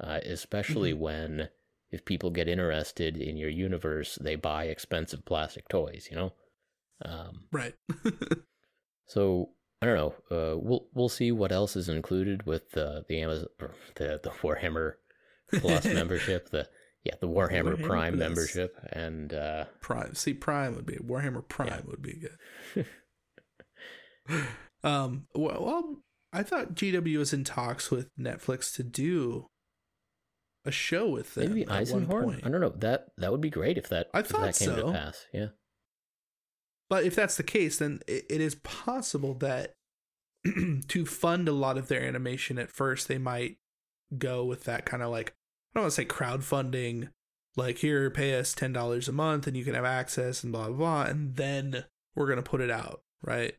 uh, especially when if people get interested in your universe, they buy expensive plastic toys. You know. Um, right. [laughs] so I don't know. Uh, we'll we'll see what else is included with the the Amazon the the Warhammer Plus [laughs] membership. The yeah the Warhammer, Warhammer Prime Plus. membership and uh, Prime. See, Prime would be Warhammer Prime Yeah. would be good. [laughs] um. Well, I thought GW was in talks with Netflix to do a show with them. maybe Eisenhorn. I don't know. That that would be great if that I thought that came so. to pass. Yeah. But if that's the case, then it, it is possible that [clears throat] to fund a lot of their animation at first, they might go with that kind of like don't want to say crowdfunding, like here pay us ten dollars a month and you can have access and blah blah blah, and then we're gonna put it out, right?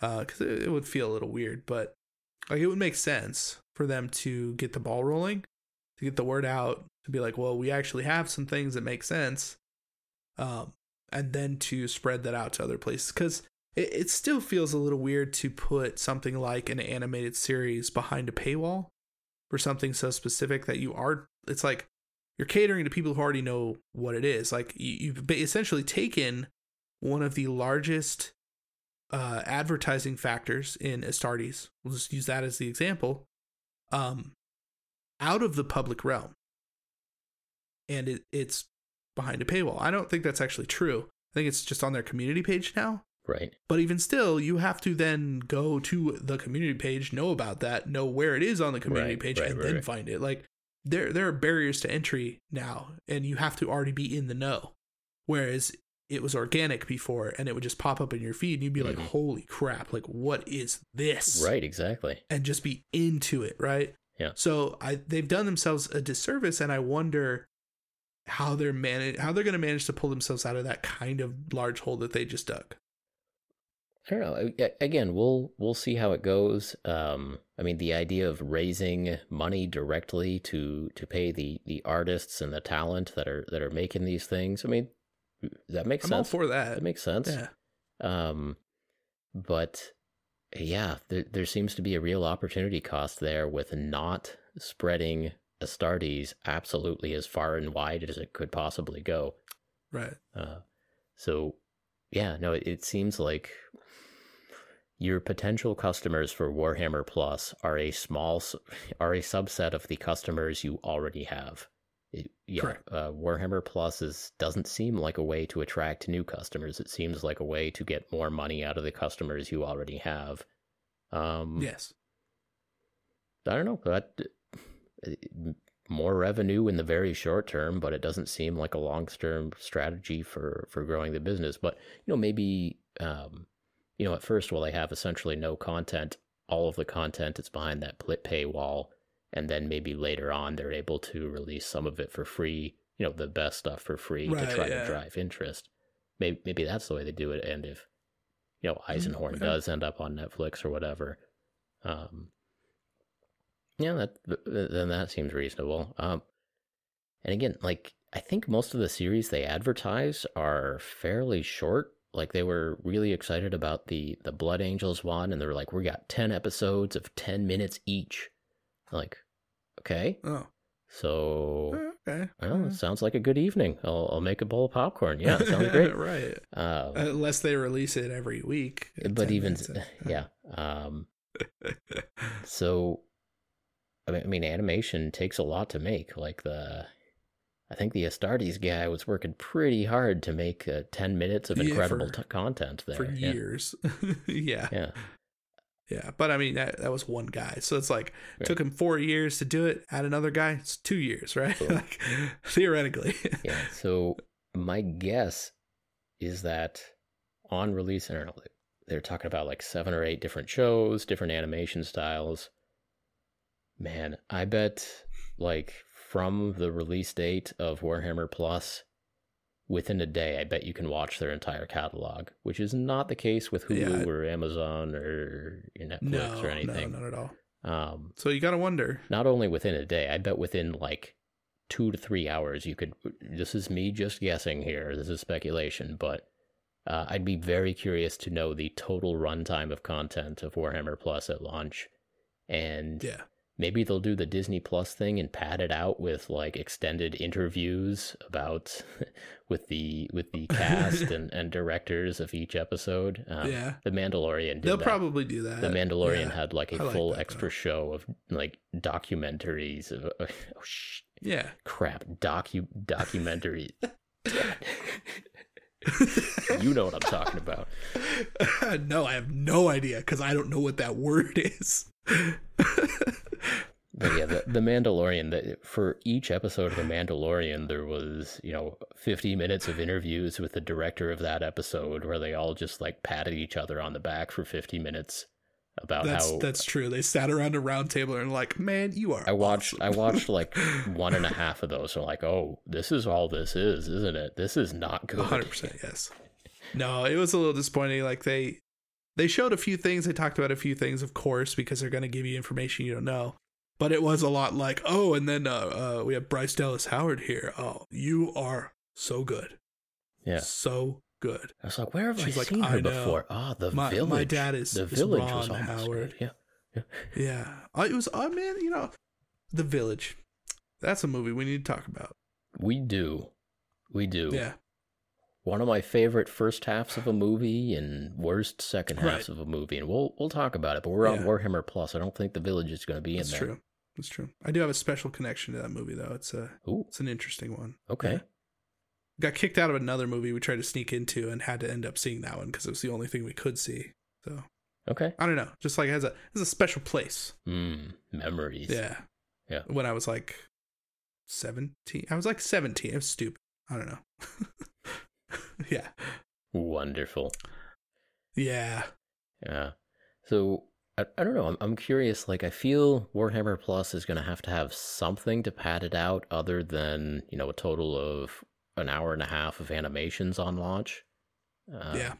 Because it, it would feel a little weird, but like it would make sense for them to get the ball rolling, to get the word out, to be like, well, we actually have some things that make sense, um, and then to spread that out to other places because it, it still feels a little weird to put something like an animated series behind a paywall for something so specific that you are it's like you're catering to people who already know what it is. Like you, you've essentially taken one of the largest uh, advertising factors in astartes. We'll just use that as the example um, out of the public realm. And it, it's behind a paywall. I don't think that's actually true. I think it's just on their community page now. Right. but even still, you have to then go to the community page, know about that, know where it is on the community Right, page, right, and right, then find it. Like there there are barriers to entry now, and you have to already be in the know. Whereas it was organic before, and it would just pop up in your feed, and you'd be like, Mhm. "Holy crap! Like what is this?" Right. Exactly. and just be into it, right? Yeah. So I they've done themselves a disservice, and I wonder how they're manage how they're going to manage to pull themselves out of that kind of large hole that they just dug. I don't know. Again, we'll we'll see how it goes. Um, I mean, the idea of raising money directly to to pay the the artists and the talent that are that are making these things. I mean, that makes I'm sense. all for that that. makes sense. Yeah. Um, but yeah, there there seems to be a real opportunity cost there with not spreading Astartes absolutely as far and wide as it could possibly go. Right. Uh, so, yeah, no, it, it seems like your potential customers for Warhammer Plus are a small, are a subset of the customers you already have. It- yeah, uh, Warhammer Plus is doesn't seem like a way to attract new customers. It seems like a way to get more money out of the customers you already have. Um, Yes. I don't know. That uh, more revenue in the very short term, but it doesn't seem like a long term strategy for for growing the business. But you know, maybe um, you know, at first, while they have essentially no content, all of the content is behind that paywall, and then maybe later on they're able to release some of it for free. You know, the best stuff for free Right, to try yeah. to drive interest. Maybe maybe that's the way they do it. And if you know Eisenhorn okay. does end up on Netflix or whatever, um, yeah, that then that seems reasonable. Um, and again, like I think most of the series they advertise are fairly short. Like they were really excited about the the Blood Angels one, and they were like, "We got ten episodes of ten minutes each." Like, okay, Oh. so Okay. well, it sounds like a good evening. I'll I'll make a bowl of popcorn. Yeah, sounds [laughs] great. right. Um, Unless they release it every week. but even [laughs] yeah, um, [laughs] so I mean, I mean, animation takes a lot to make. Like the, I think the Astartes guy was working pretty hard to make uh, ten minutes of Yeah, incredible for- t- content there. for yeah. years. [laughs] yeah. Yeah, Yeah. But I mean, that, that was one guy. So it's like, Right. took him four years to do it. Add another guy, it's two years, right? [laughs] Cool. like, theoretically. [laughs] yeah. So my guess is that on release, I don't know, they're talking about like seven or eight different shows, different animation styles. Man, I bet like from the release date of Warhammer Plus, within a day, I bet you can watch their entire catalog, which is not the case with Hulu Yeah. or Amazon or Netflix no, or anything. no, not at all. Um, So you got to wonder. not only within a day, I bet within like two to three hours, you could. This is me just guessing here. This is speculation, but uh, I'd be very curious to know the total runtime of content of Warhammer Plus at launch, and Yeah. Maybe they'll do the Disney Plus thing and pad it out with like extended interviews about [laughs] with the with the [laughs] cast and, and directors of each episode. Um, yeah. The Mandalorian. Did They'll that. probably do that. The Mandalorian Yeah. had like a like full that, extra though. show of like documentaries of [laughs] oh sh- Yeah. crap docu documentary. you know what I'm talking about. no, I have no idea because I don't know what that word is. But yeah, the, the Mandalorian. The, for each episode of the Mandalorian, there was you know 50 minutes of interviews with the director of that episode, where they all just like patted each other on the back for 50 minutes. about That's how that's true. They sat around a round table and like, man, you are. I watched awesome." I watched like [laughs] one and a half of those. And like, oh, this is all this is, isn't it? This is not good. hundred percent yes. No, it was a little disappointing. Like they they showed a few things. They talked about a few things, of course, because they're going to give you information you don't know. But it was a lot like, oh, and then uh, uh, we have Bryce Dallas Howard here. Oh, you are so good, Yeah. so good. I was like, where have She's I like, seen her "I before? Ah, the My- my village. dad is- the is village was Ron almost Howard. good. Yeah. Yeah, uh, it was. Oh man, you know, The Village. That's a movie we need to talk about. We do. We do. Yeah, One of my favorite first halves of a movie and worst second halves Right. of a movie. And we'll we'll talk about it, but we're on Yeah. Warhammer Plus. I don't think the village is gonna be in that's there. true. That's true. I do have a special connection to that movie, though. It's a Ooh, it's an interesting one. okay. Yeah. Got kicked out of another movie we tried to sneak into and had to end up seeing that one because it was the only thing we could see. So Okay. I don't know. Just like it has a has a special place. Mm, memories. Yeah. Yeah. When I was like seventeen, I was like seventeen. It was stupid. I don't know. [laughs] [laughs] yeah. Wonderful. Yeah. Yeah. So I, I don't know. I'm I'm curious. Like I feel Warhammer Plus is gonna have to have something to pad it out other than you know a total of an hour and a half of animations on launch. Uh, yeah.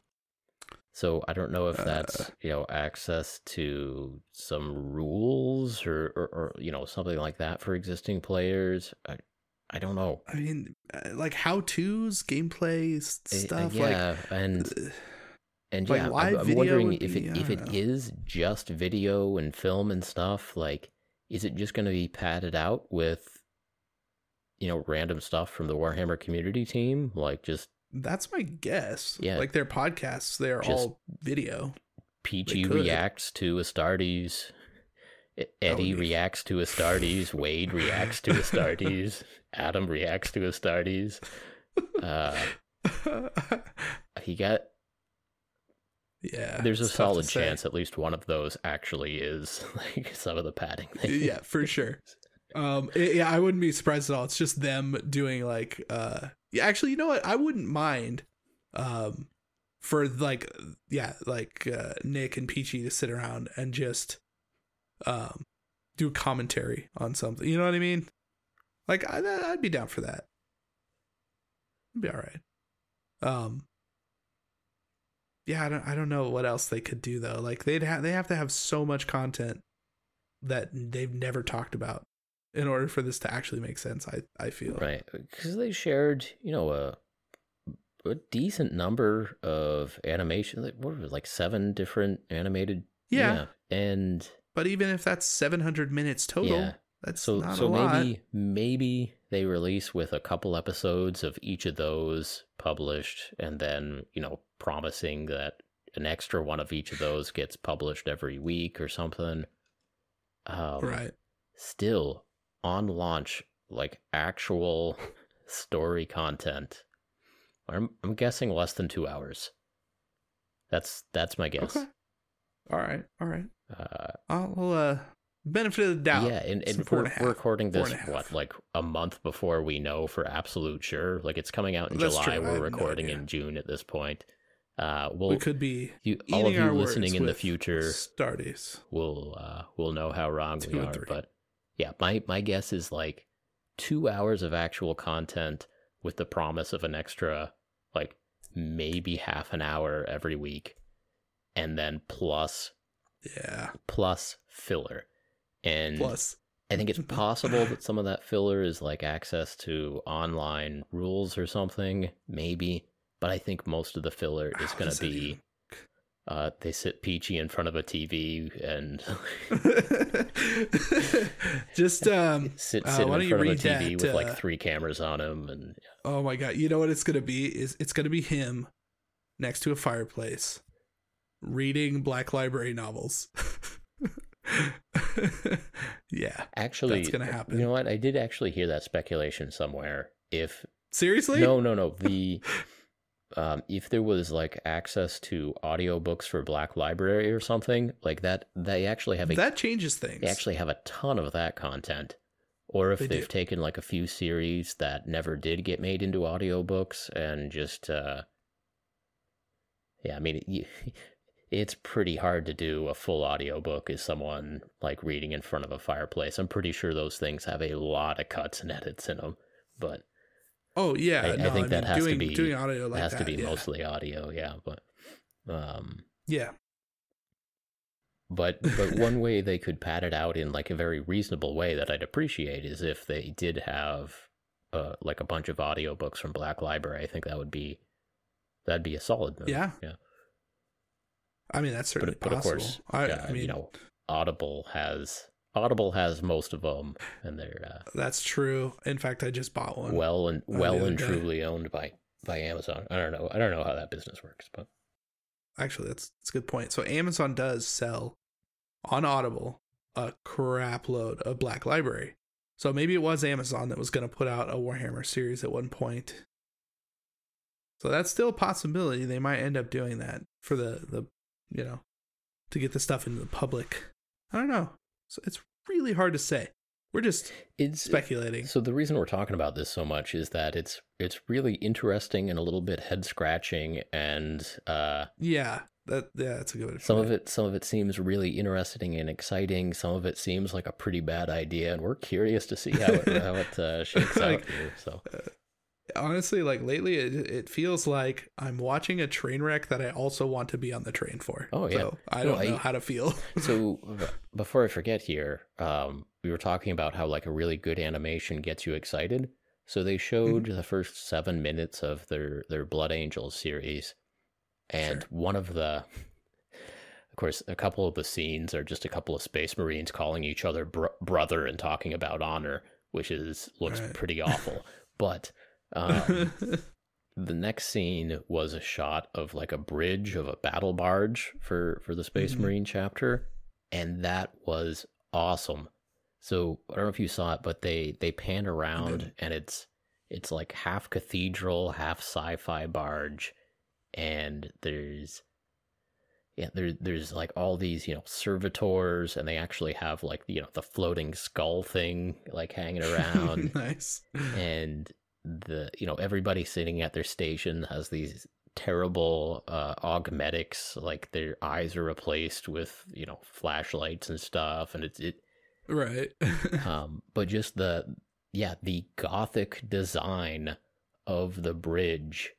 So I don't know if that's Uh, you know access to some rules or, or or you know something like that for existing players. I I don't know. I mean, uh, like how tos, gameplay Uh, uh, stuff. yeah, and like, and like yeah, I'm, I'm wondering would if be- it if it know. is just video and film and stuff. Like, is it just going to be padded out with you know random stuff from the Warhammer community team? Like just that's my guess. Yeah. Like their podcasts, they're all video. Peachy could. reacts to Astartes. Eddie be- reacts to Astartes. Wade reacts to Astartes. [laughs] Adam reacts to Astartes. Uh, [laughs] he got. yeah. There's a solid chance at least one of those actually is [laughs] like some of the padding. Thing. yeah, for sure. Um, it- yeah, I wouldn't be surprised at all. It's just them doing like, uh, yeah. Actually, you know what? I wouldn't mind, um, for like, yeah, like uh, Nick and Peachy to sit around and just, um, do commentary on something. You know what I mean? Like, I, I'd be down for that. It'd be all right. Um. Yeah, I don't. I don't know what else they could do though. Like they'd have they have to have so much content that they've never talked about in order for this to actually make sense. I I feel Right, because they shared, you know, a a decent number of animation. Like, what was it, like seven different animated? Yeah. and But even if that's seven hundred minutes total, Yeah. that's so not so a lot. maybe maybe they release with a couple episodes of each of those published, and then you know promising that an extra one of each of those gets published every week or something. Um, right. still on launch like actual [laughs] story content i'm i'm guessing less than 2 hours that's that's my guess Okay. All right. All right. uh I'll uh benefit of the doubt. yeah and, and we're, and we're recording this what like a month before we know for absolute sure like it's coming out in That's july true. We're have no recording in june at this point uh we'll we could be you, all of you listening in the future Stardies. we'll uh we'll know how wrong Two we are three. but yeah my my guess is like two hours of actual content with the promise of an extra like maybe half an hour every week and then plus Yeah. plus filler and Plus. i think it's [laughs] possible that some of that filler is like access to online rules or something maybe but i think most of the filler is [laughs] going to be even- uh, they sit peachy in front of a TV and [laughs] Just um sit Uh, sit why in front of a TV that, with like uh, three cameras on him, and oh my god, you know what it's gonna be? Is it's gonna be him next to a fireplace reading Black Library novels. [laughs] yeah. actually, That's gonna happen. You know what? I did actually hear that speculation somewhere. If Seriously? no, no, no, [laughs] the um, if there was like access to audiobooks for Black Library or something like that, they actually have a that changes things. they actually have a ton of that content. Or if They they've do. taken like a few series that never did get made into audiobooks and just uh yeah, I mean you, [laughs] it's pretty hard to do a full audiobook as someone like reading in front of a fireplace. I'm pretty sure those things have a lot of cuts and edits in them, but Oh yeah, I, no, I think mean, that has doing, to be doing audio like has that, to be yeah. mostly audio, yeah. But um, Yeah, but but [laughs] one way they could pad it out in like a very reasonable way that I'd appreciate is if they did have uh, like a bunch of audiobooks from Black Library. I think that would be that'd be a solid move. Yeah. yeah. I mean that's certainly But but of course, I, uh, I mean you know, Audible has Audible has most of them, and they're uh, that's true. In fact, I just bought one. well and uh, well and day. truly owned by by Amazon. I don't know. I don't know how that business works, but Actually, that's that's a good point. So Amazon does sell on Audible a crap load of Black Library. So maybe it was Amazon that was going to put out a Warhammer series at one point. So that's still a possibility. They might end up doing that for the the you know to get the stuff into the public. I don't know. So it's really hard to say. We're just it's speculating. So the reason we're talking about this so much is that it's it's really interesting and a little bit head scratching, and uh, Yeah, that yeah, that's a good. some of it some of it seems really interesting and exciting. Some of it seems like a pretty bad idea, and we're curious to see how it [laughs] how it uh, shakes out here. So honestly like lately it, it feels like i'm watching a train wreck that i also want to be on the train for Oh, yeah. so i don't know I- how to feel [laughs] so before I forget here, um, we were talking about how like a really good animation gets you excited. So they showed Mm-hmm. the first seven minutes of their their Blood Angels series, and Sure. one of the, [laughs] of course, a couple of the scenes are just a couple of Space Marines calling each other br- brother and talking about honor, which is looks Right. pretty [laughs] awful. but um, [laughs] the next scene was a shot of like a bridge of a battle barge for for the Space Mhm. Marine chapter, and that was awesome. So I don't know if you saw it, but they they pan around didn't. and it's it's like half cathedral, half sci-fi barge, and there's yeah there there's like all these you know servitors, and they actually have like you know the floating skull thing like hanging [laughs] around nice and the you know everybody sitting at their station has these terrible uh augmetics like their eyes are replaced with you know flashlights and stuff and it's it right. [laughs] Um but just the yeah the gothic design of the bridge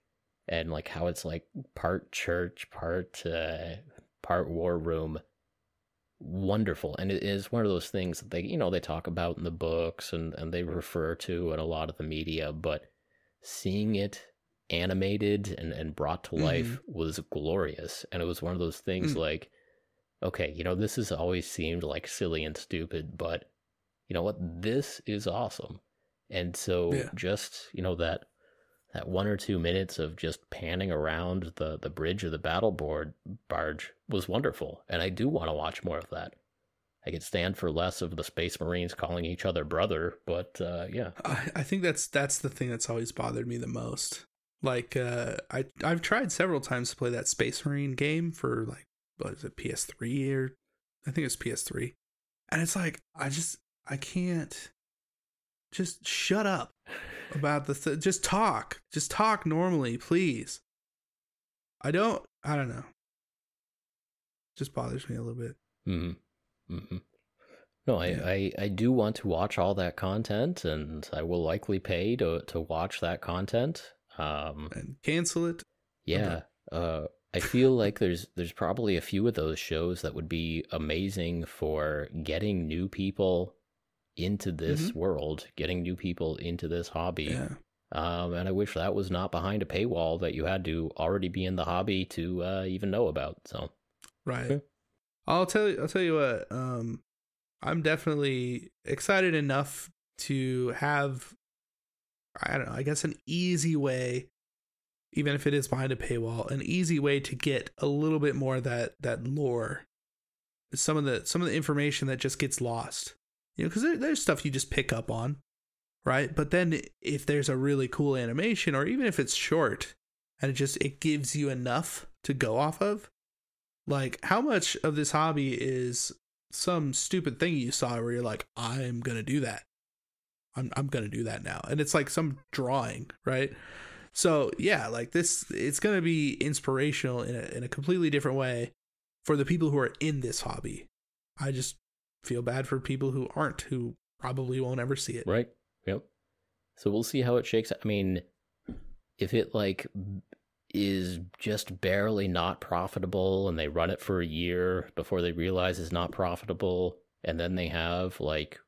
and like how it's like part church part uh part war room wonderful and it is one of those things that they you know they talk about in the books and and they refer to in a lot of the media but seeing it animated and and brought to life was glorious and it was one of those things Mm. like okay you know this has always seemed like silly and stupid but you know what this is awesome and so Yeah. just you know that that one or two minutes of just panning around the the bridge of the battle board barge was wonderful and i do want to watch more of that. I could stand for less of the space marines calling each other brother but uh yeah. I, I think that's that's the thing that's always bothered me the most. Like uh i i've tried several times to play that space marine game for like what is it ps3 or i think it's ps3 and it's like i just i can't just shut up about the th- just talk just talk normally please. I don't i don't know. Just bothers me a little bit. Hmm hmm no I, Yeah. I i do want to watch all that content and i will likely pay to to watch that content um and cancel it? Yeah. Uh I feel [laughs] like there's there's probably a few of those shows that would be amazing for getting new people into this world, getting new people into this hobby. yeah Um and I wish that was not behind a paywall that you had to already be in the hobby to uh even know about. So Right. Yeah. I'll tell you I'll tell you what, um I'm definitely excited enough to have I don't know, I guess an easy way even if it is behind a paywall, an easy way to get a little bit more of that that lore. Some of the some of the information that just gets lost. You know, there, there's stuff you just pick up on, right? But then if there's a really cool animation or even if it's short and it just it gives you enough to go off of, like how much of this hobby is some stupid thing you saw where you're like i'm gonna do that i'm, I'm gonna do that now and it's like some drawing right so yeah like this it's gonna be inspirational in a, in a completely different way for the people who are in this hobby. I just feel bad for people who aren't, who probably won't ever see it. Right. Yep. So we'll see how it shakes. out. I mean, if it like is just barely not profitable and they run it for a year before they realize it's not profitable and then they have like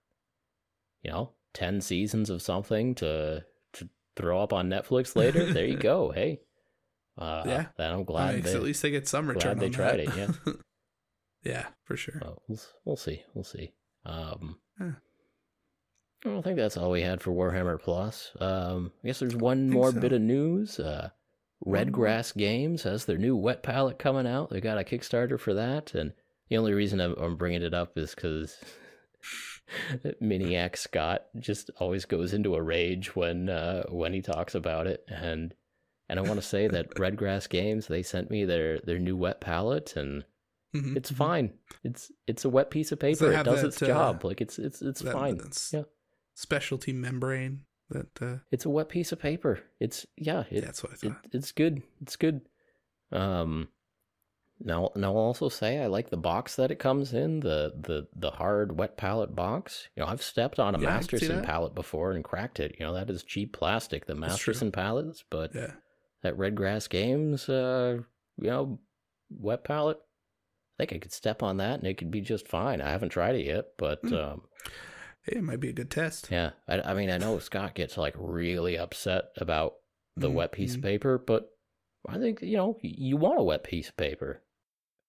you know 10 seasons of something to to throw up on Netflix later there you [laughs] go hey uh Yeah. then I'm I glad mean, they, at least they get some glad return. they on tried that. it, yeah. [laughs] yeah, for sure. well, we'll, we'll see we'll see um Yeah. I don't think that's all we had for Warhammer Plus. Um, I guess there's one more so. bit of news. Uh. Redgrass Games has their new wet palette coming out. They got a Kickstarter for that, and the only reason I'm, I'm bringing it up is because [laughs] Miniac Scott just always goes into a rage when uh, when he talks about it, and and I want to say that [laughs] Redgrass Games they sent me their their new wet palette, and Mhm, it's mhm. fine. It's it's a wet piece of paper. It does that, its uh, job. Like it's it's it's That- fine. Yeah. Specialty membrane. That uh, It's a wet piece of paper. It's yeah. It, that's what I it, thought. it's good. It's good. Um, now, now I'll also say I like the box that it comes in the the the hard wet palette box. You know, I've stepped on a Yeah, I can see Masterson palette before and cracked it. You know, that is cheap plastic. The Masterson palettes, but yeah. that Redgrass Games, uh, you know, wet palette. I think I could step on that and it could be just fine. I haven't tried it yet, but Hmm. um, Hey, it might be a good test. yeah, I, I mean, I know Scott gets like really upset about the Mhm, wet piece of paper, but I think you know you want a wet piece of paper.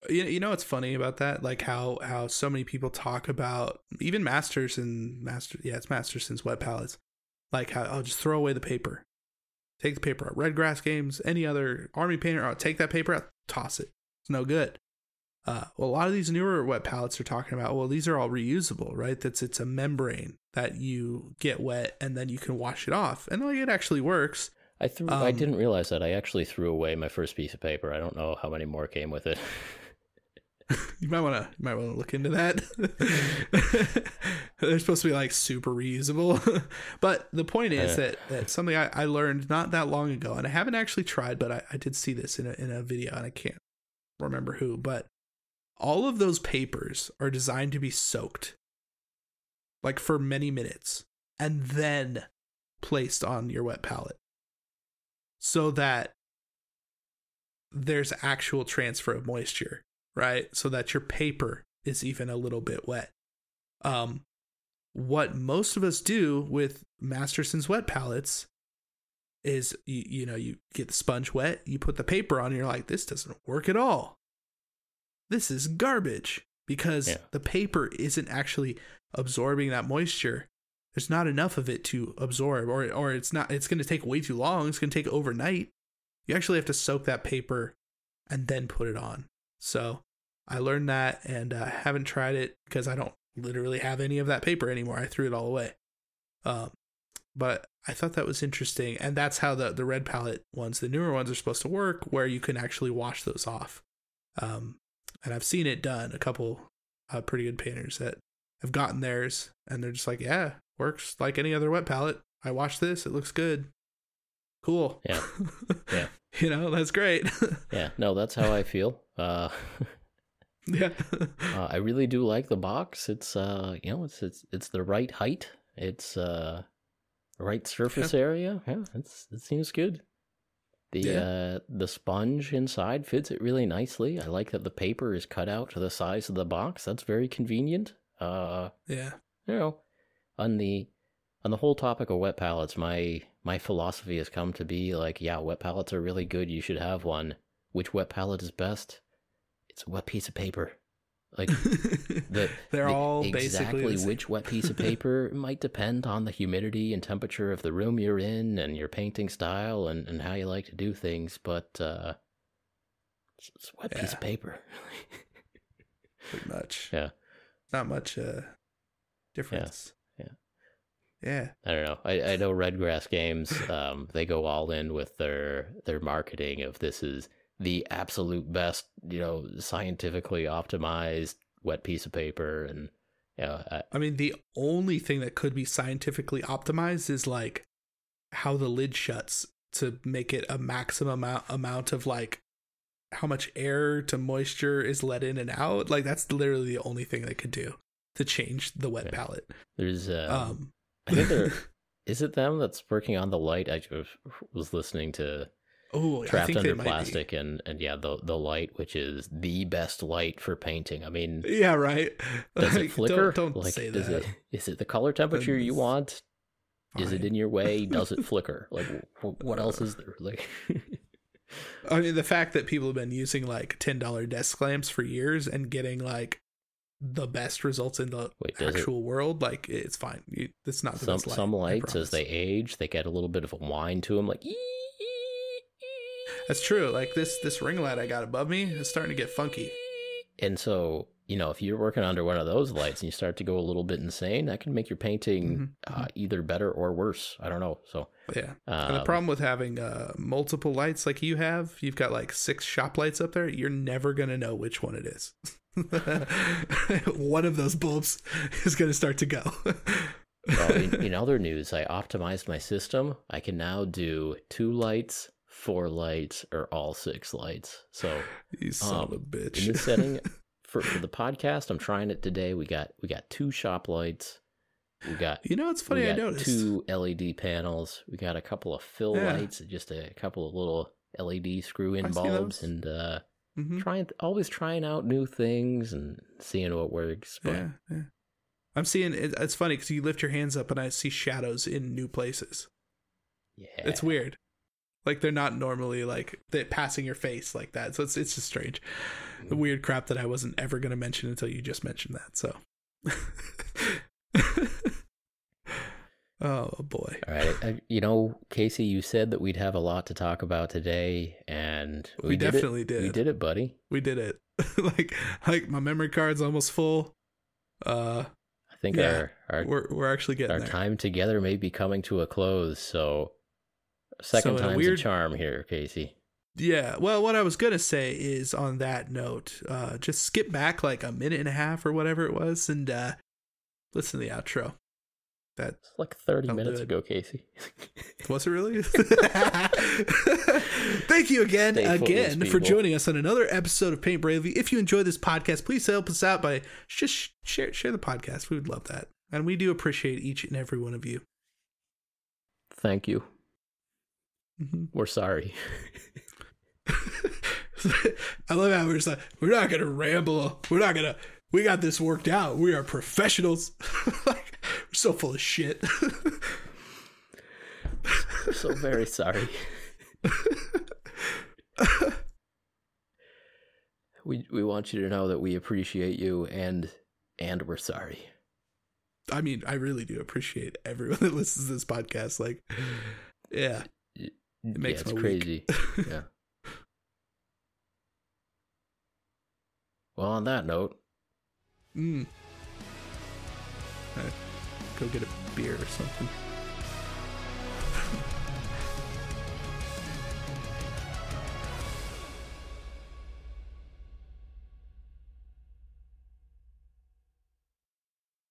You, you know what's funny about that? Like how how so many people talk about even masters and master yeah, it's Masterson's wet palettes. Like how I'll just throw away the paper. Take the paper out. Redgrass Games, any other army painter, I'll take that paper out, toss it. It's no good. Uh, well, a lot of these newer wet palettes are talking about. Well, these are all reusable, right? That's it's a membrane that you get wet and then you can wash it off, and like it actually works. I threw. I Um, didn't realize that. I actually threw away my first piece of paper. I don't know how many more came with it. [laughs] You might want to you might want to look into that. [laughs] They're supposed to be like super reusable, [laughs] but the point is that that something I, I learned not that long ago, and I haven't actually tried, but I, I did see this in a in a video, and I can't remember who, but all of those papers are designed to be soaked, like for many minutes, and then placed on your wet palette, so that there's actual transfer of moisture right? So that your paper is even a little bit wet. Um, what most of us do with Masterson's wet palettes is you, you know you get the sponge wet, you put the paper on, and you're like, this doesn't work at all. This is garbage because Yeah. the paper isn't actually absorbing that moisture. There's not enough of it to absorb, or or it's not. It's going to take way too long. It's going to take overnight. You actually have to soak that paper and then put it on. So I learned that and uh, haven't tried it because I don't literally have any of that paper anymore. I threw it all away. Um, but I thought that was interesting, and that's how the the red palette ones, the newer ones, are supposed to work, where you can actually wash those off. Um, and I've seen it done. A couple uh, pretty good painters that have gotten theirs, and they're just like, yeah, works like any other wet palette. I washed this; it looks good. Cool. Yeah. [laughs] Yeah. you know, that's great. [laughs] yeah, no, that's how I feel. Uh, [laughs] yeah. uh, I really do like the box. It's uh, you know, it's it's it's the right height. It's uh, right surface area. Yeah, it's it seems good. The Yeah. uh, the sponge inside fits it really nicely. I like that the paper is cut out to the size of the box. That's very convenient. Uh, yeah. you know, on the on the whole topic of wet palettes, my my philosophy has come to be like, yeah, wet palettes are really good. You should have one. Which wet palette is best? It's a wet piece of paper. Like [laughs] the They're the- all basically exactly the which wet piece of [laughs] paper might depend on the humidity and temperature of the room you're in and your painting style and, and how you like to do things, but uh it's, it's a wet piece of paper. [laughs] pretty much. Yeah. Not much uh difference. Yeah. Yeah. I don't know. I, I know Redgrass Games, um, they go all in with their their marketing of this is the absolute best, you know, scientifically optimized wet piece of paper and you know, I, I mean the only thing that could be scientifically optimized is like how the lid shuts to make it a maximum amount, amount of like how much air to moisture is let in and out. Like that's literally the only thing they could do to change the wet Yeah. palette. There's uh, Um, I think there [laughs] is it them that's working on the light. I was- was listening to oh, I Trapped think Under. Plastic and and yeah, the the light, which is the best light for painting. I mean, Yeah, right. [laughs] does Like, it flicker? Don't, don't like, say that. it is it the color temperature you want? Is it in your way? [laughs] Does it flicker? Like, what else is there? Like, I mean, the fact that people have been using like ten dollar desk lamps for years and getting like the best results in the [laughs] Wait, does it- actual world, like it's fine. It's not the some best light, some lights as they age, they get a little bit of a whine to them, like. That's true. Like this this ring light I got above me is starting to get funky. And so, you know, if you're working under one of those lights and you start to go a little bit insane, that can make your painting Mhm, uh, either better or worse. I don't know. So, Yeah. um, And the problem with having uh, multiple lights like you have, you've got like six shop lights up there, you're never going to know which one it is. [laughs] one of those bulbs is going to start to go. well, in, [laughs] in other news, I optimized my system. I can now do two lights, four lights, or all six lights. So [laughs] you son of a um, bitch. in this setting, [laughs] for, for the podcast, I'm trying it today. We got we got two shop lights. We got you know, it's funny, I noticed. two LED panels. We got a couple of fill Yeah. lights, just a couple of little LED screw in bulbs, and uh, Mhm. trying always trying out new things and seeing what works. But Yeah, yeah. I'm seeing it's funny because you lift your hands up and I see shadows in new places. yeah, It's weird. Like they're not normally like passing your face like that. So it's it's just strange. The Mm. weird crap that I wasn't ever gonna mention until you just mentioned that. So [laughs] Oh boy. All right, I, you know, Casey, you said that we'd have a lot to talk about today, and We, did it. definitely did. We did it, buddy. We did it. [laughs] like like my memory card's almost full. Uh I think Yeah, our our, we're we're actually getting our there. time together may be coming to a close. So, second So time's weird- a charm here, Casey. Yeah. Well, what I was gonna say is on that note, uh, just skip back like a minute and a half or whatever it was, and uh, listen to the outro. That's like thirty minutes ago, Casey. [laughs] was it really? [laughs] [laughs] Thank you again, Stay again for joining us on another episode of Paint Bravely. If you enjoy this podcast, please help us out by just share share the podcast. We would love that, and we do appreciate each and every one of you. Thank you. Mhm. We're sorry. [laughs] [laughs] I love how we're just like, we're not gonna ramble. We're not gonna. We got this worked out. We are professionals. [laughs] like, we're so full of shit. So very sorry. we we want you to know that we appreciate you and and we're sorry. I mean, I really do appreciate everyone that listens to this podcast. Like, yeah, It makes yeah, it's crazy. yeah. [laughs] Well, on that note, mm. Right, go get a beer or something.